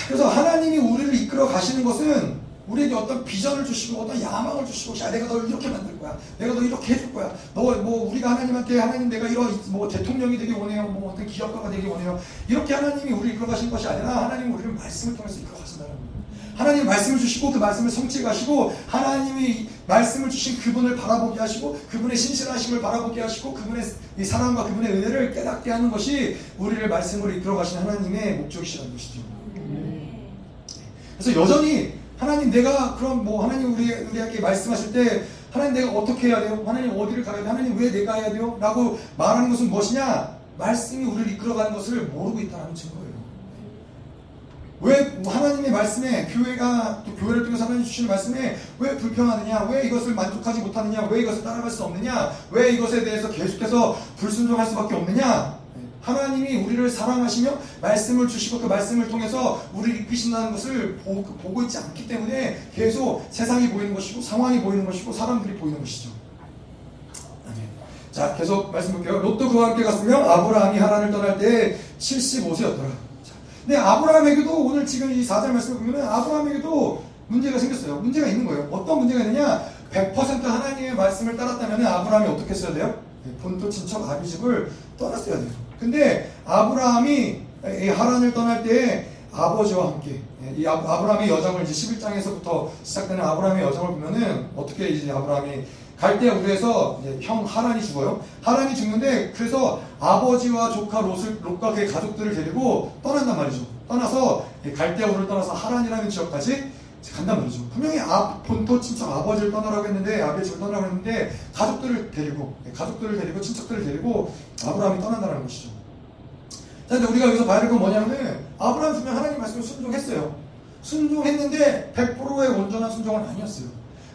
그래서 하나님이 우리를 이끌어 가시는 것은 우리에게 어떤 비전을 주시고 어떤 야망을 주시고 야 내가 너를 이렇게 만들 거야. 내가 너 이렇게 해줄 거야. 너 뭐 우리가 하나님한테 하나님 내가 이런 뭐 대통령이 되기 원해요. 뭐 어떤 기업가가 되기 원해요. 이렇게 하나님이 우리를 이끌어 가신 것이 아니라 하나님이 우리를 말씀을 통해서 이끌어 가신다는 거예요. 하나님 말씀을 주시고 그 말씀을 성취해 가시고 하나님이 말씀을 주신 그분을 바라보게 하시고 그분의 신실하심을 바라보게 하시고 그분의 사랑과 그분의 은혜를 깨닫게 하는 것이 우리를 말씀으로 이끌어 가신 하나님의 목적이시라는 것이죠 그래서 여전히 하나님 내가 그럼 뭐 하나님 우리 우리에게 말씀하실 때 하나님 내가 어떻게 해야 돼요? 하나님 어디를 가야 돼요? 하나님 왜 내가 해야 돼요? 라고 말하는 것은 무엇이냐? 말씀이 우리를 이끌어가는 것을 모르고 있다는 증거예요. 왜 하나님의 말씀에 교회가 또 교회를 통해서 하나님 주시는 말씀에 왜 불평하느냐? 왜 이것을 만족하지 못하느냐? 왜 이것을 따라갈 수 없느냐? 왜 이것에 대해서 계속해서 불순종할 수밖에 없느냐? 하나님이 우리를 사랑하시며 말씀을 주시고 그 말씀을 통해서 우리를 이끄신다는 것을 보고 있지 않기 때문에 계속 세상이 보이는 것이고 상황이 보이는 것이고 사람들이 보이는 것이죠. 자, 계속 말씀 볼게요. 롯도 그와 함께 갔으며 아브라함이 하란을 떠날 때 75세였더라. 근데 아브라함에게도 오늘 지금 이 4절 말씀을 보면 아브라함에게도 문제가 생겼어요. 문제가 있는 거예요. 어떤 문제가 있느냐? 100% 하나님의 말씀을 따랐다면 아브라함이 어떻게 했어야 돼요? 본토 친척 아비집을 떠났어야 돼요. 근데 아브라함이 하란을 떠날 때 아버지와 함께 이 아브라함의 여정을 이제 11장에서부터 시작되는 아브라함의 여정을 보면은 어떻게 이제 아브라함이 갈대 우르에서 형 하란이 죽어요. 하란이 죽는데 그래서 아버지와 조카 롯을 롯과 그의 가족들을 데리고 떠난단 말이죠. 떠나서 갈대 우르를 떠나서 하란이라는 지역까지 간단 말이죠. 분명히 아, 본토 친척 아버지를 떠나라고 했는데 아버지 집을 떠나라고 했는데 가족들을 데리고 가족들을 데리고 친척들을 데리고 아브라함이 떠난다는 것이죠. 자, 근데 우리가 여기서 봐야 될 건 뭐냐면 아브라함 분명 하나님 말씀을 순종했어요. 순종했는데 100%의 온전한 순종은 아니었어요.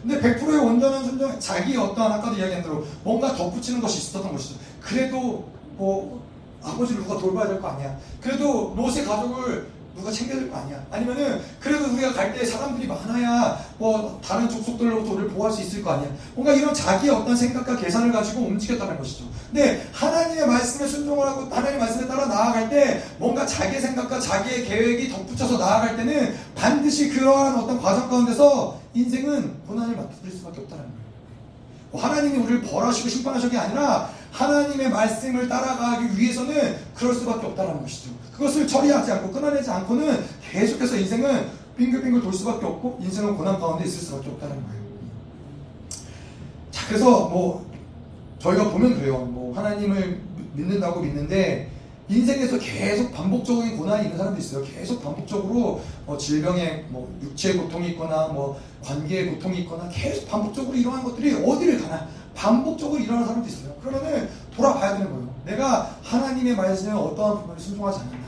근데 100%의 온전한 순종, 자기 어떠한 아까도 이야기한 대로 뭔가 덧붙이는 것이 있었던 것이죠. 그래도 뭐 아버지를 누가 돌봐야 될 거 아니야. 그래도 롯의 가족을 누가 챙겨줄 거 아니야. 아니면은 그래도 우리가 갈 때 사람들이 많아야 뭐 다른 족속들로부터 우리를 보호할 수 있을 거 아니야. 뭔가 이런 자기의 어떤 생각과 계산을 가지고 움직였다는 것이죠. 근데 하나님의 말씀에 순종을 하고 하나님의 말씀에 따라 나아갈 때 뭔가 자기의 생각과 자기의 계획이 덧붙여서 나아갈 때는 반드시 그러한 어떤 과정 가운데서 인생은 고난을 맡을 수밖에 없다는 거예요. 뭐 하나님이 우리를 벌하시고 심판하시는 게 아니라 하나님의 말씀을 따라가기 위해서는 그럴 수밖에 없다는 것이죠. 그것을 처리하지 않고 끊어내지 않고는 계속해서 인생은 빙글빙글 돌 수밖에 없고 인생은 고난 가운데 있을 수밖에 없다는 거예요. 자, 그래서 뭐 저희가 보면 그래요. 뭐 하나님을 믿는다고 믿는데 인생에서 계속 반복적인 고난이 있는 사람도 있어요. 계속 반복적으로 뭐 질병에 뭐 육체의 고통이 있거나 뭐 관계의 고통이 있거나 계속 반복적으로 일어나는 것들이 어디를 가나 반복적으로 일어나는 사람도 있어요. 그러면은 돌아봐야 되는 거예요. 내가 하나님의 말씀에 어떠한 부분을 순종하지 않는다.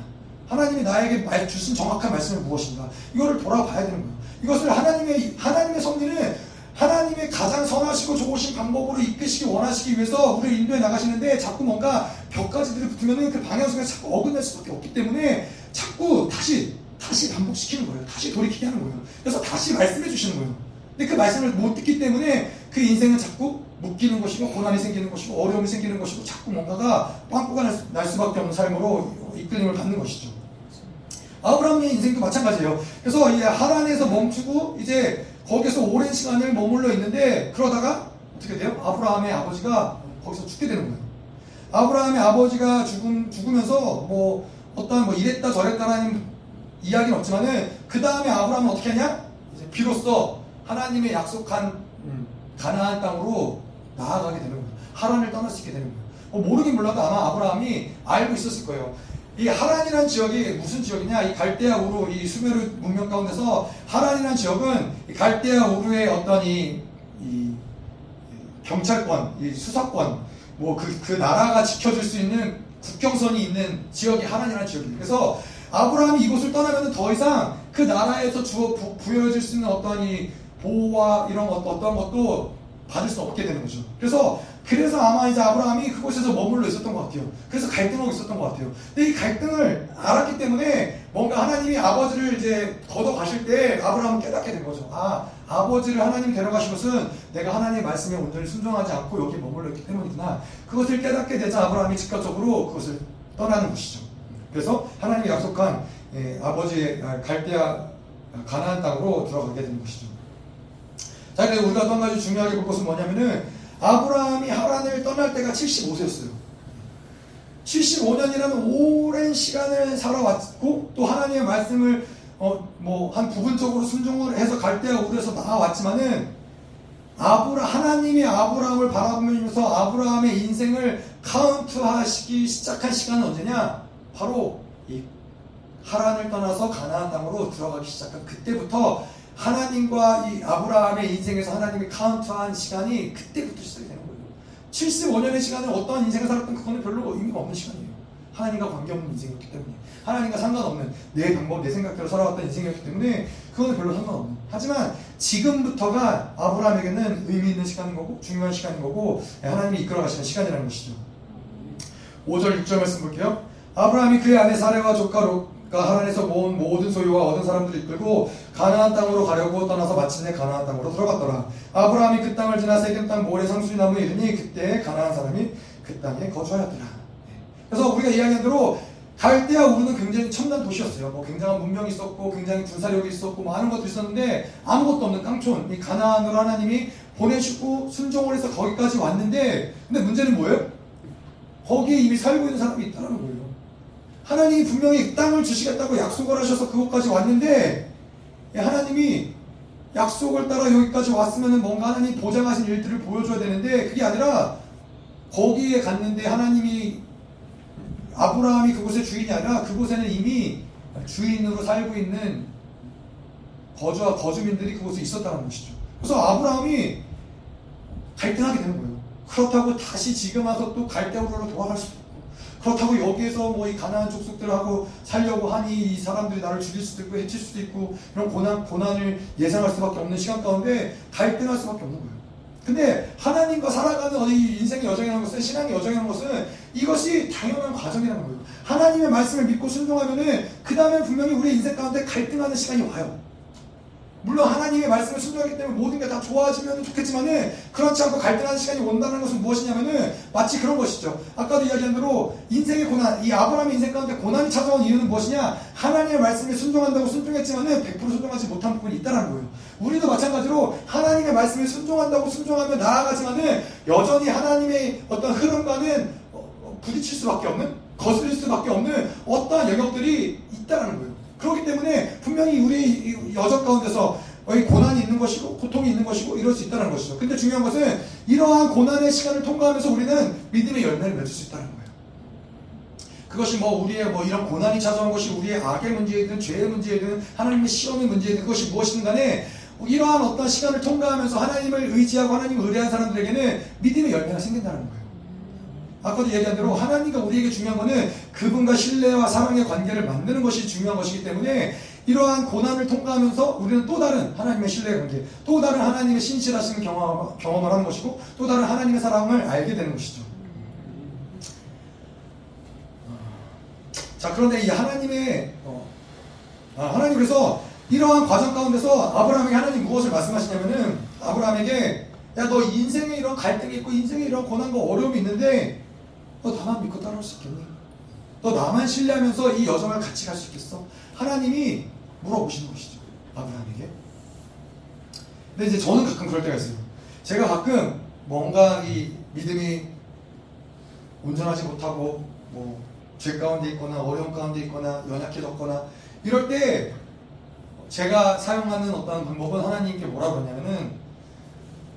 하나님이 나에게 말, 주신 정확한 말씀은 무엇인가? 이거를 돌아봐야 되는 거예요. 이것을 하나님의 하나님의 섭리는 하나님의 가장 선하시고 좋으신 방법으로 이끄시기 원하시기 위해서 우리를 인도해 나가시는데 자꾸 뭔가 벽까지들이 붙으면 그 방향성에 자꾸 어긋날 수밖에 없기 때문에 자꾸 다시 다시 반복시키는 거예요. 다시 돌이키게 하는 거예요. 그래서 다시 말씀해 주시는 거예요. 근데 그 말씀을 못 듣기 때문에 그 인생은 자꾸 묶이는 것이고 고난이 생기는 것이고 어려움이 생기는 것이고 자꾸 뭔가가 빵꾸가 날, 수밖에 없는 삶으로 이끌림을 받는 것이죠. 아브라함의 인생도 마찬가지예요. 그래서 이 하란에서 멈추고 이제 거기서 오랜 시간을 머물러 있는데 그러다가 어떻게 돼요? 아브라함의 아버지가 거기서 죽게 되는 거예요. 아브라함의 아버지가 죽음, 죽으면서 뭐 어떤 뭐 이랬다 저랬다라는 이야기는 없지만은 그 다음에 아브라함은 어떻게 하냐? 이제 비로소 하나님의 약속한 음, 가나안 땅으로 나아가게 되는 거예요. 하란을 떠날 수 있게 되는 거예요. 뭐 모르긴 몰라도 아마 아브라함이 알고 있었을 거예요. 이 하란이라는 지역이 무슨 지역이냐? 이 갈대아 우루, 이 수메르 문명 가운데서 하란이라는 지역은 갈대아 우루의 어떤 이, 이 경찰권, 이 수사권, 뭐 그, 그 나라가 지켜줄 수 있는 국경선이 있는 지역이 하란이라는 지역입니다. 그래서 아브라함이 이곳을 떠나면 더 이상 그 나라에서 주어 부여해줄 수 있는 어떤 이 보호와 이런 것, 어떤 것도 받을 수 없게 되는 거죠. 그래서 그래서 아마 이제 아브라함이 그곳에서 머물러 있었던 것 같아요. 그래서 갈등하고 있었던 것 같아요. 근데 이 갈등을 알았기 때문에 뭔가 하나님이 아버지를 이제 걷어 가실 때 아브라함은 깨닫게 된 거죠. 아, 아버지를 하나님이 데려가신 것은 내가 하나님의 말씀에 온전히 순종하지 않고 여기 머물러 있기 때문이구나. 그것을 깨닫게 되자 아브라함이 즉각적으로 그것을 떠나는 것이죠. 그래서 하나님이 약속한 예, 아버지의 아, 갈대아 가나안 땅으로 들어가게 되는 것이죠. 자, 근데 우리가 또 한 가지 중요하게 볼 것은 뭐냐면은 아브라함이 하란을 떠날 때가 75세였어요. 75년이라는 오랜 시간을 살아왔고 또 하나님의 말씀을 어, 뭐 한 부분적으로 순종을 해서 갈대아 우르에서 나와왔지만은 아브라 하나님이 아브라함을 바라보면서 아브라함의 인생을 카운트하시기 시작한 시간은 언제냐? 바로 이 하란을 떠나서 가나안 땅으로 들어가기 시작한 그때부터 하나님과 이 아브라함의 인생에서 하나님이 카운트한 시간이 그때부터 시작이 되는 거예요. 75년의 시간을 어떠한 인생을 살았던 그거는 별로 의미가 없는 시간이에요. 하나님과 관계없는 인생이었기 때문에 하나님과 상관없는 내 방법, 내 생각대로 살아왔던 인생이었기 때문에 그거는 별로 상관없는 하지만 지금부터가 아브라함에게는 의미 있는 시간인 거고 중요한 시간인 거고 하나님이 이끌어 가시는 시간이라는 것이죠. 5절 6절 말씀 볼게요. 아브라함이 그의 아내 사례와 조카 그러니까 하란에서 모은 모든 소유와 얻은 사람들을 이끌고 가나안 땅으로 가려고 떠나서 마침내 가나안 땅으로 들어갔더라. 아브라함이 그 땅을 지나 세겜 땅 모래 상수리 나무에 이르니 그때 가나안 사람이 그 땅에 거주하였더라. 그래서 우리가 이야기한 대로 갈대아 우르는 굉장히 첨단 도시였어요. 뭐 굉장한 문명이 있었고 굉장히 군사력이 있었고 뭐 많은 것도 있었는데 아무것도 없는 깡촌 이 가나안으로 하나님이 보내시고 순종을 해서 거기까지 왔는데 근데 문제는 뭐예요? 거기에 이미 살고 있는 사람이 있다는 거예요. 하나님이 분명히 땅을 주시겠다고 약속을 하셔서 그것까지 왔는데 예, 하나님이 약속을 따라 여기까지 왔으면 뭔가 하나님 보장하신 일들을 보여줘야 되는데 그게 아니라 거기에 갔는데 하나님이 아브라함이 그곳의 주인이 아니라 그곳에는 이미 주인으로 살고 있는 거주와 거주민들이 그곳에 있었다는 것이죠. 그래서 아브라함이 갈등하게 되는 거예요. 그렇다고 다시 지금 와서 또 갈대우로 돌아갈 수도 그렇다고 여기에서 뭐 이 가난한 족속들하고 살려고 하니 이 사람들이 나를 죽일 수도 있고 해칠 수도 있고 이런 고난, 고난을 예상할 수밖에 없는 시간 가운데 갈등할 수밖에 없는 거예요. 근데 하나님과 살아가는 이 인생의 여정이라는 것은 신앙의 여정이라는 것은 이것이 당연한 과정이라는 거예요. 하나님의 말씀을 믿고 순종하면은 그 다음에 분명히 우리 인생 가운데 갈등하는 시간이 와요. 물론 하나님의 말씀을 순종하기 때문에 모든 게 다 좋아지면 좋겠지만은 그렇지 않고 갈등하는 시간이 온다는 것은 무엇이냐면은 마치 그런 것이죠. 아까도 이야기한 대로 인생의 고난, 이 아브라함의 인생 가운데 고난이 찾아온 이유는 무엇이냐? 하나님의 말씀에 순종한다고 순종했지만은 100% 순종하지 못한 부분이 있다는 거예요. 우리도 마찬가지로 하나님의 말씀에 순종한다고 순종하며 나아가지만은 여전히 하나님의 어떤 흐름과는 어, 어, 부딪힐 수밖에 없는, 거슬릴 수밖에 없는 어떠한 영역들이 있다는 거예요. 그렇기 때문에 분명히 우리 여정 가운데서 고난이 있는 것이고 고통이 있는 것이고 이럴 수 있다는 것이죠. 근데 중요한 것은 이러한 고난의 시간을 통과하면서 우리는 믿음의 열매를 맺을 수 있다는 거예요. 그것이 뭐 우리의 뭐 이런 고난이 찾아온 것이 우리의 악의 문제이든 죄의 문제이든 하나님의 시험의 문제이든 그것이 무엇이든 간에 이러한 어떤 시간을 통과하면서 하나님을 의지하고 하나님을 의뢰한 사람들에게는 믿음의 열매가 생긴다는 거예요. 아까도 얘기한 대로 하나님과 우리에게 중요한 거는 그분과 신뢰와 사랑의 관계를 만드는 것이 중요한 것이기 때문에 이러한 고난을 통과하면서 우리는 또 다른 하나님의 신뢰의 관계, 또 다른 하나님의 신실하심을 경험, 경험을 하는 것이고 또 다른 하나님의 사랑을 알게 되는 것이죠. 자 그런데 이 하나님의 어, 아, 하나님 그래서 이러한 과정 가운데서 아브라함에게 하나님 무엇을 말씀하시냐면은 아브라함에게 야 너 인생에 이런 갈등이 있고 인생에 이런 고난과 어려움이 있는데 너 나만 믿고 따라올 수 있겠니? 너 나만 신뢰하면서 이 여정을 같이 갈 수 있겠어? 하나님이 물어보시는 것이죠. 아브라함에게. 근데 이제 저는 가끔 그럴 때가 있어요. 제가 가끔 뭔가 이 믿음이 운전하지 못하고 뭐 죄 가운데 있거나 어려움 가운데 있거나 연약해졌거나 이럴 때 제가 사용하는 어떤 방법은 하나님께 뭐라 그러냐면은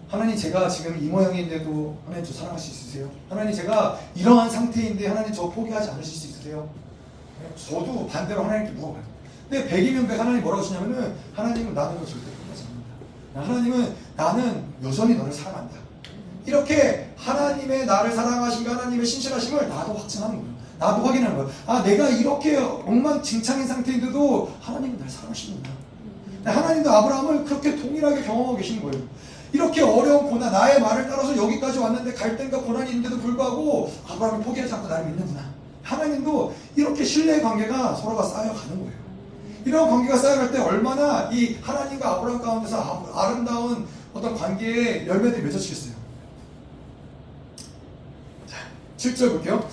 하나님 제가 지금 이 모양인데도 하나님 저 사랑할 수 있으세요? 하나님 제가 이러한 상태인데 하나님 저 포기하지 않으실 수 있으세요? 저도 반대로 하나님께 물어봐요. 근데 백이면 백 하나님 뭐라고 하시냐면은 하나님은 나는 너 절대 포기하지 않는다. 하나님은 나는 여전히 너를 사랑한다. 이렇게 하나님의 나를 사랑하신가 하나님의 신실하심을 나도 확증하는 거예요. 나도 확인하는 거야. 아, 내가 이렇게 엉망진창인 상태인데도 하나님은 날 사랑하시는구나. 하나님도 아브라함을 그렇게 동일하게 경험하고 계시는 거예요. 이렇게 어려운 고난, 나의 말을 따라서 여기까지 왔는데 갈등과 고난이 있는데도 불구하고 아브라함을 포기하지 않고 나를 믿는구나. 하나님도 이렇게 신뢰의 관계가 서로가 쌓여가는 거예요. 이런 관계가 쌓여갈 때 얼마나 이 하나님과 아브라함 가운데서 아름다운 어떤 관계의 열매들이 맺어지겠어요. 자, 7절 볼게요.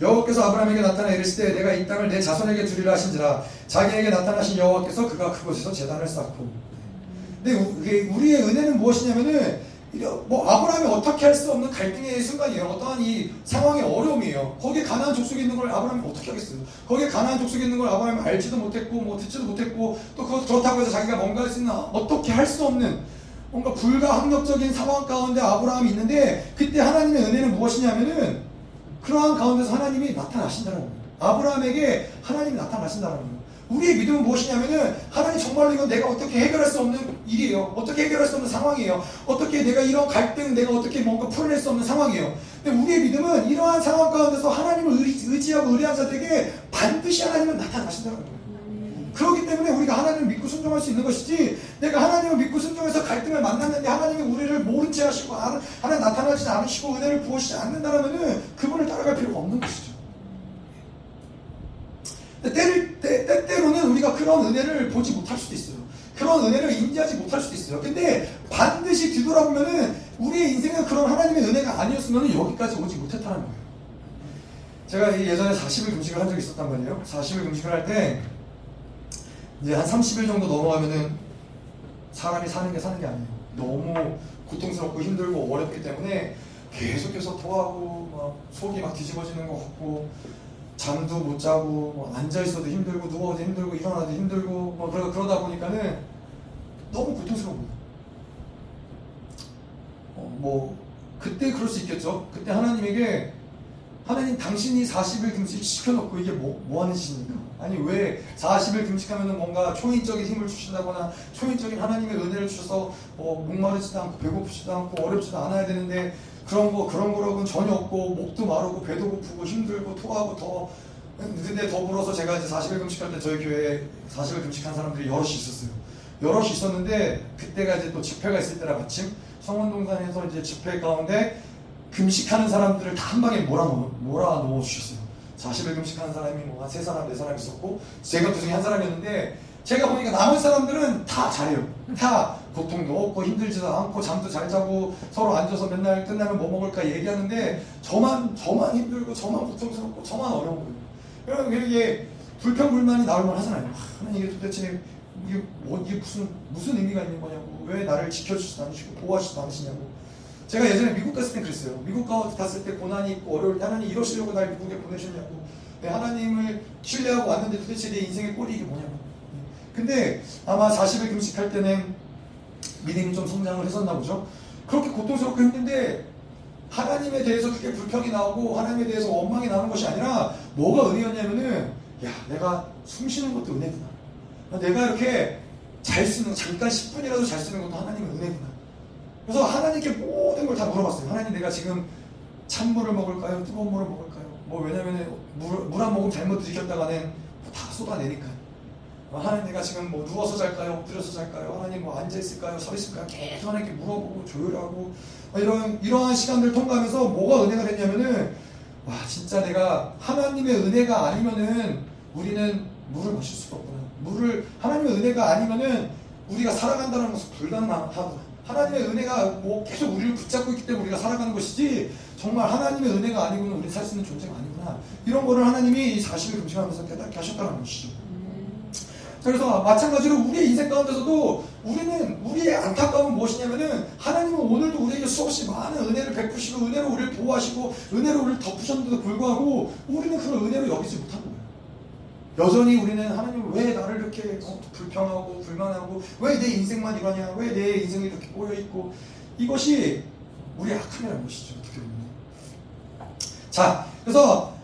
여호와께서 아브라함에게 나타나 이르시되 내가 이 땅을 내 자손에게 주리라 하신지라 자기에게 나타나신 여호와께서 그가 그곳에서 재단을 쌓고 근데 우리의 은혜는 무엇이냐면은 뭐 아브라함이 어떻게 할 수 없는 갈등의 순간이에요. 어떠한 이 상황의 어려움이에요. 거기에 가나안 족속이 있는 걸 아브라함이 어떻게 하겠어요? 거기에 가나안 족속이 있는 걸 아브라함이 알지도 못했고 뭐 듣지도 못했고 또 그렇다고 해서 자기가 뭔가 할 수 있나 어떻게 할 수 없는 뭔가 불가항력적인 상황 가운데 아브라함이 있는데 그때 하나님의 은혜는 무엇이냐면은 그러한 가운데서 하나님이 나타나신다는 겁니다. 아브라함에게 하나님이 나타나신다는 겁니다. 우리의 믿음은 무엇이냐면은 하나님 정말로 이건 내가 어떻게 해결할 수 없는 일이에요. 어떻게 해결할 수 없는 상황이에요. 어떻게 내가 이런 갈등 내가 어떻게 뭔가 풀어낼 수 없는 상황이에요. 근데 우리의 믿음은 이러한 상황 가운데서 하나님을 의지하고 의뢰한 자들에게 반드시 하나님은 나타나신다는 거예요. 그렇기 때문에 우리가 하나님을 믿고 순종할 수 있는 것이지 내가 하나님을 믿고 순종해서 갈등을 만났는데 하나님이 우리를 모른 채 하시고 하나님 나타나지 않으시고 은혜를 부으시지 않는다면 그분을 따라갈 필요가 없는 것이죠. 때를, 때, 때때로는 우리가 그런 은혜를 보지 못할 수도 있어요. 그런 은혜를 인지하지 못할 수도 있어요. 근데 반드시 뒤돌아보면은 우리의 인생은 그런 하나님의 은혜가 아니었으면 여기까지 오지 못했다는 거예요. 제가 예전에 40일 금식을 한 적이 있었단 말이에요. 40일 금식을 할 때 이제 한 30일 정도 넘어가면은 사람이 사는 게 사는 게 아니에요. 너무 고통스럽고 힘들고 어렵기 때문에 계속해서 토하고 막 속이 막 뒤집어지는 것 같고 잠도 못 자고 뭐 앉아 있어도 힘들고 누워도 힘들고 일어나도 힘들고 뭐 그러, 그러다 보니까는 너무 고통스러운 거예요. 어, 뭐 그때 그럴 수 있겠죠. 그때 하나님에게 하나님 당신이 40일 금식 시켜놓고 이게 뭐, 뭐 하는 짓입니까? 아니 왜 40일 금식하면 뭔가 초인적인 힘을 주신다거나 초인적인 하나님의 은혜를 주셔서 뭐 목마르지도 않고 배고프지도 않고 어렵지도 않아야 되는데 그런 거 그런 거라고는 전혀 없고 목도 마르고 배도 고프고 힘들고 토하고 더 근데 더불어서 제가 이제 40일 금식할 때 저희 교회에 40일 금식한 사람들이 여럿이 있었어요. 여럿이 있었는데 그때가 이제 또 집회가 있을 때라 마침 성원동산에서 이제 집회 가운데 금식하는 사람들을 다 한 방에 몰아넣어, 몰아넣어 주셨어요. 40일 금식하는 사람이 뭐 한 세 사람, 네 사람 있었고 제가 그 중에 한 사람이었는데 제가 보니까 남은 사람들은 다 잘해요. 다 고통도 없고 힘들지도 않고 잠도 잘 자고 서로 앉아서 맨날 끝나면 뭐 먹을까 얘기하는데 저만 저만 힘들고 저만 고통스럽고 저만 어려운 거예요. 그러면 이게 불평불만이 나올 만 하잖아요. 하나님 이게 도대체 이게 뭐 이게 무슨 무슨 의미가 있는 거냐고 왜 나를 지켜주지도 않으시고 보호하시지도 않으시냐고. 제가 예전에 미국 갔을 때 그랬어요. 미국 갔을 때 고난이 있고 어려울 때 하나님 이러시려고 날 미국에 보내셨냐고. 하나님을 신뢰하고 왔는데 도대체 내 인생의 꼴이 이게 뭐냐고. 근데 아마 40일 금식할 때는 믿음이 좀 성장을 했었나 보죠. 그렇게 고통스럽고 힘든데 하나님에 대해서 그게 불평이 나오고 하나님에 대해서 원망이 나오는 것이 아니라 뭐가 은혜였냐면은 야 내가 숨 쉬는 것도 은혜구나. 내가 이렇게 잘 쓰는 잠깐 10분이라도 잘 쓰는 것도 하나님의 은혜구나. 그래서 하나님께 모든 걸 다 물어봤어요. 하나님 내가 지금 찬물을 먹을까요? 뜨거운 물을 먹을까요? 뭐 왜냐면 물한 모금 잘못 들이켰다가는 다 쏟아내니까. 어, 하나님 내가 지금 뭐 누워서 잘까요? 엎드려서 잘까요? 하나님 뭐 앉아 있을까요? 서 있을까요? 계속 하나님께 물어보고 조율하고 어, 이런 이러한 시간들 통과하면서 뭐가 은혜가 됐냐면은 와 진짜 내가 하나님의 은혜가 아니면은 우리는 물을 마실 수가 없구나. 물을 하나님의 은혜가 아니면은 우리가 살아간다는 것은 불가능하구나. 하나님의 은혜가 뭐 계속 우리를 붙잡고 있기 때문에 우리가 살아가는 것이지 정말 하나님의 은혜가 아니고는 우리 살 수 있는 존재가 아니구나. 이런 거를 하나님이 이 사실을 금식하면서 깨닫게 하셨다는 것이죠. 그래서 마찬가지로 우리의 인생 가운데서도 우리는 우리의 안타까움은 무엇이냐면은 하나님은 오늘도 우리에게 수없이 많은 은혜를 베푸시고 은혜로 우리를 보호하시고 은혜로 우리를 덮으셨는데도 불구하고 우리는 그걸 은혜로 여기지 못하는 거예요. 여전히 우리는 하나님을 왜 나를 이렇게 어, 불평하고 불만하고 왜 내 인생만 이러냐 왜 내 인생이 이렇게 꼬여 있고 이것이 우리의 악함이라는 것이죠 어떻게 보면 자 그래서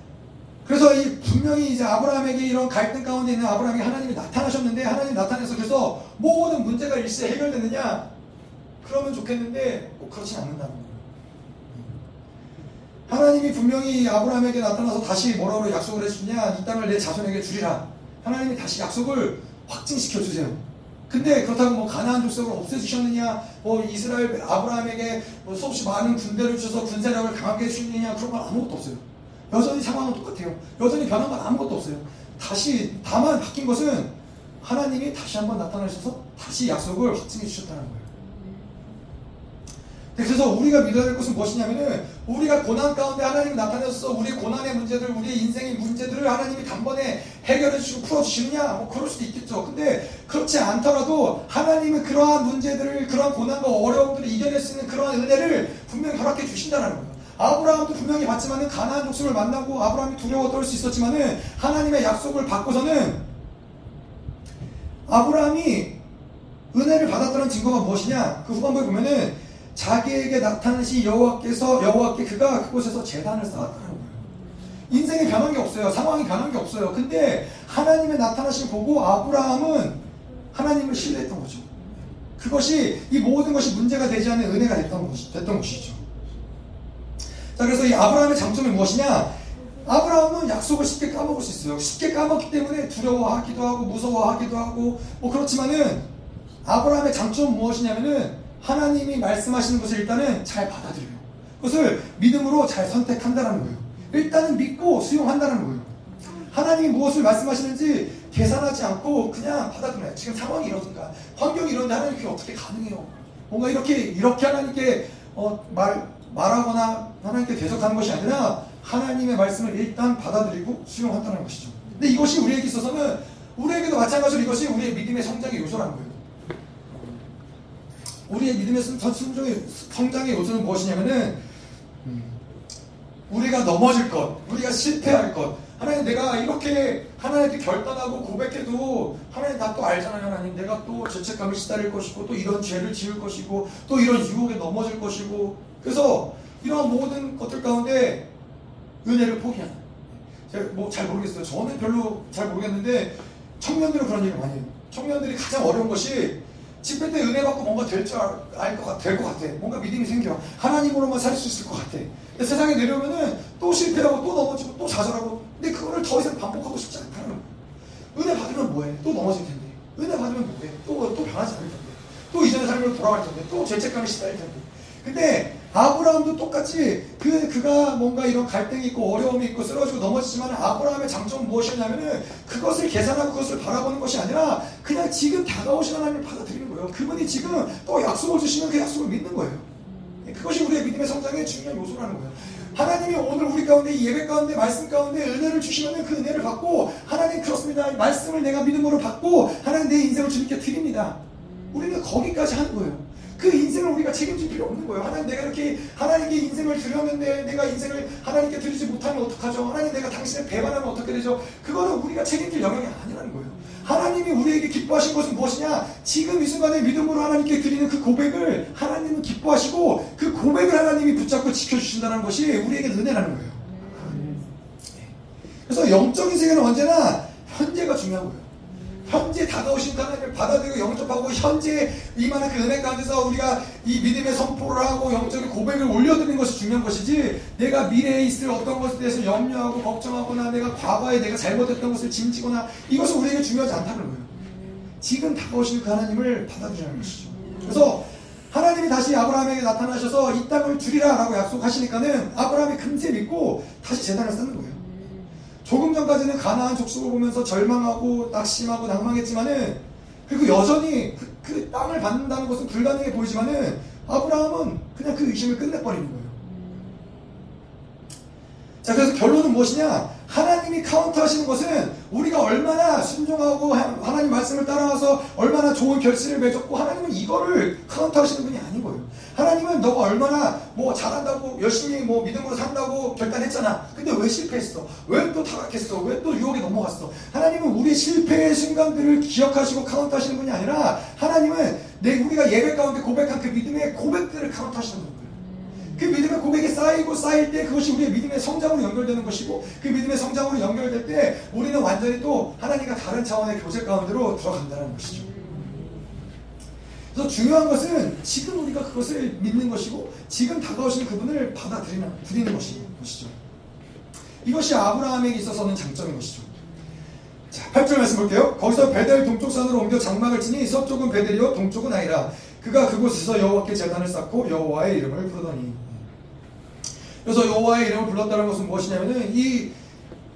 그래서 이 분명히 이제 아브라함에게 이런 갈등 가운데 있는 아브라함이 하나님이 나타나셨는데 하나님 나타나서 그래서 모든 문제가 일시에 해결되느냐 그러면 좋겠는데 꼭 그렇진 않는다는 거예요. 하나님이 분명히 아브라함에게 나타나서 다시 뭐라고 약속을 해주냐 이 땅을 내 자손에게 주리라 하나님이 다시 약속을 확증시켜 주세요. 근데 그렇다고 뭐 가나안 족속을 없애주셨느냐 뭐 이스라엘 아브라함에게 뭐 수없이 많은 군대를 주셔서 군사력을 강하게 해주느냐 그런 건 아무것도 없어요. 여전히 상황은 똑같아요. 여전히 변한 건 아무것도 없어요. 다시 다만 바뀐 것은 하나님이 다시 한번 나타나셔서 다시 약속을 확증해 주셨다는 거예요. 그래서 우리가 믿어야 될 것은 무엇이냐면은 우리가 고난 가운데 하나님이 나타나셔서 우리의 고난의 문제들, 우리의 인생의 문제들을 하나님이 단번에 해결해 주시고 풀어 주시느냐? 뭐 그럴 수도 있겠죠. 근데 그렇지 않더라도 하나님은 그러한 문제들을 그러한 고난과 어려움들을 이겨낼 수 있는 그러한 은혜를 분명히 허락해 주신다는 거예요. 아브라함도 분명히 봤지만은 가나안 족속을 만나고 아브라함이 두려워 떨 수 있었지만은 하나님의 약속을 받고서는 아브라함이 은혜를 받았다는 증거가 무엇이냐? 그 후반부에 보면은 자기에게 나타나신 여호와께서 여호와께 그가 그곳에서 재단을 쌓았다는 거예요. 인생에 변한 게 없어요. 상황이 변한 게 없어요. 근데 하나님의 나타나신 보고 아브라함은 하나님을 신뢰했던 거죠. 그것이 이 모든 것이 문제가 되지 않는 은혜가 됐던, 것이, 됐던 것이죠. 자, 그래서 이 아브라함의 장점이 무엇이냐? 아브라함은 약속을 쉽게 까먹을 수 있어요. 쉽게 까먹기 때문에 두려워하기도 하고 무서워하기도 하고 뭐 그렇지만은 아브라함의 장점은 무엇이냐면은 하나님이 말씀하시는 것을 일단은 잘 받아들여요. 그것을 믿음으로 잘 선택한다는 거예요. 일단은 믿고 수용한다는 거예요. 하나님이 무엇을 말씀하시는지 계산하지 않고 그냥 받아들여요. 지금 상황이 이러니까 환경이 이런데 하나님 그게 어떻게 가능해요? 뭔가 이렇게 이렇게 하나님께 어, 말 말하거나 하나님께 대적하는 것이 아니라 하나님의 말씀을 일단 받아들이고 수용한다는 것이죠. 근데 이것이 우리에게 있어서는 우리에게도 마찬가지로 이것이 우리의 믿음의 성장의 요소라는 거예요. 우리의 믿음의 성장의, 성장의 요소는 무엇이냐면은 음, 우리가 넘어질 것, 우리가 실패할 것. 하나님 내가 이렇게 하나님께 결단하고 고백해도 하나님 나 또 알잖아요 하나님 내가 또 죄책감을 시달릴 것이고 또 이런 죄를 지을 것이고 또 이런 유혹에 넘어질 것이고 그래서 이런 모든 것들 가운데 은혜를 포기하는 제가 뭐 잘 모르겠어요 저는 별로 잘 모르겠는데 청년들은 그런 얘기를 많이 해요 청년들이 가장 어려운 것이 집회 때 은혜 받고 뭔가 될 줄 알 것 같아, 될것 같아. 뭔가 믿음이 생겨. 하나님으로만 살 수 있을 것 같아. 세상에 내려오면은 또 실패하고 또 넘어지고 또 좌절하고. 근데 그거를 더 이상 반복하고 싶지 않다는 거야. 은혜 받으면 뭐해? 또 넘어질 텐데. 은혜 받으면 뭐해? 또, 또 변하지 않을 텐데. 또 이전의 삶으로 돌아갈 텐데. 또 죄책감이 시달릴 텐데. 근데 아브라함도 똑같이 그 그가 뭔가 이런 갈등이 있고 어려움이 있고 쓰러지고 넘어지지만 아브라함의 장점은 무엇이었냐면은 그것을 계산하고 그것을 바라보는 것이 아니라 그냥 지금 다가오신 하나님을 받아들이는 거예요. 그분이 지금 또 약속을 주시면 그 약속을 믿는 거예요. 그것이 우리의 믿음의 성장의 중요한 요소라는 거예요. 하나님이 오늘 우리 가운데 예배 가운데 말씀 가운데 은혜를 주시면 그 은혜를 받고 하나님 그렇습니다. 말씀을 내가 믿음으로 받고 하나님 내 인생을 주님께 드립니다. 우리는 거기까지 하는 거예요. 그 인생을 우리가 책임질 필요 없는 거예요. 하나님 내가 이렇게 하나님께 인생을 드렸는데 내가 인생을 하나님께 드리지 못하면 어떡하죠? 하나님 내가 당신을 배반하면 어떻게 되죠? 그거는 우리가 책임질 영역이 아니라는 거예요. 하나님 이 우리에게 기뻐하신 것은 무엇이냐? 지금 이 순간에 믿음으로 하나님께 드리는 그 고백을 하나님은 기뻐하시고 그 고백을 하나님이 붙잡고 지켜주신다는 것이 우리에게 은혜라는 거예요. 그래서 영적인 세계는 언제나 현재가 중요한 거예요. 현재 다가오신 하나님을 받아들이고 영접하고 현재 이만한 그 은혜 가운데서 우리가 이 믿음의 선포를 하고 영적인 고백을 올려드리는 것이 중요한 것이지 내가 미래에 있을 어떤 것에 대해서 염려하고 걱정하거나 내가 과거에 내가 잘못했던 것을 짐지거나 이것은 우리에게 중요하지 않다는 거예요. 지금 다가오신 그 하나님을 받아들이는 것이죠. 그래서 하나님이 다시 아브라함에게 나타나셔서 이 땅을 주리라 라고 약속하시니까는 아브라함이 금세 믿고 다시 재단을 쌓는 거예요. 조금 전까지는 가나안 족속을 보면서 절망하고 낙심하고 낭망했지만은 그리고 여전히 그, 그 땅을 받는다는 것은 불가능해 보이지만은 아브라함은 그냥 그 의심을 끝내버리는 거예요. 자, 그래서 결론은 무엇이냐? 하나님이 카운트하시는 것은 우리가 얼마나 순종하고 하나님 말씀을 따라와서 얼마나 좋은 결실을 맺었고 하나님은 이거를 카운트하시는 분이 아닌 거예요. 하나님은 너가 얼마나 뭐 잘한다고 열심히 뭐 믿음으로 산다고 결단했잖아. 근데 왜 실패했어? 왜 또 타락했어? 왜 또 유혹에 넘어갔어? 하나님은 우리의 실패의 순간들을 기억하시고 카운트하시는 분이 아니라 하나님은 내 우리가 예배 가운데 고백한 그 믿음의 고백들을 카운트하시는 거예요. 그 믿음의 고백이 쌓이고 쌓일 때 그것이 우리의 믿음의 성장으로 연결되는 것이고 그 믿음의 성장으로 연결될 때 우리는 완전히 또 하나님과 다른 차원의 교제 가운데로 들어간다는 것이죠. 그래서 중요한 것은 지금 우리가 그것을 믿는 것이고 지금 다가오시는 그분을 받아들이는 드리는 것이죠. 이것이 아브라함에게 있어서는 장점인 것이죠. 자, 8절 말씀 볼게요. 거기서 베델 동쪽 산으로 옮겨 장막을 치니 서쪽은 베델이요 동쪽은 아니라 그가 그곳에서 여호와께 재단을 쌓고 여호와의 이름을 부르더니 그래서 여호와의 이름을 불렀다는 것은 무엇이냐면은 이,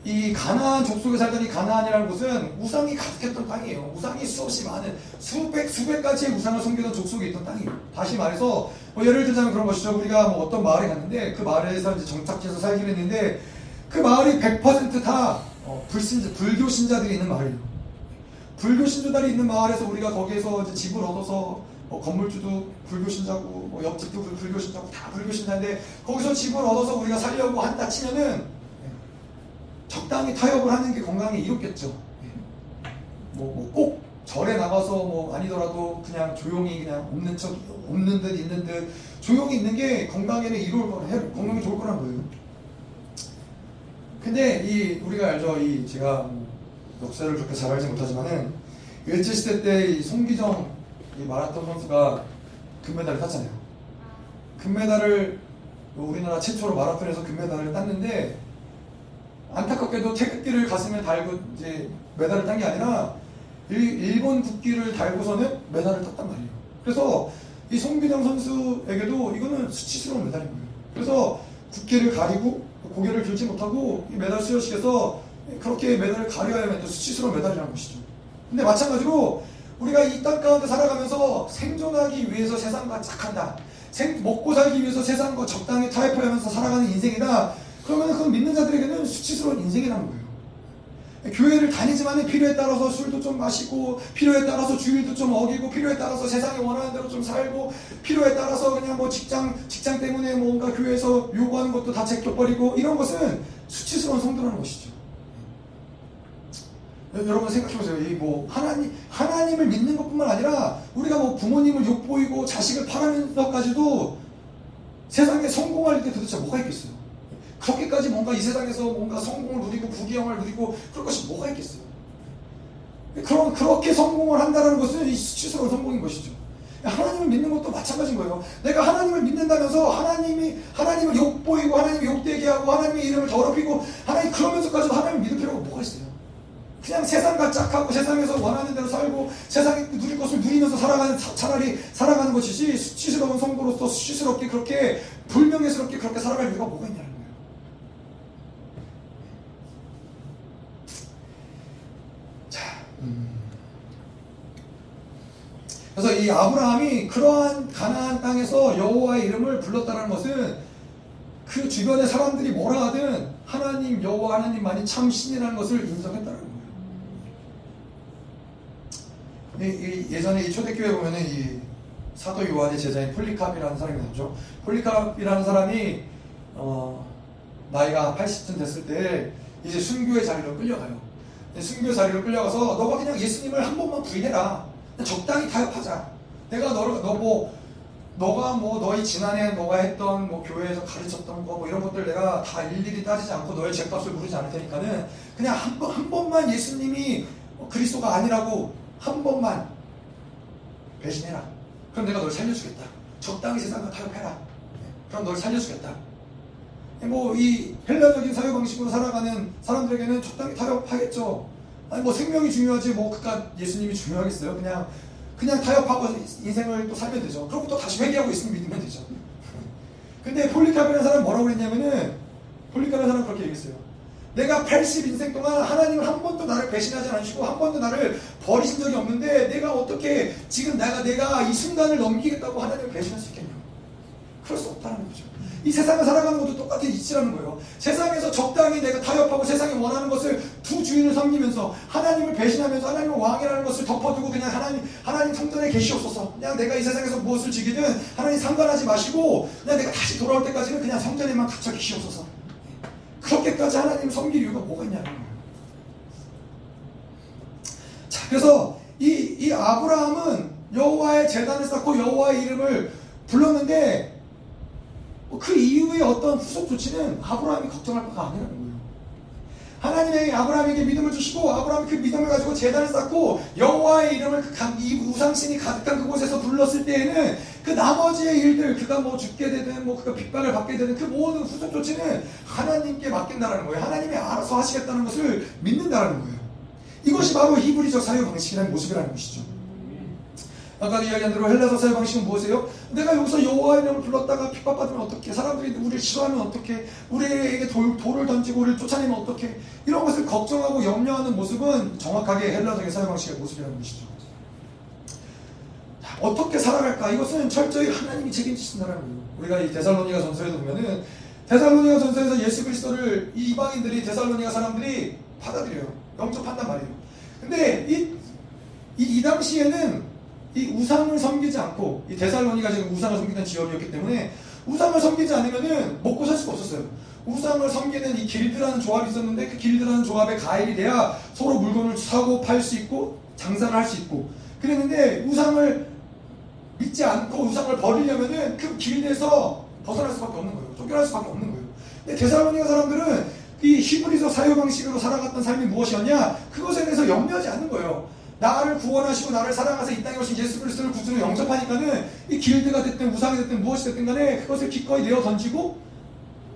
이 가나안 족속에 살던 이 가나안이라는 곳은 우상이 가득했던 땅이에요. 우상이 수없이 많은 수백 수백 가지의 우상을 섬기던 족속에 있던 땅이에요. 다시 말해서 뭐 예를 들자면 그런 것이죠. 우리가 뭐 어떤 마을에 갔는데 그 마을에서 이제 정착지에서 살기로 했는데 그 마을이 100%다 어, 불신자 불교 신자들이 있는 마을이에요. 불교 신자들이 있는 마을에서 우리가 거기에서 집을 얻어서 뭐 건물주도 불교 신자고 뭐 옆집도 불교 신자고 다 불교 신자인데 거기서 집을 얻어서 우리가 살려고 한다 치면은 적당히 타협을 하는 게 건강에 이롭겠죠. 뭐꼭 뭐 절에 나가서 뭐 아니더라도 그냥 조용히 그냥 없는 척 없는 듯 있는 듯 조용히 있는 게 건강에는 이로울 해 건강에 좋을 거란 거예요. 근데 이 우리가 알죠 이 제가 뭐 역사를 그렇게 잘 알지 못하지만은 일제시대 때 이 송기정 이 마라톤 선수가 금메달을 땄잖아요. 금메달을 우리나라 최초로 마라톤에서 금메달을 땄는데 안타깝게도 태극기를 가슴에 달고 이제 메달을 딴 게 아니라 일, 본 국기를 달고서는 메달을 땄단 말이에요. 그래서 이 송기정 선수에게도 이거는 수치스러운 메달인 거예요. 그래서 국기를 가리고 고개를 들지 못하고 이 메달 수여식에서 그렇게 메달을 가려야만 또 수치스러운 메달이라는 것이죠. 근데 마찬가지로 우리가 이 땅 가운데 살아가면서 생존하기 위해서 세상과 착한다. 생, 먹고 살기 위해서 세상과 적당히 타협하면서 살아가는 인생이다. 그러면 그건 믿는 자들에게는 수치스러운 인생이라는 거예요. 교회를 다니지만 필요에 따라서 술도 좀 마시고 필요에 따라서 주일도 좀 어기고 필요에 따라서 세상에 원하는 대로 좀 살고 필요에 따라서 그냥 뭐 직장 직장 때문에 뭔가 교회에서 요구하는 것도 다 제껴버리고 이런 것은 수치스러운 성도라는 것이죠. 여러분 생각해보세요. 이뭐 하나님 하나님을 믿는 것뿐만 아니라 우리가 뭐 부모님을 욕보이고 자식을 팔아면서까지도 세상에 성공할 때 도대체 뭐가 있겠어요? 그렇게까지 뭔가 이 세상에서 뭔가 성공을 누리고 부귀영을 누리고 그럴 것이 뭐가 있겠어요? 그럼 그렇게 성공을 한다는 것은 이 수치스러운 성공인 것이죠. 하나님을 믿는 것도 마찬가지인 거예요. 내가 하나님을 믿는다면서 하나님이 하나님을 욕보이고 하나님을 욕되게 하고 하나님의 이름을 더럽히고 하나님 그러면서까지도 하나님을 믿을 필요가 뭐가 있어요? 그냥 세상과 짝하고 세상에서 원하는 대로 살고 세상에 누릴 것을 누리면서 살아가는 차라리 살아가는 것이지 수치스러운 성도로서 수치스럽게 그렇게 불명예스럽게 그렇게 살아갈 이유가 뭐가 있냐는 거예요. 자, 음. 그래서 이 아브라함이 그러한 가나안 땅에서 여호와의 이름을 불렀다는 것은 그 주변의 사람들이 뭐라 하든 하나님 여호와 하나님만이 참 신이라는 것을 인정했다는 거예요. 예전에 이 초대교회 보면은 이 사도 요한의 제자인 폴리캅이라는 사람이 나오죠. 폴리캅이라는 사람이 어, 나이가 80쯤 됐을 때 이제 순교의 자리로 끌려가요. 순교의 자리로 끌려가서 너가 그냥 예수님을 한 번만 부인해라. 적당히 타협하자. 내가 너를 너뭐 너가 뭐 너희 지난해 너가 했던 뭐 교회에서 가르쳤던 거 뭐 이런 것들 내가 다 일일이 따지지 않고 너의 죄값을 물지 않을 테니까는 그냥 한 번 한 번만 예수님이 뭐 그리스도가 아니라고 한 번만 배신해라. 그럼 내가 널 살려주겠다. 적당히 세상과 타협해라. 네, 그럼 널 살려주겠다. 뭐이 헬라적인 사회 방식으로 살아가는 사람들에게는 적당히 타협하겠죠. 아니 뭐 생명이 중요하지 뭐 그깟 예수님이 중요하겠어요. 그냥 그냥 타협하고 인생을 또 살면 되죠. 그리고 또 다시 회개하고 있으면 믿으면 되죠. 근데 폴리캅이라는 사람 뭐라고 그랬냐면은 폴리캅이라는 사람 그렇게 얘기했어요. 내가 80 인생 동안 하나님은 한 번도 나를 배신하지 않으시고 한 번도 나를 버리신 적이 없는데 내가 어떻게 지금 내가 내가 이 순간을 넘기겠다고 하나님을 배신할 수 있겠냐고. 그럴 수 없다는 거죠. 이 세상을 살아가는 것도 똑같은 이치라는 거예요. 세상에서 적당히 내가 타협하고 세상이 원하는 것을 두 주인을 섬기면서 하나님을 배신하면서 하나님을 왕이라는 것을 덮어두고 그냥 하나님 하나님 성전에 계시옵소서. 그냥 내가 이 세상에서 무엇을 지기든 하나님 상관하지 마시고 그냥 내가 다시 돌아올 때까지는 그냥 성전에만 갇혀 계시옵소서. 그렇게까지 하나님 섬길 이유가 뭐가 있냐는. 자, 그래서 이, 이 아브라함은 여호와의 재단을 쌓고 여호와의 이름을 불렀는데 뭐그 이후에 어떤 후속 조치는 아브라함이 걱정할 바가 아니라는 거예요. 하나님이 아브라함에게 믿음을 주시고 아브라함이 그 믿음을 가지고 재단을 쌓고 여호와의 이름을 그이 우상신이 가득한 그곳에서 불렀을 때에는 그 나머지의 일들 그가 뭐 죽게 되든 뭐 그가 핍박을 받게 되든 그 모든 후속 조치는 하나님께 맡긴다라는 거예요. 하나님이 알아서 하시겠다는 것을 믿는다라는 거예요. 이것이 바로 히브리적 사유 방식이라는 모습이라는 것이죠. 아까 이야기한 대로 헬라서 사회 방식은 무엇이에요? 내가 여기서 여호와의 이름을 불렀다가 핍박받으면 어떻게? 사람들이 우리를 싫어하면 어떻게? 우리에게 돌, 돌을 던지고 우리를 쫓아내면 어떻게? 이런 것을 걱정하고 염려하는 모습은 정확하게 헬라적인 사회 방식의 모습이라는 것이죠. 어떻게 살아갈까? 이것은 철저히 하나님이 책임지신다는 거예요. 우리가 이 데살로니가 전서에도 보면은 데살로니가 전서에서 예수 그리스도를 이방인들이 데살로니가 사람들이 받아들여요. 영접한단 말이에요. 근데 이, 이, 이 당시에는 이 우상을 섬기지 않고 이 데살로니가 지금 우상을 섬기는 지역이었기 때문에 우상을 섬기지 않으면은 먹고 살 수가 없었어요. 우상을 섬기는 이 길드라는 조합이 있었는데 그 길드라는 조합에 가입이 돼야 서로 물건을 사고 팔 수 있고 장사를 할 수 있고 그랬는데 우상을 믿지 않고 우상을 버리려면은 그 길드에서 벗어날 수밖에 없는 거예요. 쫓겨날 수밖에 없는 거예요. 근데 데살로니가 사람들은 이 히브리서 사유 방식으로 살아갔던 삶이 무엇이었냐? 그것에 대해서 염려하지 않는 거예요. 나를 구원하시고 나를 사랑하사 이 땅에 오신 예수 그리스도를 구주로 영접하니까는 이 길드가 됐든 우상이 됐든 무엇이 됐든 간에 그것을 기꺼이 내어 던지고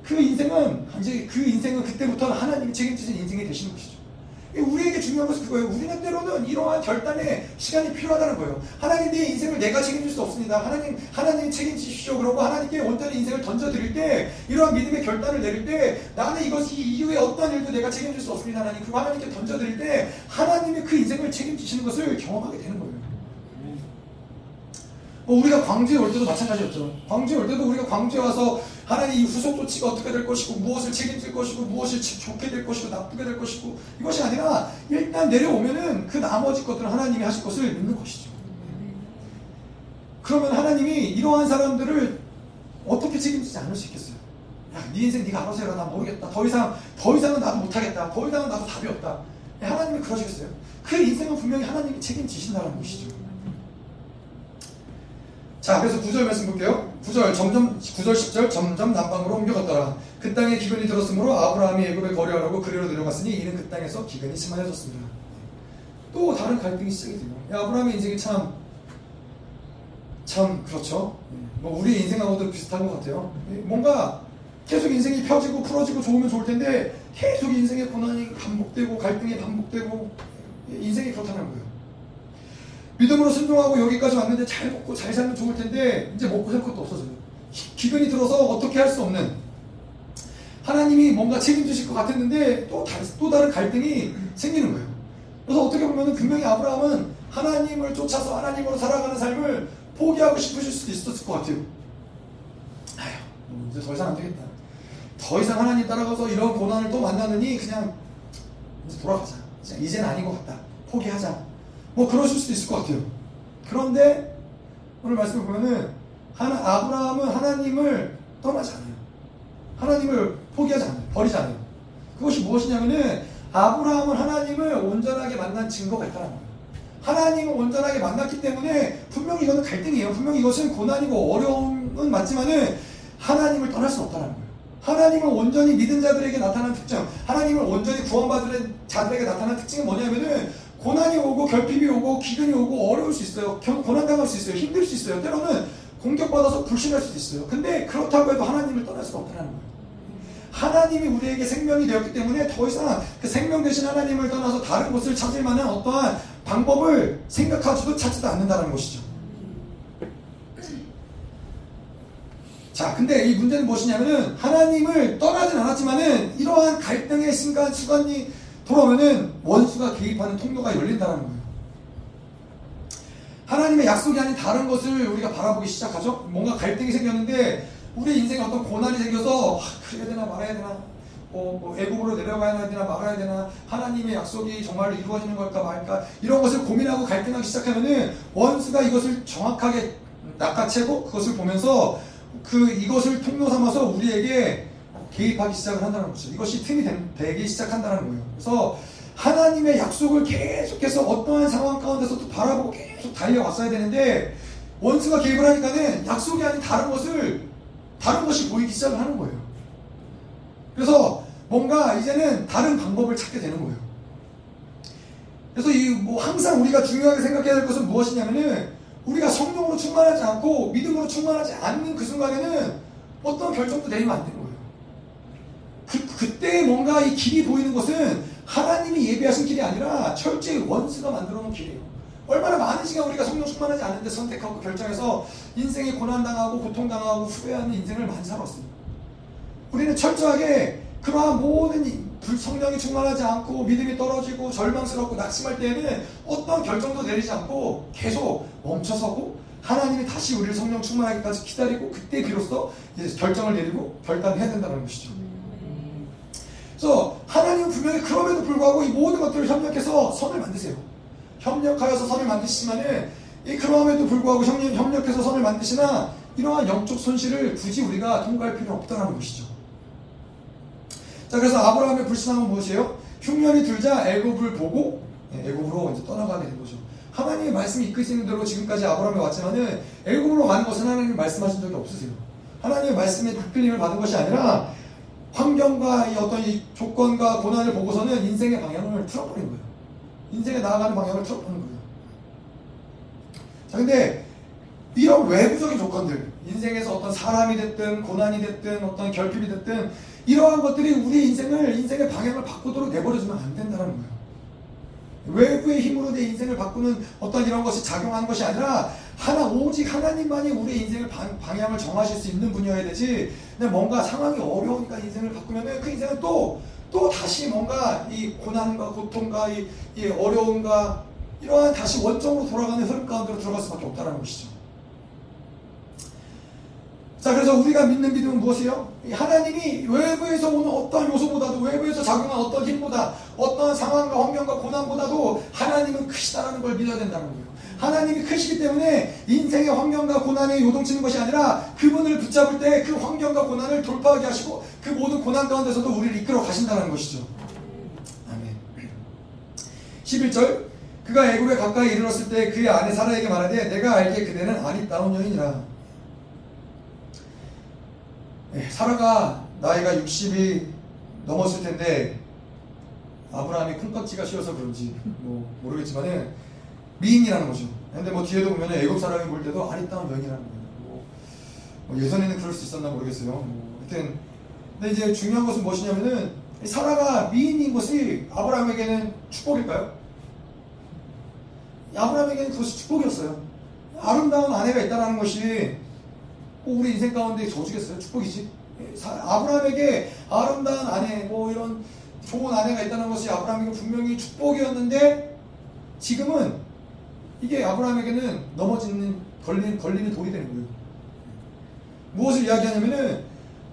그 인생은 이제 그 인생은 그때부터 하나님이 책임지신 인생이 되시는 것이죠. 우리에게 중요한 것은 그거예요. 우리는 때로는 이러한 결단에 시간이 필요하다는 거예요. 하나님 내 인생을 내가 책임질 수 없습니다. 하나님, 하나님 책임지십시오. 그러고 하나님께 온전히 인생을 던져드릴 때, 이러한 믿음의 결단을 내릴 때, 나는 이것이 이후에 어떤 일도 내가 책임질 수 없습니다. 하나님. 그리고 하나님께 던져드릴 때, 하나님이 그 인생을 책임지시는 것을 경험하게 되는 거예요. 뭐 우리가 광주에 올 때도 마찬가지였죠. 광주에 올 때도 우리가 광주에 와서 하나님 이 후속 조치가 어떻게 될 것이고 무엇을 책임질 것이고 무엇이 좋게 될 것이고 나쁘게 될 것이고 이것이 아니라 일단 내려오면은 그 나머지 것들은 하나님이 하실 것을 믿는 것이죠. 그러면 하나님이 이러한 사람들을 어떻게 책임지지 않을 수 있겠어요? 야, 네 인생 네가 알아서 해라. 나 모르겠다. 더 이상 더 이상은 나도 못하겠다. 더 이상은 나도 답이 없다. 하나님이 그러시겠어요? 그 인생은 분명히 하나님이 책임지신다는 것이죠. 자, 그래서 9절 말씀 볼게요. 9절 점점 9절 10절 점점 남방으로 옮겨갔더라. 그 땅에 기근이 들었으므로 아브라함이 애굽에 거래하려고 그리로 내려갔으니 이는 그 땅에서 기근이 심하여졌습니다. 또 다른 갈등이 시작이 돼요. 아브라함의 인생이 참, 참, 그렇죠. 뭐, 우리 인생하고도 비슷한 것 같아요. 뭔가 계속 인생이 펴지고 풀어지고 좋으면 좋을 텐데 계속 인생의 고난이 반복되고 갈등이 반복되고 인생이 그렇다는 거예요. 믿음으로 순종하고 여기까지 왔는데 잘 먹고 잘 살면 좋을 텐데 이제 먹고 살 것도 없어져요. 기근이 들어서 어떻게 할 수 없는 하나님이 뭔가 책임지실 것 같았는데 또, 다, 또 다른 갈등이 생기는 거예요. 그래서 어떻게 보면 분명히 아브라함은 하나님을 쫓아서 하나님으로 살아가는 삶을 포기하고 싶으실 수도 있었을 것 같아요. 아휴, 이제 더 이상 안 되겠다. 더 이상 하나님 따라가서 이런 고난을 또 만나느니 그냥 돌아가자. 이제는 아닌 것 같다. 포기하자. 뭐 그러실 수도 있을 것 같아요. 그런데 오늘 말씀을 보면은 하나, 아브라함은 하나님을 떠나지 않아요. 하나님을 포기하지 않아요. 버리지 않아요. 그것이 무엇이냐면은 아브라함은 하나님을 온전하게 만난 증거가 있다는 거예요. 하나님을 온전하게 만났기 때문에 분명히 이거는 갈등이에요. 분명히 이것은 고난이고 어려움은 맞지만은 하나님을 떠날 수 없다는 거예요. 하나님을 온전히 믿은 자들에게 나타난 특징, 하나님을 온전히 구원받은 자들에게 나타난 특징은 뭐냐면은 고난이 오고 결핍이 오고 기근이 오고 어려울 수 있어요. 고난당할 수 있어요. 힘들 수 있어요. 때로는 공격받아서 불신할 수도 있어요. 근데 그렇다고 해도 하나님을 떠날 수가 없다는 거예요. 하나님이 우리에게 생명이 되었기 때문에 더 이상 그 생명 대신 하나님을 떠나서 다른 곳을 찾을 만한 어떠한 방법을 생각하지도 찾지도 않는다는 것이죠. 자, 근데 이 문제는 무엇이냐면은 하나님을 떠나진 않았지만은 이러한 갈등의 순간, 순간이 돌아오면은 원수가 개입하는 통로가 열린다는 거예요. 하나님의 약속이 아닌 다른 것을 우리가 바라보기 시작하죠. 뭔가 갈등이 생겼는데 우리 인생에 어떤 고난이 생겨서 아, 그래야 되나 말아야 되나 어, 뭐 애국으로 내려가야 되나 말아야 되나 하나님의 약속이 정말로 이루어지는 걸까 말까 이런 것을 고민하고 갈등하기 시작하면은 원수가 이것을 정확하게 낚아채고 그것을 보면서 그 이것을 통로 삼아서 우리에게 개입하기 시작을 한다는 거죠. 이것이 틈이 되기 시작한다는 거예요. 그래서 하나님의 약속을 계속해서 어떠한 상황 가운데서도 바라보고 계속 달려왔어야 되는데 원수가 개입을 하니까는 약속이 아닌 다른 것을 다른 것이 보이기 시작을 하는 거예요. 그래서 뭔가 이제는 다른 방법을 찾게 되는 거예요. 그래서 이 뭐 항상 우리가 중요하게 생각해야 될 것은 무엇이냐면은 우리가 성령으로 충만하지 않고 믿음으로 충만하지 않는 그 순간에는 어떤 결정도 내리면 안 되는 거예요. 그, 그때 뭔가 이 길이 보이는 것은 하나님이 예비하신 길이 아니라 철저히 원수가 만들어 놓은 길이에요. 얼마나 많은 시간 우리가 성령 충만하지 않은데 선택하고 결정해서 인생에 고난당하고 고통당하고 후회하는 인생을 많이 살았어요. 우리는 철저하게 그러한 모든 성령이 충만하지 않고 믿음이 떨어지고 절망스럽고 낙심할 때에는 어떤 결정도 내리지 않고 계속 멈춰서고 하나님이 다시 우리를 성령 충만하기까지 기다리고 그때 비로소 이제 결정을 내리고 결단해야 된다는 것이죠. 그래서 하나님은 분명히 그럼에도 불구하고 이 모든 것들을 협력해서 선을 만드세요. 협력하여서 선을 만드시지만은 이 그럼에도 불구하고 협력, 협력해서 선을 만드시나 이러한 영적 손실을 굳이 우리가 통과할 필요는 없다는 것이죠. 자 그래서 아브라함의 불신앙은 무엇이에요? 흉년이 들자 애굽을 보고 예, 애굽으로 이제 떠나가게 된 거죠. 하나님의 말씀이 이끄시는 대로 지금까지 아브라함이 왔지만은 애굽으로 가는 것은 하나님이 말씀하신 적이 없으세요. 하나님의 말씀에 득필림을 받은 것이 아니라 환경과 이 어떤 이 조건과 고난을 보고서는 인생의 방향을 틀어버린 거예요. 인생에 나아가는 방향을 틀어버린 거예요. 자, 근데 이런 외부적인 조건들, 인생에서 어떤 사람이 됐든 고난이 됐든 어떤 결핍이 됐든 이러한 것들이 우리 인생을 인생의 방향을 바꾸도록 내버려주면 안 된다는 거예요. 외부의 힘으로 내 인생을 바꾸는 어떤 이런 것이 작용하는 것이 아니라 하나 오직 하나님만이 우리 인생을 방, 향을 정하실 수 있는 분이어야 되지. 근데 뭔가 상황이 어려우니까 인생을 바꾸면 그 인생은 또또 다시 뭔가 이 고난과 고통과 이, 이 어려움과 이러한 다시 원점으로 돌아가는 흐름 가운데로 들어갈 수밖에 없다는 것이죠. 자, 그래서 우리가 믿는 믿음은 무엇이에요? 하나님이 외부에서 오는 어떤 요소보다도 외부에서 작용한 어떤 힘보다 어떤 상황과 환경과 고난보다도 하나님은 크시다라는 걸 믿어야 된다는 거예요. 하나님이 크시기 때문에 인생의 환경과 고난에 요동치는 것이 아니라 그분을 붙잡을 때 그 환경과 고난을 돌파하게 하시고 그 모든 고난 가운데서도 우리를 이끌어 가신다는 것이죠. 아멘. 11절 그가 애굽에 가까이 이르렀을 때 그의 아내 사라에게 말하되 내가 알기에 그대는 아리따운 여인이라 예, 사라가 나이가 60이 넘었을 텐데 아브라함이 콩깍지가 씌어서 그런지 뭐 모르겠지만은 미인이라는 거죠. 근데 뭐 뒤에도 보면 애굽 사람이 볼 때도 아리따운 여인이라는 거예요. 뭐, 뭐 예전에는 그럴 수 있었나 모르겠어요. 뭐 하여튼 근데 이제 중요한 것은 무엇이냐면은 사라가 미인인 것이 아브라함에게는 축복일까요? 아브라함에게는 그것이 축복이었어요. 아름다운 아내가 있다는 것이 우리 인생 가운데 저주겠어요? 축복이지. 아브라함에게 아름다운 아내, 뭐 이런 좋은 아내가 있다는 것이 아브라함에게 분명히 축복이었는데 지금은 이게 아브라함에게는 넘어지는 걸리는, 걸리는 돌이 되는 거예요. 무엇을 이야기하냐면은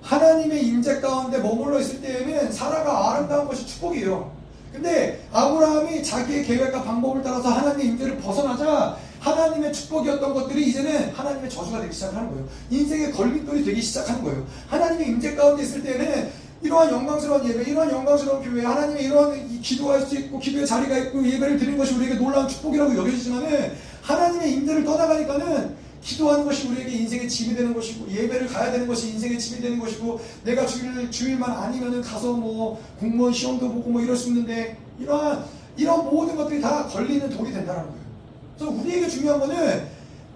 하나님의 임재 가운데 머물러 있을 때에는 사라가 아름다운 것이 축복이에요. 근데 아브라함이 자기의 계획과 방법을 따라서 하나님의 임재를 벗어나자 하나님의 축복이었던 것들이 이제는 하나님의 저주가 되기 시작하는 거예요. 인생의 걸림돌이 되기 시작하는 거예요. 하나님의 임재 가운데 있을 때는 이러한 영광스러운 예배, 이러한 영광스러운 교회, 하나님의 이러한 기도할 수 있고 기도의 자리가 있고 예배를 드리는 것이 우리에게 놀라운 축복이라고 여겨지지만은 하나님의 임재를 떠나가니까는 기도하는 것이 우리에게 인생의 짐이 되는 것이고 예배를 가야 되는 것이 인생의 짐이 되는 것이고 내가 주일 주일만 아니면은 가서 뭐 공무원 시험도 보고 뭐 이럴 수 있는데 이러한 이런 모든 것들이 다 걸리는 독이 된다는 거예요. 그래서 우리에게 중요한 거는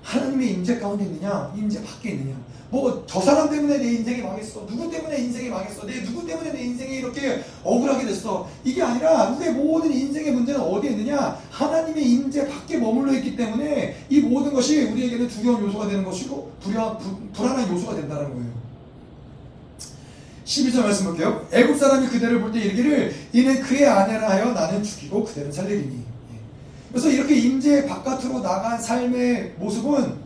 하나님의 임재 가운데 있느냐, 임재 밖에 있느냐. 뭐 저 사람 때문에 내 인생이 망했어. 누구 때문에 인생이 망했어. 내 누구 때문에 내 인생이 이렇게 억울하게 됐어. 이게 아니라 우리의 모든 인생의 문제는 어디에 있느냐? 하나님의 임재 밖에 머물러 있기 때문에 이 모든 것이 우리에게는 두려운 요소가 되는 것이고 불안, 부, 불안한 요소가 된다는 거예요. 12절 말씀 볼게요. 애국 사람이 그대를 볼 때 이르기를 이는 그의 아내라 하여 나는 죽이고 그대는 살리리니. 예. 그래서 이렇게 임재 바깥으로 나간 삶의 모습은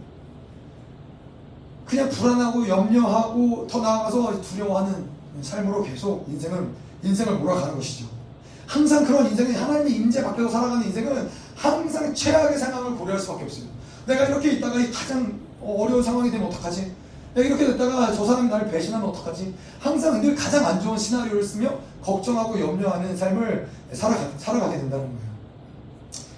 그냥 불안하고 염려하고 더 나아가서 두려워하는 삶으로 계속 인생을 인생을 몰아가는 것이죠. 항상 그런 인생은 하나님의 임재 밖에서 살아가는 인생은 항상 최악의 상황을 고려할 수밖에 없어요. 내가 이렇게 있다가 가장 어려운 상황이 되면 어떡하지? 내가 이렇게 됐다가 저 사람이 나를 배신하면 어떡하지? 항상 늘 가장 안 좋은 시나리오를 쓰며 걱정하고 염려하는 삶을 살아가, 살아가게 된다는 거예요.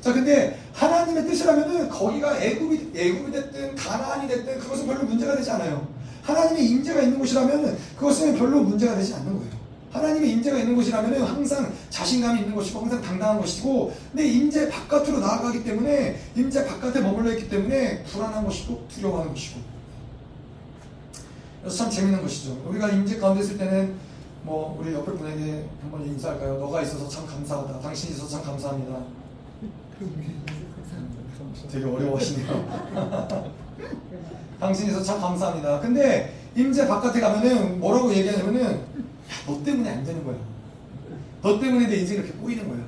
자, 근데 하나님의 뜻이라면은 거기가 애굽이 애굽이 됐든 가나안이 됐든 그것은 별로 문제가 되지 않아요. 하나님의 임재가 있는 곳이라면 그것은 별로 문제가 되지 않는 거예요. 하나님의 임재가 있는 곳이라면 항상 자신감이 있는 것이고 항상 당당한 것이고 내 임재 바깥으로 나아가기 때문에 임재 바깥에 머물러 있기 때문에 불안한 것이고 두려워하는 것이고 그래서 참 재밌는 것이죠. 우리가 임재 가운데 있을 때는 뭐 우리 옆에 분에게 한번 인사할까요? 너가 있어서 참 감사하다. 당신이 있어서 참 감사합니다. 되게 어려워하시네요. 당신이 있어서 참 감사합니다. 근데 임재 바깥에 가면은 뭐라고 얘기하냐면은 너 때문에 안 되는 거야. 너 때문에 내 인생이 이렇게 꼬이는 거야.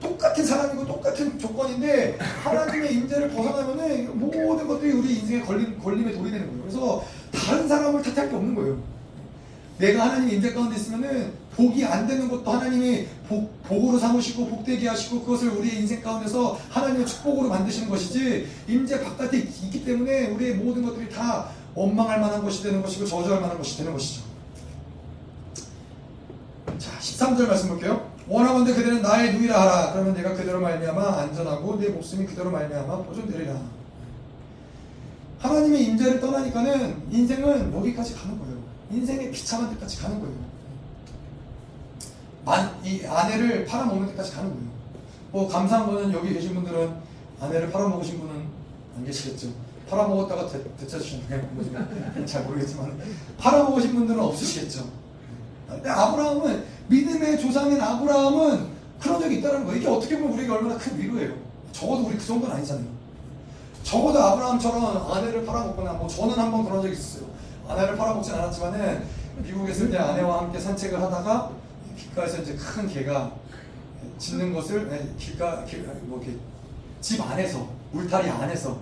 똑같은 사람이고 똑같은 조건인데 하나님의 임재를 벗어나면은 모든 것들이 우리 인생에 걸림, 걸림에 돌이 되는 거예요. 그래서 다른 사람을 탓할 게 없는 거예요. 내가 하나님의 임재 가운데 있으면은 복이 안 되는 것도 하나님이 복, 복으로 삼으시고 복되게 하시고 그것을 우리의 인생 가운데서 하나님의 축복으로 만드시는 것이지 임재 바깥에 있기 때문에 우리의 모든 것들이 다 원망할 만한 것이 되는 것이고 저주할 만한 것이 되는 것이죠. 자, 13절 말씀 볼게요. 원하건대 그대는 나의 누이라 하라. 그러면 내가 그대로 말미암아 안전하고 내 목숨이 그대로 말미암아 보존되리라. 하나님의 임재를 떠나니까는 인생은 여기까지 가는 거예요. 인생의 비참한 데까지 가는 거예요. 만, 이 아내를 팔아먹는 데까지 가는 거예요. 뭐 감사한 거는 여기 계신 분들은 아내를 팔아먹으신 분은 안 계시겠죠. 팔아먹었다가 되찾으셨나요? 잘 모르겠지만 팔아먹으신 분들은 없으시겠죠. 근데 아브라함은 믿음의 조상인 아브라함은 그런 적이 있다는 거예요. 이게 어떻게 보면 우리에게 얼마나 큰 위로예요. 적어도 우리 그 정도는 아니잖아요. 적어도 아브라함처럼 아내를 팔아먹거나 뭐 저는 한번 그런 적이 있었어요. 아내를 팔아먹진 않았지만은 미국에 있을 때 아내와 함께 산책을 하다가 길가에서 이제 큰 개가 짖는 것을 네, 길가 길, 뭐 이렇게 집 안에서 울타리 안에서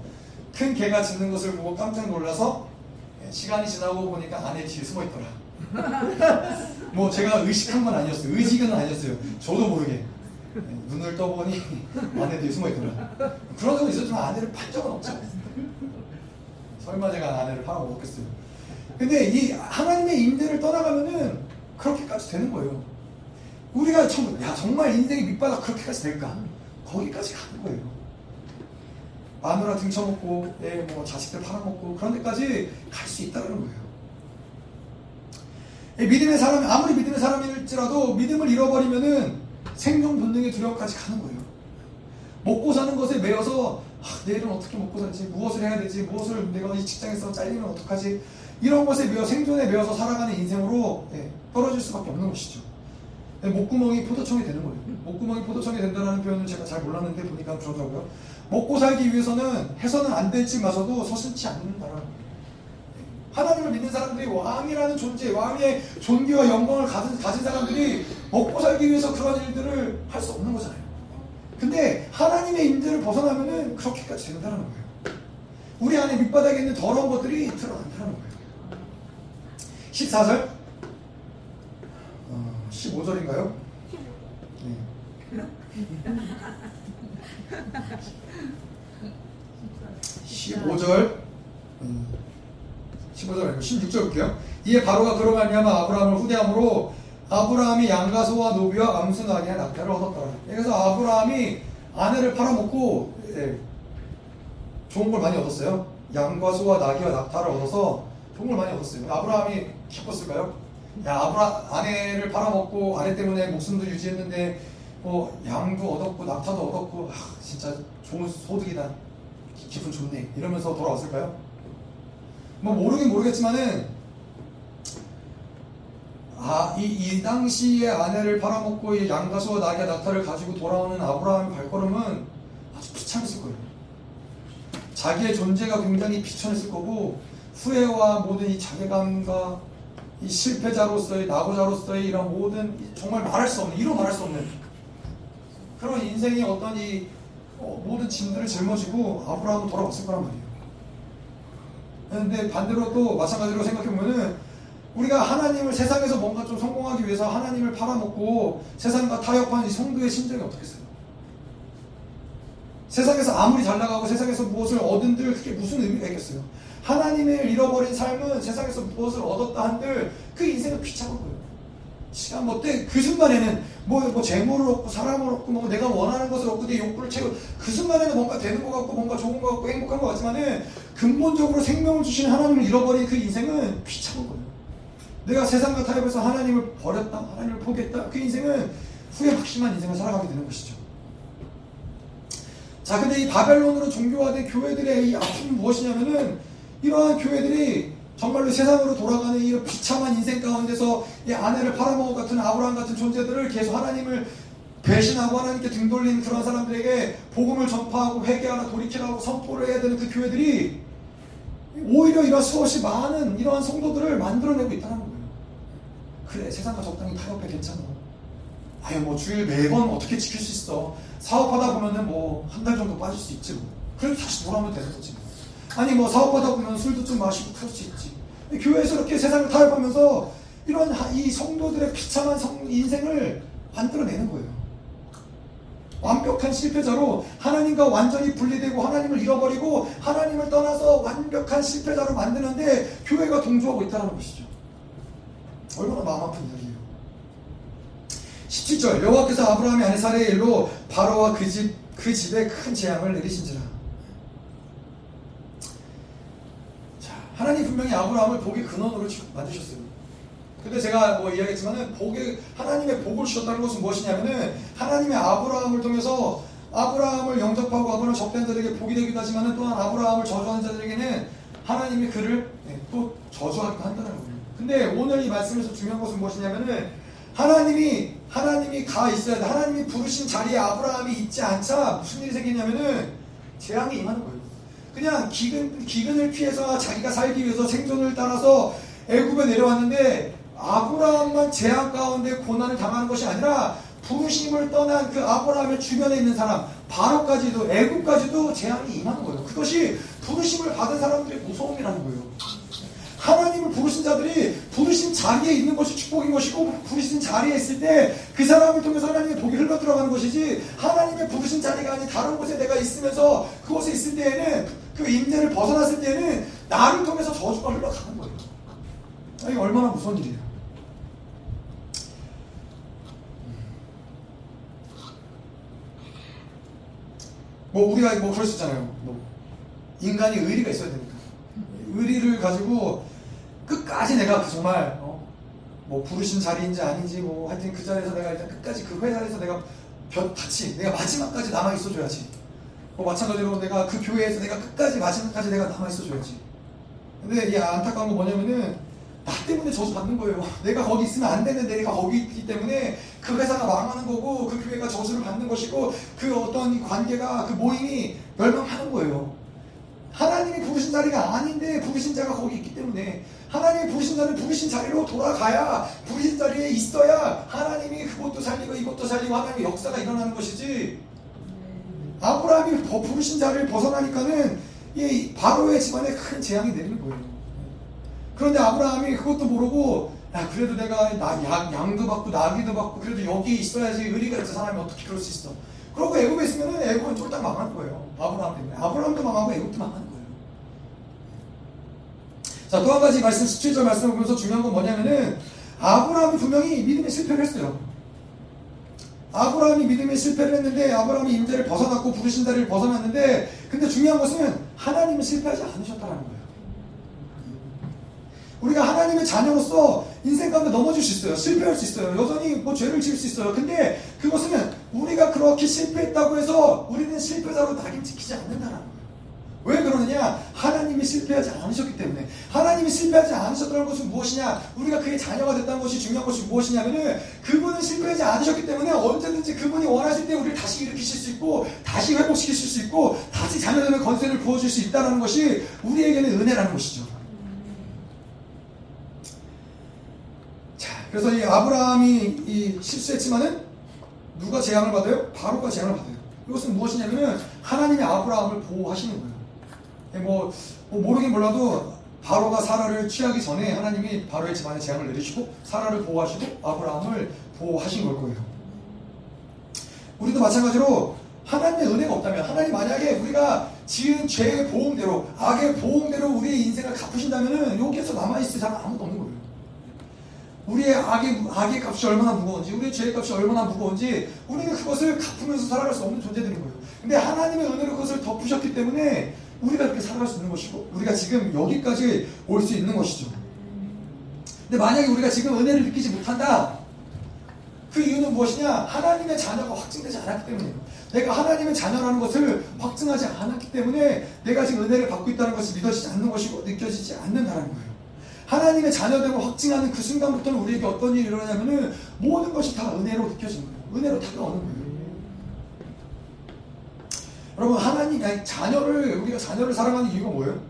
큰 개가 짖는 것을 보고 깜짝 놀라서 네, 시간이 지나고 보니까 아내 뒤에 숨어 있더라. 뭐 제가 의식한 건 아니었어요. 의식은 아니었어요. 저도 모르게 네, 눈을 떠보니 아내 뒤에 숨어 있더라. 그런 적은 있었지만 아내를 판 적은 없죠. 설마 제가 아내를 팔아먹었겠어요. 근데 이 하나님의 임대를 떠나가면은 그렇게까지 되는 거예요. 우리가 정, 야, 정말 인생의 밑바닥 그렇게까지 될까? 거기까지 가는 거예요. 마누라 등쳐먹고, 예, 뭐 자식들 팔아먹고, 그런 데까지 갈 수 있다는 거예요. 예, 믿음의 사람, 아무리 믿음의 사람일지라도 믿음을 잃어버리면은 생존 본능의 두려움까지 가는 거예요. 먹고 사는 것에 매여서, 아, 내일은 어떻게 먹고 살지? 무엇을 해야 되지? 무엇을 내가 이 직장에서 잘리면 어떡하지? 이런 것에 매여, 생존에 매여서 살아가는 인생으로 예, 떨어질 수밖에 없는 것이죠. 예, 목구멍이 포도청이 되는 거예요. 목구멍이 포도청이 된다는 표현을 제가 잘 몰랐는데 보니까 그러더라고요. 먹고 살기 위해서는 해서는 안 될지 마서도 서슴치 않는다라는 거예요. 하나님을 믿는 사람들이 왕이라는 존재, 왕의 존귀와 영광을 가진, 가진 사람들이 먹고 살기 위해서 그런 일들을 할 수 없는 거잖아요. 근데 하나님의 임재를 벗어나면은 그렇게까지 된다는 거예요. 우리 안에 밑바닥에 있는 더러운 것들이 드러난다는 거예요. 14절? 어, 15절인가요? 네. 15절 음, 15절 아니고 16절 볼게요. 이에 바로가 말미암아 아브라함을 후대함으로 아브라함이 양가 소와 노비와 암수 나귀와 낙타를 얻었더라. 그래서 아브라함이 아내를 팔아먹고 예, 좋은 걸 많이 얻었어요. 양과 소와 나귀와 낙타를 얻어서 좋은 걸 많이 얻었어요. 아브라함이 기뻤을까요? 야 아브라 아내를 팔아먹고 아내 때문에 목숨도 유지했는데 뭐 양도 얻었고 낙타도 얻었고 아, 진짜 좋은 소득이다 기분 좋네 이러면서 돌아왔을까요? 뭐 모르긴 모르겠지만은 아, 이, 이 당시에 아내를 팔아먹고 이 양가수와 낙야 낙타를 가지고 돌아오는 아브라함의 발걸음은 아주 비참했을 거예요. 자기의 존재가 굉장히 비천했을 거고 후회와 모든 이 자괴감과 이 실패자로서의 낙오자로서의 이런 모든 정말 말할 수 없는 이루 말할 수 없는 그런 인생의 어떤 이 어, 모든 짐들을 짊어지고 아브라함은 돌아왔을 거란 말이에요. 그런데 반대로 또 마찬가지로 생각해 보면은 우리가 하나님을 세상에서 뭔가 좀 성공하기 위해서 하나님을 팔아먹고 세상과 타협한 이 성도의 심정이 어떻겠어요? 세상에서 아무리 잘 나가고 세상에서 무엇을 얻은들 그게 무슨 의미가 있겠어요? 하나님을 잃어버린 삶은 세상에서 무엇을 얻었다 한들 그 인생은 비참한 거예요. 시간 뭐때그 순간에는 뭐, 뭐 재물을 얻고 사람을 얻고 뭐 내가 원하는 것을 얻고 내 욕구를 채우고 그 순간에는 뭔가 되는 것 같고 뭔가 좋은 것 같고 행복한 것 같지만은 근본적으로 생명을 주시는 하나님을 잃어버린 그 인생은 비참한 거예요. 내가 세상과 타협해서 하나님을 버렸다, 하나님을 포기했다. 그 인생은 후회 확심한 인생을 살아가게 되는 것이죠. 자, 근데 이 바벨론으로 종교화된 교회들의 이 아픔이 무엇이냐면은 이러한 교회들이 정말로 세상으로 돌아가는 이 비참한 인생 가운데서 이 아내를 팔아먹을 같은 아브라함 같은 존재들을 계속 하나님을 배신하고 하나님께 등 돌린 그런 사람들에게 복음을 전파하고 회개하라 돌이키라고 선포를 해야 되는 그 교회들이 오히려 이런 수없이 많은 이러한 성도들을 만들어내고 있다는 거예요. 그래 세상과 적당히 타협해 괜찮아. 아유 뭐 주일 매번 어떻게 지킬 수 있어. 사업하다 보면은 뭐 한 달 정도 빠질 수 있지 뭐. 그래도 다시 돌아오면 되는 거지. 뭐. 아니 뭐 사업하다 보면 술도 좀 마시고 그럴 수 있지. 교회에서 이렇게 세상을 타협하면서 이런 이 성도들의 비참한 성, 인생을 만들어내는 거예요. 완벽한 실패자로 하나님과 완전히 분리되고 하나님을 잃어버리고 하나님을 떠나서 완벽한 실패자로 만드는데 교회가 동조하고 있다는 것이죠. 얼마나 마음 아픈 이야기예요. 17절 여호와께서 아브라함의 아내 사례의 일로 바로와 그 집 그 집에 큰 재앙을 내리신지라. 자, 하나님 분명히 아브라함을 복의 근원으로 만드셨어요. 근데 제가 뭐 이야기했지만은 복의 하나님의 복을 주셨다는 것은 무엇이냐면은 하나님의 아브라함을 통해서 아브라함을 영접하고 아브라함 적된 자들에게 복이 되기도 하지만은 또한 아브라함을 저주하는 자들에게는 하나님이 그를 네, 또 저주하기도 한다는 거예요. 근데 오늘 이 말씀에서 중요한 것은 무엇이냐면은 하나님이 하나님이 가 있어야 돼. 하나님이 부르신 자리에 아브라함이 있지 않자 무슨 일이 생기냐면은 재앙이 임하는 거예요. 그냥 기근 기근을 피해서 자기가 살기 위해서 생존을 따라서 애굽에 내려왔는데 아브라함만 재앙 가운데 고난을 당하는 것이 아니라 부르심을 떠난 그 아브라함의 주변에 있는 사람 바로까지도 애굽까지도 재앙이 임하는 거예요. 그것이 부르심을 받은 사람들의 무서움이라는 거예요. 하나님을 부르신 자들이 부르신 자리에 있는 것이 축복인 것이고 부르신 자리에 있을 때 그 사람을 통해서 하나님의 복이 흘러 들어가는 것이지 하나님의 부르신 자리가 아닌 다른 곳에 내가 있으면서 그곳에 있을 때에는 그 임재를 벗어났을 때에는 나를 통해서 저주가 흘러가는 거예요. 이게 얼마나 무서운 일이에요. 뭐 우리가 뭐 그럴 수 있잖아요. 뭐 인간이 의리가 있어야 되니까 의리를 가지고 끝까지 내가 정말 어, 뭐 부르신 자리인지 아닌지 뭐 하여튼 그 자리에서 내가 일단 끝까지 그 회사에서 내가 벼, 같이 내가 마지막까지 남아 있어줘야지. 뭐 마찬가지로 내가 그 교회에서 내가 끝까지 마지막까지 내가 남아 있어줘야지. 근데 이 안타까운 건 뭐냐면은 나 때문에 저주 받는 거예요. 내가 거기 있으면 안 되는데 내가 거기 있기 때문에 그 회사가 망하는 거고 그 교회가 저주를 받는 것이고 그 어떤 관계가 그 모임이 멸망하는 거예요. 하나님이 부르신 자리가 아닌데 부르신 자가 거기 있기 때문에 하나님이 부르신 자는 부르신 자리로 돌아가야 부르신 자리에 있어야 하나님이 그것도 살리고 이것도 살리고 하나님의 역사가 일어나는 것이지 아브라함이 부르신 자리를 벗어나니까는 이 바로의 집안에 큰 재앙이 내리는 거예요. 그런데 아브라함이 그것도 모르고 야 그래도 내가 나 양, 양도 받고 나귀도 받고 그래도 여기 있어야지 의리가 있어 사람이 어떻게 그럴 수 있어 그러고 애굽에 있으면 애굽은 쫄딱 망할 거예요. 아브라함 때문에. 아브라함도 망하고 애굽도 망하는 거예요. 자 또 한 가지 말씀 17절 말씀을 보면서 중요한 건 뭐냐면은 아브라함이 분명히 믿음에 실패를 했어요. 아브라함이 믿음에 실패를 했는데 아브라함이 임재를 벗어났고 부르신 자리를 벗어났는데 근데 중요한 것은 하나님은 실패하지 않으셨다는 거예요 우리가 하나님의 자녀로서 인생 가운데 넘어질 수 있어요. 실패할 수 있어요. 여전히 뭐 죄를 지을 수 있어요. 근데 그것은 우리가 그렇게 실패했다고 해서 우리는 실패자로 낙인 찍히지 않는다는 거예요. 왜 그러느냐? 하나님이 실패하지 않으셨기 때문에. 하나님이 실패하지 않으셨다는 것은 무엇이냐? 우리가 그의 자녀가 됐다는 것이 중요한 것이 무엇이냐면은 그분은 실패하지 않으셨기 때문에 언제든지 그분이 원하실 때 우리를 다시 일으키실 수 있고 다시 회복시키실 수 있고 다시 자녀되는 건세를 부어줄 수 있다는 것이 우리에게는 은혜라는 것이죠. 자, 그래서 이 아브라함이 이 실수했지만은 누가 재앙을 받아요? 바로가 재앙을 받아요. 이것은 무엇이냐면은 하나님이 아브라함을 보호하시는 거예요. 예, 뭐, 뭐 모르긴 몰라도 바로가 사라를 취하기 전에 하나님이 바로의 집안에 재앙을 내리시고 사라를 보호하시고 아브라함을 보호하신 걸 거예요. 우리도 마찬가지로 하나님의 은혜가 없다면 하나님 만약에 우리가 지은 죄의 보응대로 악의 보응대로 우리의 인생을 갚으신다면은 여기에서 남아 있을 사람 아무도 없는. 우리의 악의, 악의 값이 얼마나 무거운지, 우리의 죄의 값이 얼마나 무거운지, 우리는 그것을 갚으면서 살아갈 수 없는 존재들인 거예요. 근데 하나님의 은혜로 그것을 덮으셨기 때문에 우리가 이렇게 살아갈 수 있는 것이고 우리가 지금 여기까지 올 수 있는 것이죠. 근데 만약에 우리가 지금 은혜를 느끼지 못한다. 그 이유는 무엇이냐? 하나님의 자녀가 확증되지 않았기 때문이에요. 내가 하나님의 자녀라는 것을 확증하지 않았기 때문에 내가 지금 은혜를 받고 있다는 것이 믿어지지 않는 것이고 느껴지지 않는다는 거예요. 하나님의 자녀됨을 확증하는 그 순간부터는 우리에게 어떤 일이 일어나냐면은 모든 것이 다 은혜로 느껴지는 거예요. 은혜로 다가오는 거예요. 여러분 하나님 자녀를 우리가 자녀를 사랑하는 이유가 뭐예요?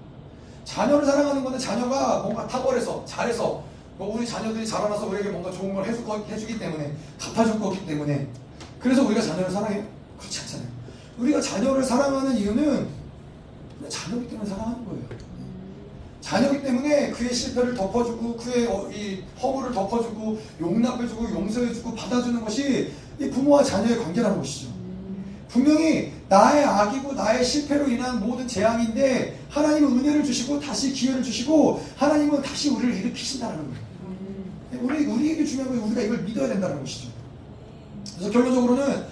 자녀를 사랑하는 것은 자녀가 뭔가 탁월해서 잘해서 뭐 우리 자녀들이 자라나서 우리에게 뭔가 좋은 걸 해주, 해주기 때문에 갚아줄 거기 때문에 그래서 우리가 자녀를 사랑해요? 그렇지 않잖아요. 우리가 자녀를 사랑하는 이유는 자녀기 때문에 사랑하는 거예요. 자녀기 때문에 그의 실패를 덮어주고 그의 어, 이 허물을 덮어주고 용납해주고 용서해주고 받아주는 것이 이 부모와 자녀의 관계라는 것이죠. 분명히 나의 악이고 나의 실패로 인한 모든 재앙인데 하나님은 은혜를 주시고 다시 기회를 주시고 하나님은 다시 우리를 일으키신다는 거예요. 우리, 우리에게 중요한 건 우리가 이걸 믿어야 된다는 것이죠. 그래서 결론적으로는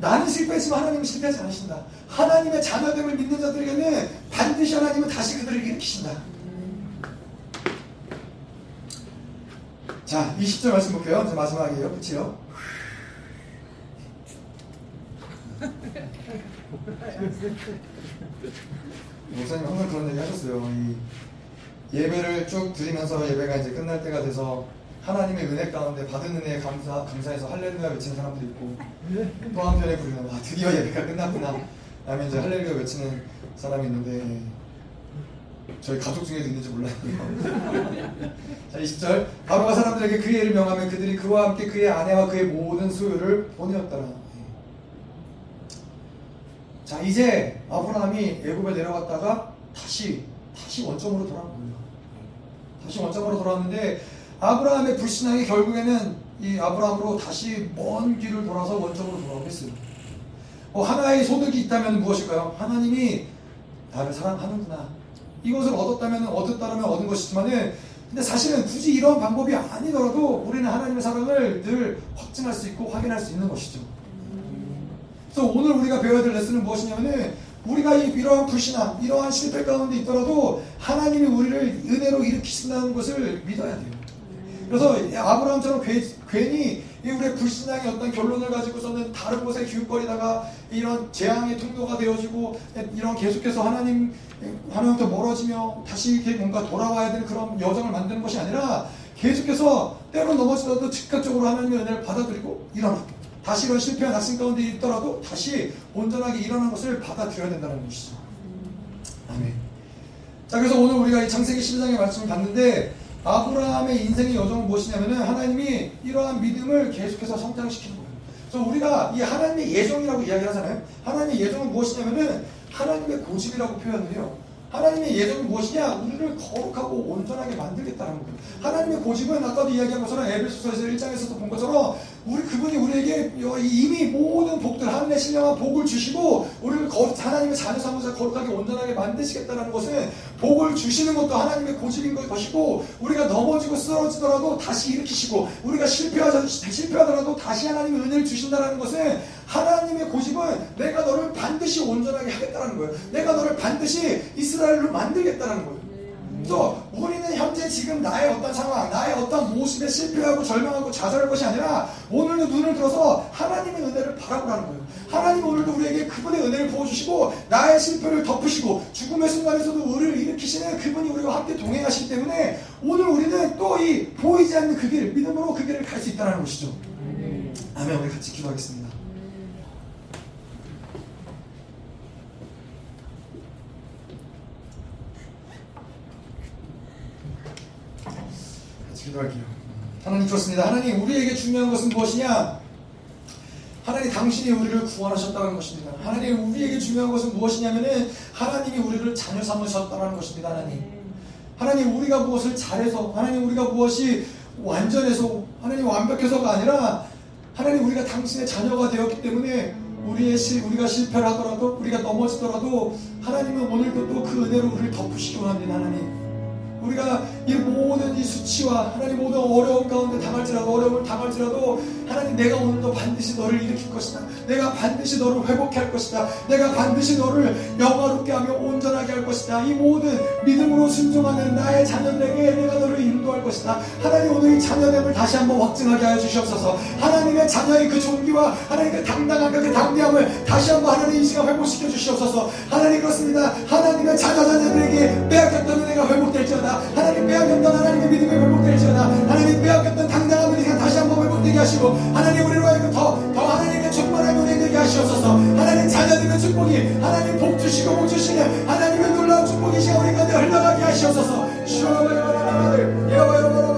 나는 실패했지만 하나님은 실패하지 않으신다. 하나님의 자녀됨을 믿는 자들에게는 반드시 하나님은 다시 그들을 일으키신다. 자, 20절 말씀 볼게요. 이제 마지막이에요. 끝이요. 목사님 항상 그런 얘기 하셨어요. 이 예배를 쭉 드리면서 예배가 이제 끝날 때가 돼서 하나님의 은혜 가운데 받은 은혜에 감사, 감사해서 할렐루야 외치는 사람도 있고 또 한편에 부르는 와 드디어 예배가 끝났구나 라면 이제 할렐루야 외치는 사람이 있는데 저희 가족 중에도 있는지 몰랐네요. 자 20절 바로가 사람들에게 그의 일을 명하면 그들이 그와 함께 그의 아내와 그의 모든 소유를 보내었더라. 자 이제 아브라함이 애굽에 내려갔다가 다시 다시 원점으로 돌아온 거예요. 다시 원점으로 돌아왔는데 아브라함의 불신앙이 결국에는 이 아브라함으로 다시 먼 길을 돌아서 원점으로 돌아오겠어요. 어, 하나의 소득이 있다면 무엇일까요? 하나님이 나를 사랑하는구나. 이것을 얻었다면 얻었다면 얻은 것이지만은 근데 사실은 굳이 이런 방법이 아니더라도 우리는 하나님의 사랑을 늘 확증할 수 있고 확인할 수 있는 것이죠. 그래서 오늘 우리가 배워야 될 레슨은 무엇이냐면은 우리가 이러한 불신앙, 이러한 실패 가운데 있더라도 하나님이 우리를 은혜로 일으키신다는 것을 믿어야 돼요. 그래서 아브라함처럼 괜히 우리의 불신앙의 어떤 결론을 가지고서는 다른 곳에 기웃거리다가 이런 재앙의 통로가 되어지고 이런 계속해서 하나님 하나님부터 멀어지며 다시 이렇게 뭔가 돌아와야 되는 그런 여정을 만드는 것이 아니라 계속해서 때로 넘어지더라도 즉각적으로 하나님의 은혜를 받아들이고 일어나 다시 이런 실패와 낙심 가운데 있더라도 다시 온전하게 일어나는 것을 받아들여야 된다는 것이죠. 아멘. 자, 그래서 오늘 우리가 이 창세기 12장의 말씀을 봤는데 아브라함의 인생의 여정은 무엇이냐면은 하나님이 이러한 믿음을 계속해서 성장시키는 거예요. 그래서 우리가 이 하나님의 예정이라고 이야기를 하잖아요. 하나님의 예정은 무엇이냐면은 하나님의 고집이라고 표현을 해요. 하나님의 예정이 무엇이냐? 우리를 거룩하고 온전하게 만들겠다는 거예요. 하나님의 고집은 아까도 이야기한 것처럼 에베소서에서 1장에서도 본 것처럼 우리 그분이 우리에게 이미 모든 복들 하늘의 신령한 복을 주시고 우리를 거, 하나님의 자녀 삼으사 거룩하게 온전하게 만드시겠다는 것은 복을 주시는 것도 하나님의 고집인 것이고 우리가 넘어지고 쓰러지더라도 다시 일으키시고 우리가 실패하자, 실패하더라도 다시 하나님의 은혜를 주신다는 것은 하나님의 고집은 내가 너를 반드시 온전하게 하겠다는 거예요. 내가 너를 반드시 이스라엘로 만들겠다는 거예요. 또 우리는 현재 지금 나의 어떤 상황, 나의 어떤 모습에 실패하고 절망하고 좌절할 것이 아니라 오늘도 눈을 들어서 하나님의 은혜를 바라보라는 거예요. 하나님 오늘도 우리에게 그분의 은혜를 부어주시고 나의 실패를 덮으시고 죽음의 순간에서도 의를 일으키시는 그분이 우리와 함께 동행하시기 때문에 오늘 우리는 또 이 보이지 않는 그 길, 믿음으로 그 길을 갈 수 있다는 것이죠. 아멘. 우리 같이 기도하겠습니다. 기도할게요. 하나님 좋습니다. 하나님 우리에게 중요한 것은 무엇이냐? 하나님 당신이 우리를 구원하셨다는 것입니다. 하나님 우리에게 중요한 것은 무엇이냐면은 하나님이 우리를 자녀 삼으셨다는 것입니다. 하나님. 하나님 우리가 무엇을 잘해서 하나님 우리가 무엇이 완전해서 하나님 완벽해서가 아니라 하나님 우리가 당신의 자녀가 되었기 때문에 우리의 실 우리가 실패를 하더라도 우리가 넘어지더라도 하나님은 오늘도 또 그 은혜로 우리를 덮으시기 원합니다. 하나님. 우리가 이 모든 이 수치와 하나님 모든 어려움 가운데 당할지라도 어려움을 당할지라도 하나님 내가 오늘도 반드시 너를 일으킬 것이다. 내가 반드시 너를 회복해 할 것이다. 내가 반드시 너를 영화롭게 하며 온전하게 할 것이다. 이 모든 믿음으로 순종하는 나의 자녀들에게 내가 너를 인도할 것이다. 하나님 오늘 이 자녀됨을 다시 한번 확증하게 하여 주시옵소서. 하나님의 자녀의 그 종기와 하나님의 그 당당한 그 당대함을 다시 한번 하나님 이 시간 회복시켜 주시옵소서. 하나님 그렇습니다. 하나님의 자녀 자녀들에게 빼앗겼던 은혜가 회복될지어다. 하나님 빼앗겼던 하나님의 믿음이 회복될지어다. 하나님 빼앗겼던 당당한 은혜가 다시 한번 회복되게 하시고 하나님 우리로 하여금 더, 더 하나님의 충만한 은혜 되게 하시옵소서. 하나님 자녀들의 축복이 하나님 복 주시고 복 주시는 하나님의 놀라운 축복이 시간 우리 가운데 흘러가게 하시옵소서. 슈아바이바라바라바이, 이라바이바라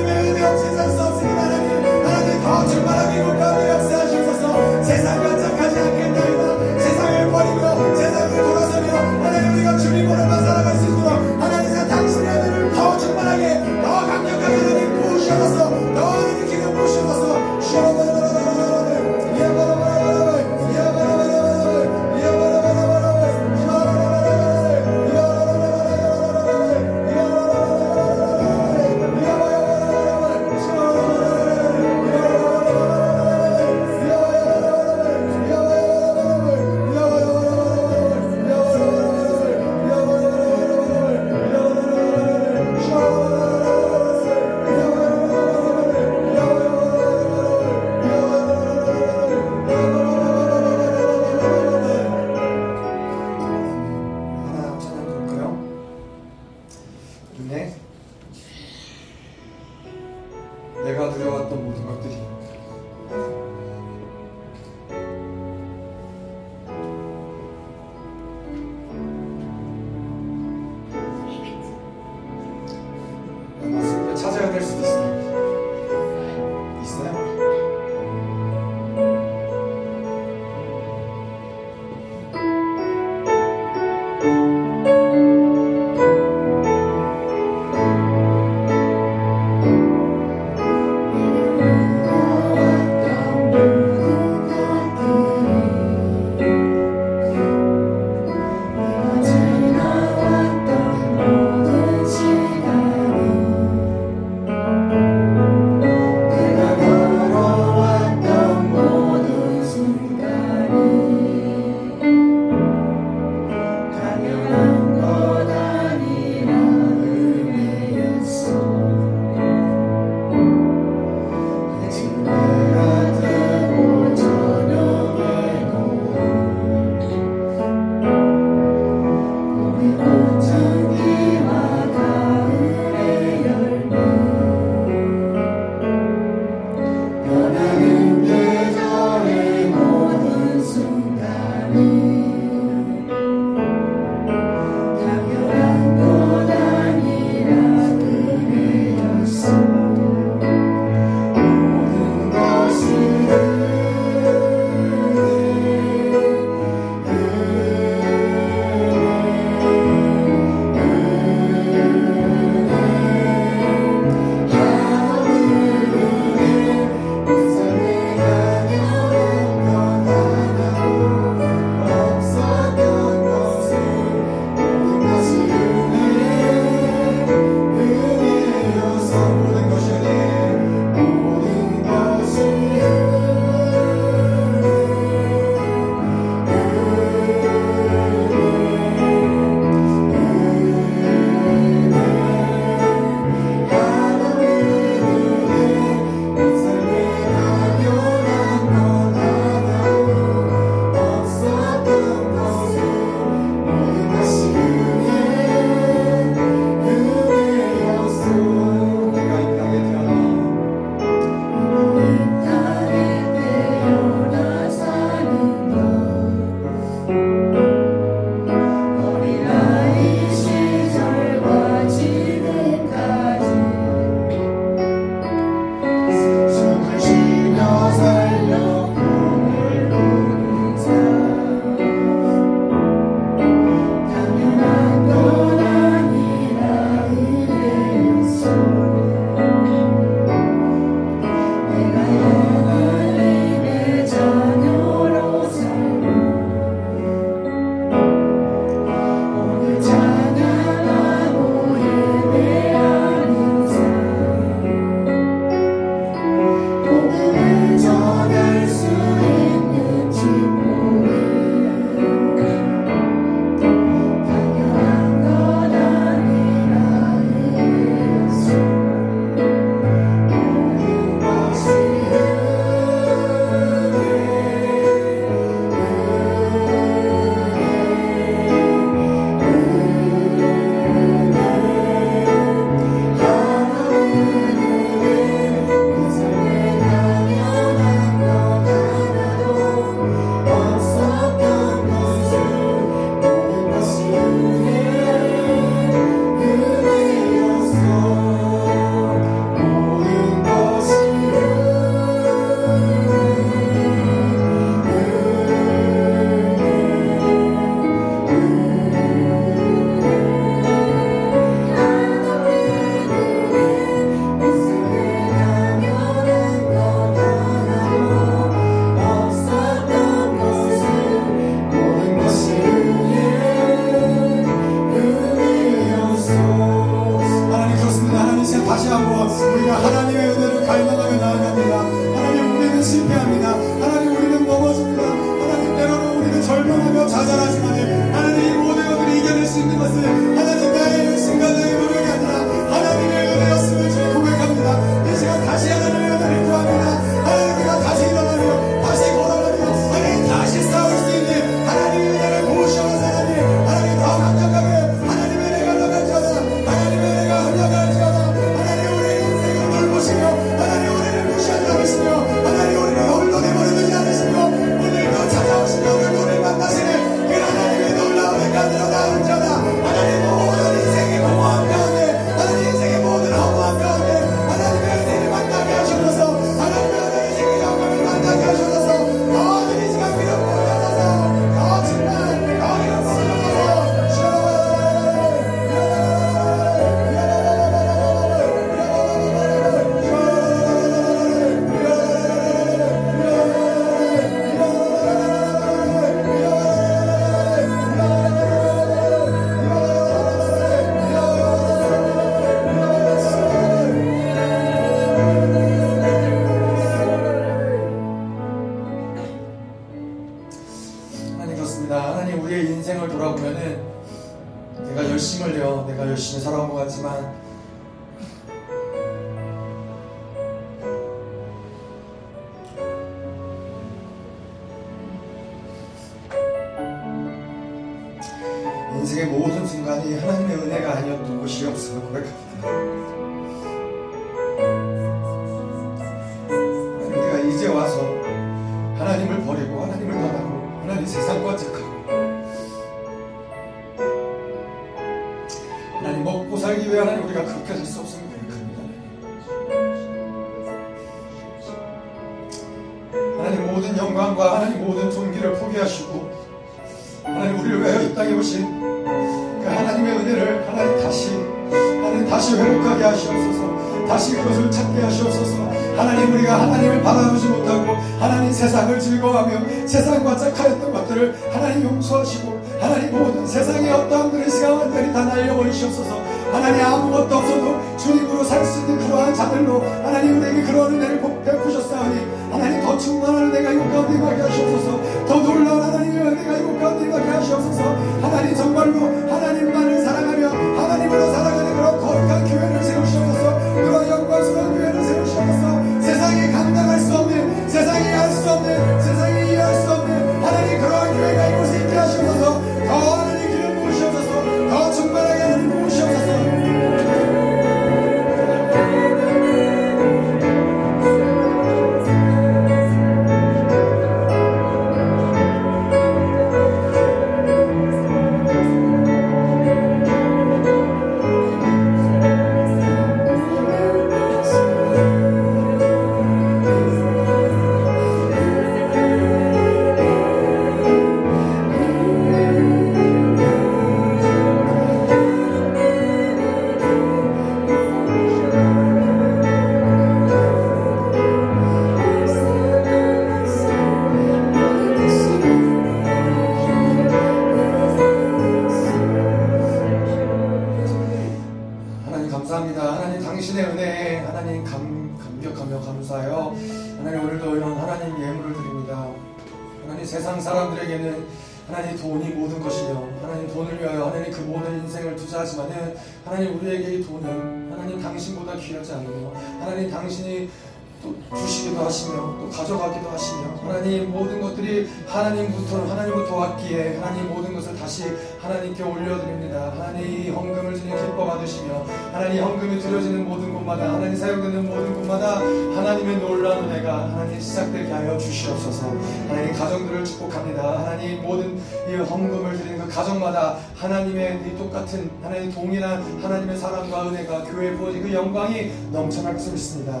영원치 말씀이십니다.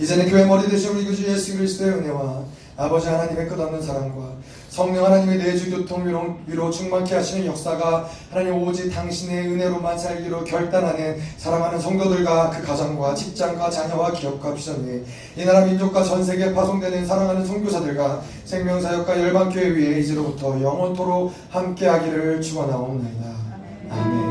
이제는 교회 머리 되신 우리 구주 예수 그리스도의 은혜와 아버지 하나님의 끝없는 사랑과 성령 하나님의 내주 교통 위로 충만케 하시는 역사가 하나님 오직 당신의 은혜로만 살기로 결단하는 사랑하는 성도들과 그 가정과 직장과 자녀와 기업과 비전 위에 이 나라 민족과 전 세계에 파송되는 사랑하는 선교사들과 생명사역과 열방교회 위에 이제로부터 영원토록 함께하기를 축원하옵나이다. 아멘.